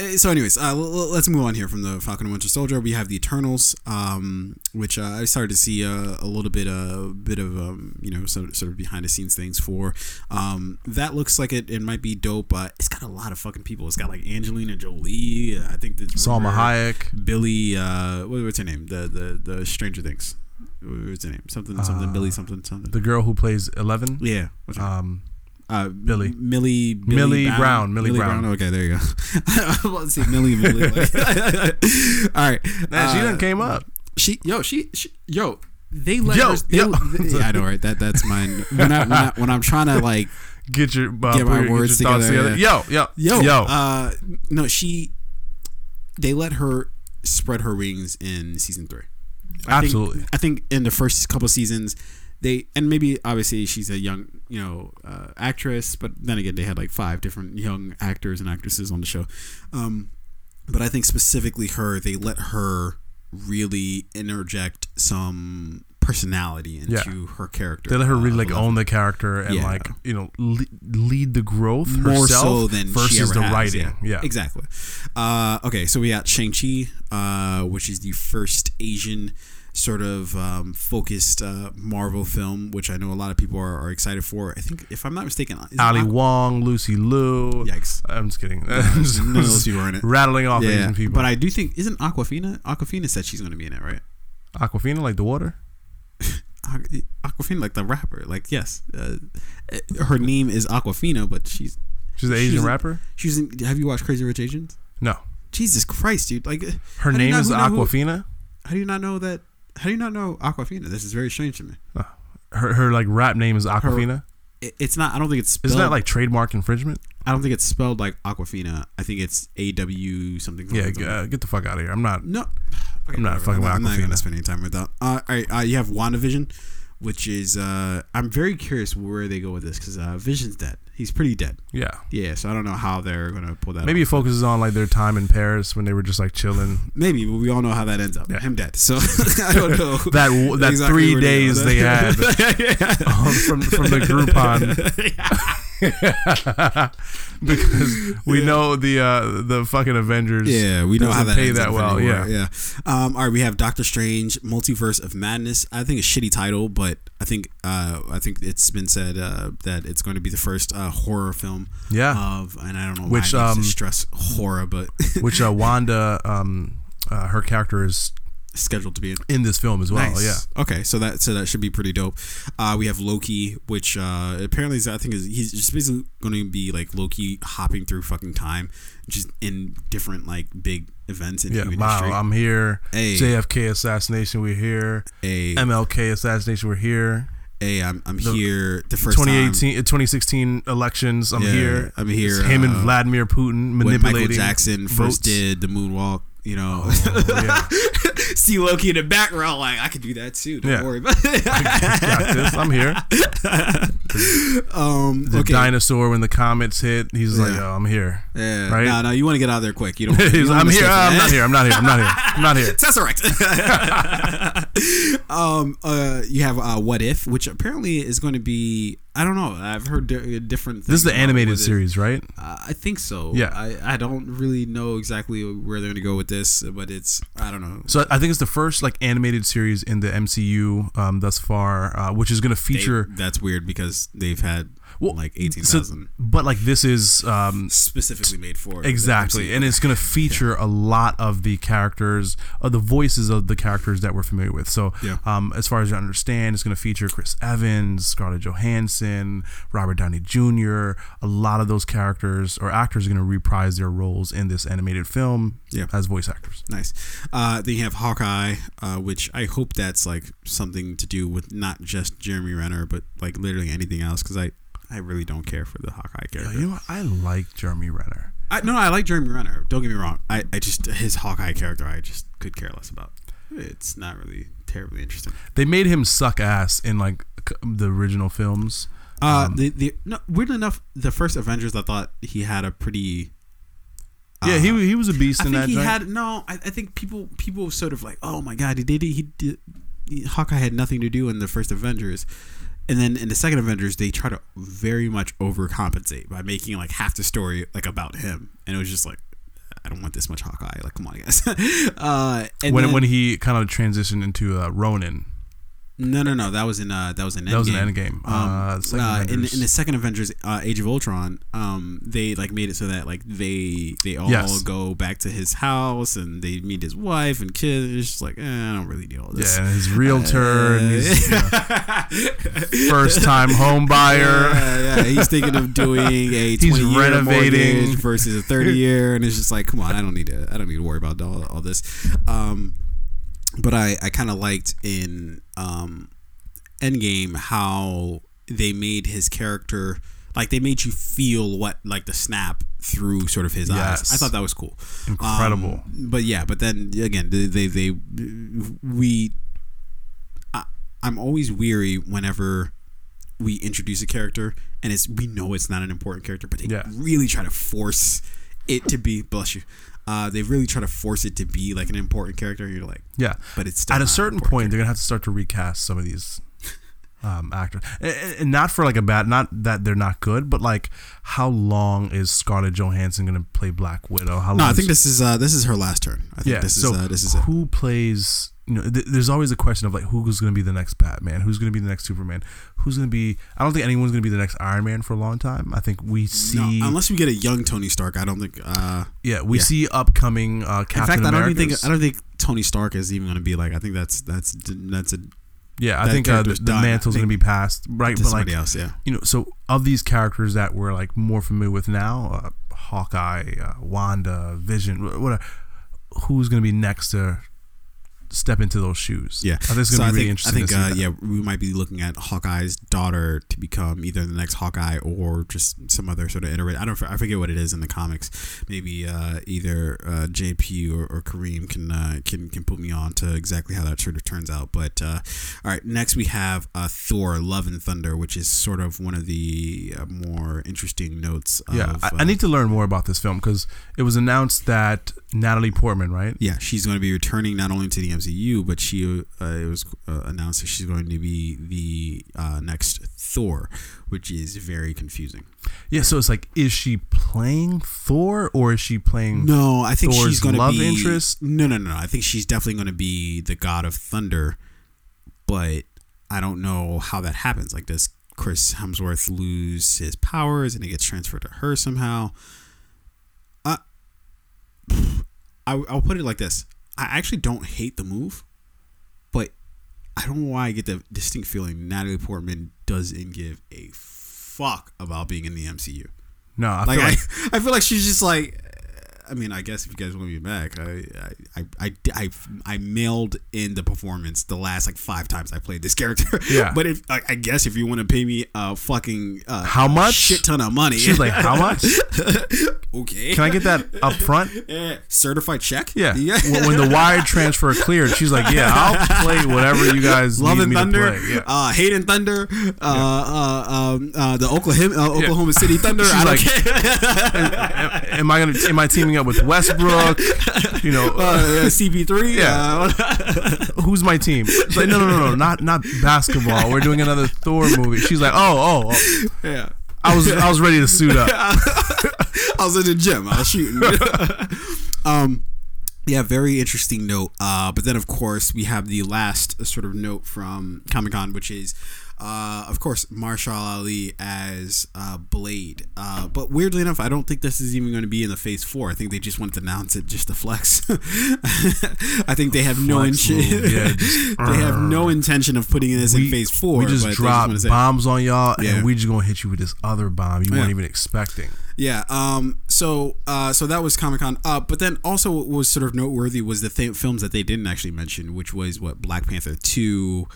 eh, so, anyways, uh, let's move on here from the Falcon and Winter Soldier. We have the Eternals, um, which uh, I started to see uh, a little bit, a bit of, um, you know, sort of, sort of behind the scenes things for. Um, that looks like it, it might be dope. Uh, it's got a lot of fucking people. It's got like Angelina Jolie. uh, I think this Salma Hayek. Billy. Uh, what, what's her name? The the the Stranger Things. What's her name? Something something. Uh, Billy something something. The girl who plays Eleven. yeah. What's her name? Uh, Billy. Millie. Billy Millie Brown, Millie Brown. Okay, there you go. [laughs] I about to say Millie. Millie. [laughs] [laughs] All right. she Uh, done came up. She yo she, she yo they let Yo, her. They, yo. they- yeah, I know right. That that's mine. When I when, I, when I'm trying to like Get your uh, get my your- words your thoughts together, Yo, yo, yo yo. uh no she they let her spread her wings in season three. I think- Absolutely. I think in the first couple seasons, they and maybe obviously she's a young you know uh, actress, but then again they had like five different young actors and actresses on the show. Um, but I think specifically her, they let her really interject some personality into Yeah. her character. They let her uh, really like own the character and Yeah. like you know le- lead the growth more herself so than versus the has, writing. Yeah, Yeah, exactly. Uh, okay, so we got Shang Chi, uh, which is the first Asian sort of um, focused uh, Marvel film, which I know a lot of people are, are excited for. I think, if I'm not mistaken, Ali Aqu- Wong, Lucy Liu. Yikes. I'm just kidding. None [laughs] of those people are in it. Rattling off Yeah, Asian people. but I do think isn't Aquafina? Aquafina said she's going to be in it, right? Aquafina, like the water. [laughs] Aquafina, like the rapper, like yes, uh, her name is Aquafina, but she's She's an Asian She's- rapper. she's in. Have you watched Crazy Rich Asians? No, Jesus Christ, dude! Like her do you name is who- Aquafina. How do you not know that? How do you not know Aquafina? This is very strange to me. Her her like rap name is Aquafina. It, it's not. I don't think it's spelled. Isn't that like trademark infringement? I don't think it's spelled like Aquafina. I think it's A W something. Yeah, something. uh, get the fuck out of here. I'm not. no. I'm not fucking with I'm not Aquafina. gonna spend any time with that. Uh, all right. Uh, you have WandaVision, which is. Uh, I'm very curious where they go with this because uh, Vision's dead. He's pretty dead. Yeah, Yeah. So I don't know how they're gonna pull that. maybe it focuses on like their time in Paris when they were just like chilling. Maybe, but we all know how that ends up. Yeah. Him dead. So [laughs] I don't know. [laughs] That w- that exactly three where they go. days they had [laughs] um, from from the Groupon [laughs] because we know the uh, the fucking Avengers. Yeah, we know how that pay that well, yeah. yeah. Um, all right, we have Doctor Strange: Multiverse of Madness. I think a shitty title, but I think uh, I think it's been said uh, that it's going to be the first uh, horror film yeah. of, and I don't know Which, um, stress horror, but Which uh, Wanda, um, uh, her character is scheduled to be in. in this film as well. Nice. Yeah. Okay, so that so that should be pretty dope. Uh, we have Loki, which uh, apparently is, I think is he's just basically going to be like Loki hopping through fucking time, just in different like big events in Yeah, human wow, history. I'm here. Hey. JFK assassination, we're here. a MLK assassination, we're here. Hey, I'm I'm The here the first 2018, uh, 2016 elections, I'm Yeah, here. I'm here, It's him and uh, Vladimir Putin when manipulating. Michael Jackson first did the moonwalk. You know, [laughs] Oh, yeah. [laughs] [laughs] see Loki in the background, like I could do that too. Don't Yeah. worry about it. Got this. I'm here. [laughs] um, The okay. dinosaur when the comets hit, he's like, "Oh, I'm here." yeah, right? No, no, you want to get out of there quick. You [laughs] don't. you don't like, I'm here. I'm not here. I'm not here. I'm not here. I'm not here. Tesseract. um, uh, you have uh, What If, which apparently is going to be. I don't know. I've heard di- different. This is the animated series, right? Uh, I think so. Yeah. I, I don't really know exactly where they're going to go with this, but it's I don't know. So I think it's the first like animated series in the MCU um, thus far, uh, which is going to They- feature. that's weird because they've had Well, like eighteen so- but like this is um, specifically made for exactly, and it's going to feature a lot of the characters, of the voices of the characters that we're familiar with. So, Yeah. um, as far as you understand, it's going to feature Chris Evans, Scarlett Johansson, Robert Downey Jr. A lot of those characters or actors are going to reprise their roles in this animated film Yeah. as voice actors. Nice. Uh, then you have Hawkeye, uh, which I hope that's like something to do with not just Jeremy Renner, but like literally anything else. Because I, I really don't care for the Hawkeye character. you know what? I like Jeremy Renner. I, no, I like Jeremy Renner. Don't get me wrong. I, I just his Hawkeye character, I just could care less about. It's not really terribly interesting. They made him suck ass in like the original films. Uh, the the no, weird enough, the first Avengers, I thought he had a pretty. yeah, uh, he he was a beast I in think that. he had no. I, I think people people sort of like, oh my god, he did he did. He, Hawkeye had nothing to do in the first Avengers, and then in the second Avengers, they try to very much overcompensate by making like half the story like about him, and it was just like, I don't want this much Hawkeye. Like, come on, guys. [laughs] uh, and when then- when he kind of transitioned into uh, Ronin. No, no, no, that was in uh, that was in Endgame. That was in Endgame. Uh, Um, the uh, in, in the second Avengers, uh, Age of Ultron, um, they like made it so that like they they all Yes. go back to his house and they meet his wife and kids. It's just like eh, I don't really need all this. Yeah, his realtor, and his [laughs] you know, Uh, [laughs] first time home buyer. Yeah, yeah, he's thinking of doing a [laughs] He's renovating. versus a thirty year, and it's just like, come on, I don't need to, I don't need to worry about all, all this. Um, but I, I kind of liked in um, Endgame how they made his character like they made you feel what like the snap through sort of his eyes. I thought that was cool. Incredible. Um, but yeah, but then again, they they, they we. I, I'm always weary whenever we introduce a character and it's we know it's not an important character, but they Yeah. really try to force it to be. Bless you. Uh, they really try to force it to be like an important character. You're like, yeah. but it's still At a certain point, they're gonna have to start to recast some of these um, actors, and, and not for like a bad, not that they're not good, but like how long is Scarlett Johansson gonna play Black Widow? How long? No, I think this is uh, this is her last turn. I think yeah. this is so uh, this is it. who plays? You know, th- there's always a question of like who's going to be the next Batman, who's going to be the next Superman, who's going to be. I don't think anyone's going to be the next Iron Man for a long time. I think we see, No, unless we get a young Tony Stark, I don't think. Uh, yeah, we yeah. see upcoming uh, Captain in fact, I don't even think I don't think Tony Stark is even going to be like. I think that's that's that's a yeah, I think uh, the, the mantle's going to be passed, right? to But like, somebody else. Yeah. you know, so of these characters that we're like more familiar with now, uh, Hawkeye, uh, Wanda, Vision, wh- whatever, who's going to be next to step into those shoes? Yeah. I think it's going I to be really think, I think uh, yeah, we might be looking at Hawkeye's daughter to become either the next Hawkeye or just some other sort of iterate. I don't, I forget what it is in the comics. Maybe uh, either uh, JP or, or Kareem can uh, can can put me on to exactly how that sort of turns out. But uh, all right, next we have uh, Thor: Love and Thunder, which is sort of one of the more interesting notes. Yeah, of, I, I need to learn more about this film because it was announced that Natalie Portman, right? yeah, she's going to be returning not only to the MCU, but she uh, it was uh, announced that she's going to be the uh, next Thor, which is very confusing. Yeah, so it's like, is she playing Thor or is she playing? No, I think Thor's she's going to love be interest? No, no, no. I think she's definitely going to be the god of thunder, but I don't know how that happens. Like, does Chris Hemsworth lose his powers and it gets transferred to her somehow? Uh, I, I'll put it like this: I actually don't hate the move, but I don't know why I get the distinct feeling Natalie Portman doesn't give a fuck about being in the MCU. No, I Like, feel like I, [laughs] I feel like she's just like. I mean, I guess if you guys want me back, I, I, I, I, I, I mailed in the performance the last like five times I played this character. [laughs] Yeah. But if I, I guess if you want to pay me a fucking uh, How much? shit ton of money, she's like, how [laughs] much? Okay. Can I get that [laughs] up front? Yeah. Certified check? Yeah. when, when the [laughs] wire transfer cleared, she's like, "Yeah, I'll play whatever you guys Love need and me Thunder, to play." Yeah. uh, Hate and Thunder, uh, uh, um, uh, the Oklahoma, uh, Oklahoma City [laughs] Thunder. She's I like- am, am I gonna? Am I teaming up with Westbrook? You know, Uh, CP3. Yeah. Uh, who's my team? It's like, no, no, no, no, not not basketball. We're doing another Thor movie. She's like, oh, oh, oh. yeah. I was I was ready to suit up. [laughs] I was in the gym. I was shooting. [laughs] um, yeah, very interesting note. Uh, but then of course we have the last sort of note from Comic Con, which is, uh, of course, Mahershala Ali as uh, Blade. Uh, but weirdly enough, I don't think this is even going to be in the Phase Four. I think they just wanted to announce it just to flex. [laughs] I think they have no intention. yeah, [laughs] they have no intention of putting this in Phase Four. We just dropped say- bombs on y'all, Yeah. and we just gonna hit you with this other bomb you Yeah. weren't even expecting. Yeah. Um. So. Uh. So that was Comic Con. Uh. But then also what was sort of noteworthy was the th- films that they didn't actually mention, which was what Black Panther two.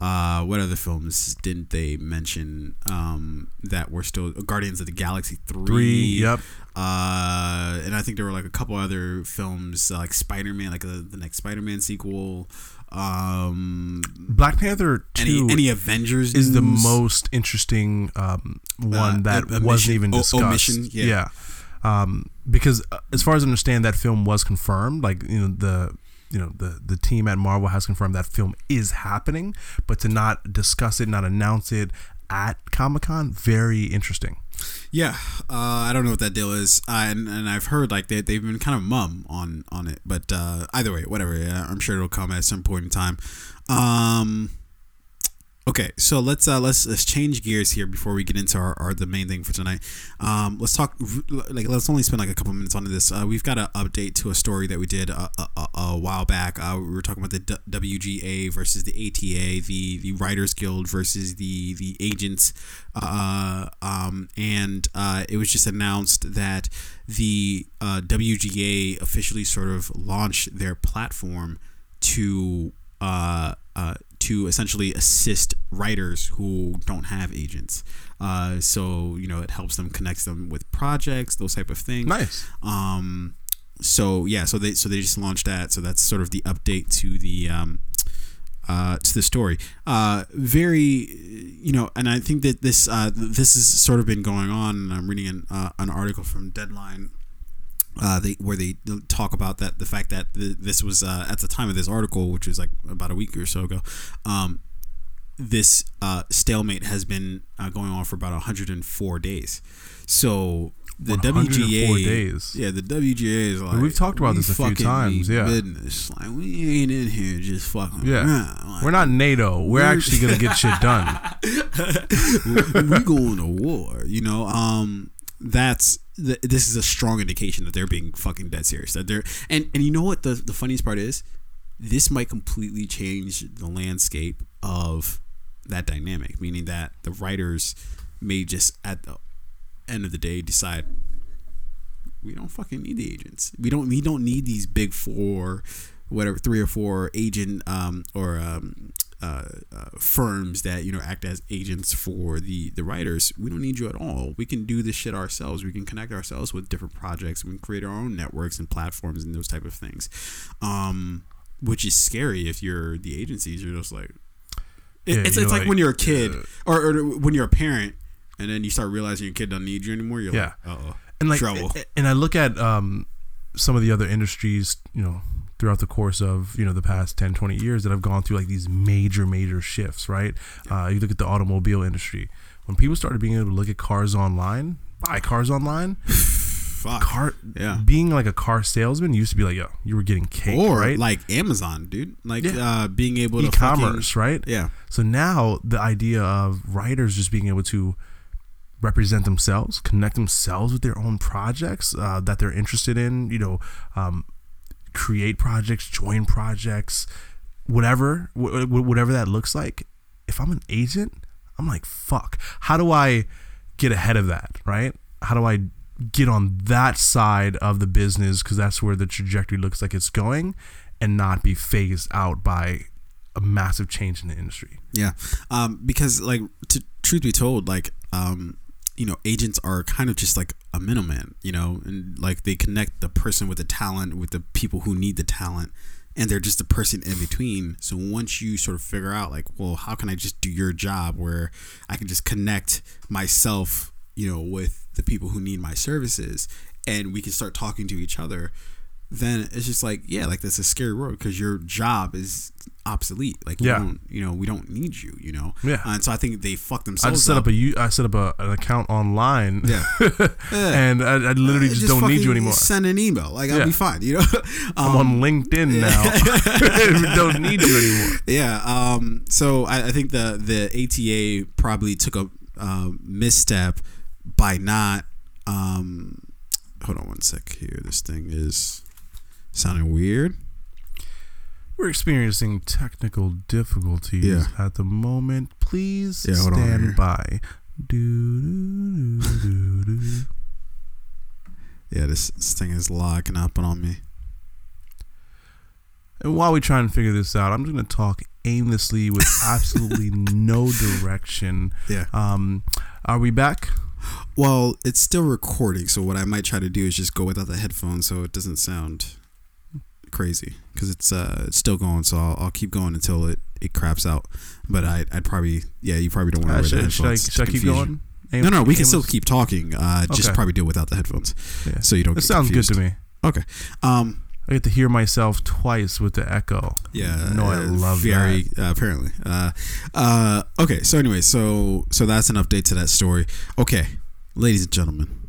Uh. What other films didn't they mention? Um. That were still Guardians of the Galaxy three. Three, yep. Uh. And I think there were like a couple other films uh, like Spider Man, like the, the next Spider Man sequel. Um. Black Panther Any two any Avengers is the most interesting um, one Uh, that omission- wasn't even discussed. omission, yeah. Um, because uh, as far as I understand, that film was confirmed. Like you know the you know the the team at Marvel has confirmed that film is happening, but to not discuss it, not announce it at Comic Con, very interesting. Yeah, uh, I don't know what that deal is, uh, and and I've heard like they they've been kind of mum on on it, but uh, either way, whatever. Yeah, I'm sure it'll come at some point in time. Um, okay, so let's uh, let's let's change gears here before we get into our, our the main thing for tonight. Um, let's talk like let's only spend like a couple minutes on this. Uh, we've got an update to a story that we did a, a, a, a while back. Uh, we were talking about the D- WGA versus the ATA, the the Writers Guild versus the the agents, uh, um, and uh, it was just announced that the uh, WGA officially sort of launched their platform to uh, uh, to essentially assist writers who don't have agents. Uh, so you know it helps them connects them with projects, those type of things. Nice. Um, so yeah, so they so they just launched that. So that's sort of the update to the um, uh, to the story. Uh, very, you know, and I think that this uh, this has sort of been going on. And I'm reading an uh, an article from Deadline. Uh, they where they talk about that the fact that the, this was uh, at the time of this article, which was like about a week or so ago. Um, this uh, stalemate has been uh, going on for about 104 days. So the 104 WGA days. yeah, the WGA is like We've talked about we this a few times, yeah. business. Like we ain't in here just fucking Yeah. Like, We're not NATO. We're actually gonna get shit done. [laughs] we going to war. You know, um, that's the, this is a strong indication that they're being fucking dead serious. That they're and and you know what the the funniest part is, this might completely change the landscape of that dynamic. Meaning that the writers may just at the end of the day decide we don't fucking need the agents. We don't we don't need these big four, whatever three or four agent um or um uh, uh, firms that you know act as agents for the the writers. We don't need you at all. We can do this shit ourselves. We can connect ourselves with different projects. We can create our own networks and platforms and those type of things. Um, which is scary if you're the agencies. You're just like it- Yeah, it's it's like, like, when you're a kid uh, or, or when you're a parent and then you start realizing your kid doesn't need you anymore. You're Yeah. like, oh, and like trouble. and I look at um some of the other industries, you know, throughout the course of, you know, the past 10, 20 years that have gone through like these major major shifts, right? Uh, you look at the automobile industry. When people started being able to look at cars online, buy cars online, [sighs] Fuck. car Yeah. being like a car salesman used to be like, yo, you were getting cake, or right? like Amazon, dude. Like Yeah. uh, being able to e-commerce, right? Yeah. So now the idea of writers just being able to represent themselves, connect themselves with their own projects uh, that they're interested in, you know, um, create projects, join projects, whatever, wh- wh- whatever that looks like. If I'm an agent, I'm like, fuck. How do I get ahead of that, right? How do I get on that side of the business because that's where the trajectory looks like it's going, and not be phased out by a massive change in the industry. Yeah. Um, because like to truth be told, like um, you know agents are kind of just like a middleman you know and like they connect the person with the talent with the people who need the talent and they're just a person in between. So once you sort of figure out like well how can i just do your job where i can just connect myself you know with the people who need my services and we can start talking to each other then it's just like yeah like that's a scary world because your job is obsolete like you Yeah. don't you know we don't need you you know Yeah. and so i think they fuck I themselves just set up up a I set up a, an account online. yeah [laughs] and I, I literally Uh, just, don't need you anymore. Send an email, like I'll be fine. You know, [laughs] I'm um, on LinkedIn now. [laughs] don't need you anymore. yeah. Um, so I, I think the the ATA probably took a uh, misstep by not. Um, hold on one sec here. This thing is sounding weird. We're experiencing technical difficulties Yeah. at the moment. Please Yeah, stand by. Do, do, do. Yeah, this, this thing is locking up on me. And while we try and figure this out, I'm just going to talk aimlessly with [laughs] absolutely no direction. Yeah. Um, are we back? Well, it's still recording, so what I might try to do is just go without the headphones, so it doesn't sound crazy because it's uh it's still going. So I'll, I'll keep going until it it craps out. But I I'd probably yeah you probably don't want Uh, to wear the should, should I, should I keep going? No, no, we can still keep talking. Uh, just probably do it without the headphones, Yeah. so you don't. It sounds confused. good to me. Okay. Um. I get to hear myself twice with the echo. Yeah. No, I uh, love very, Uh, apparently. Uh. Uh. Okay. So anyway, so so that's an update to that story. Okay, ladies and gentlemen.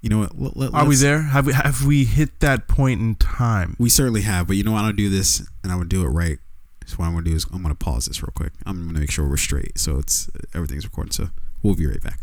You know what? Let, let, Are we there? Have we have we hit that point in time? We certainly have, but you know what? I'm gonna do this, and I'm gonna do it right. So what I'm gonna do is I'm gonna pause this real quick. I'm gonna make sure we're straight, so it's everything's recording. So we'll be right back.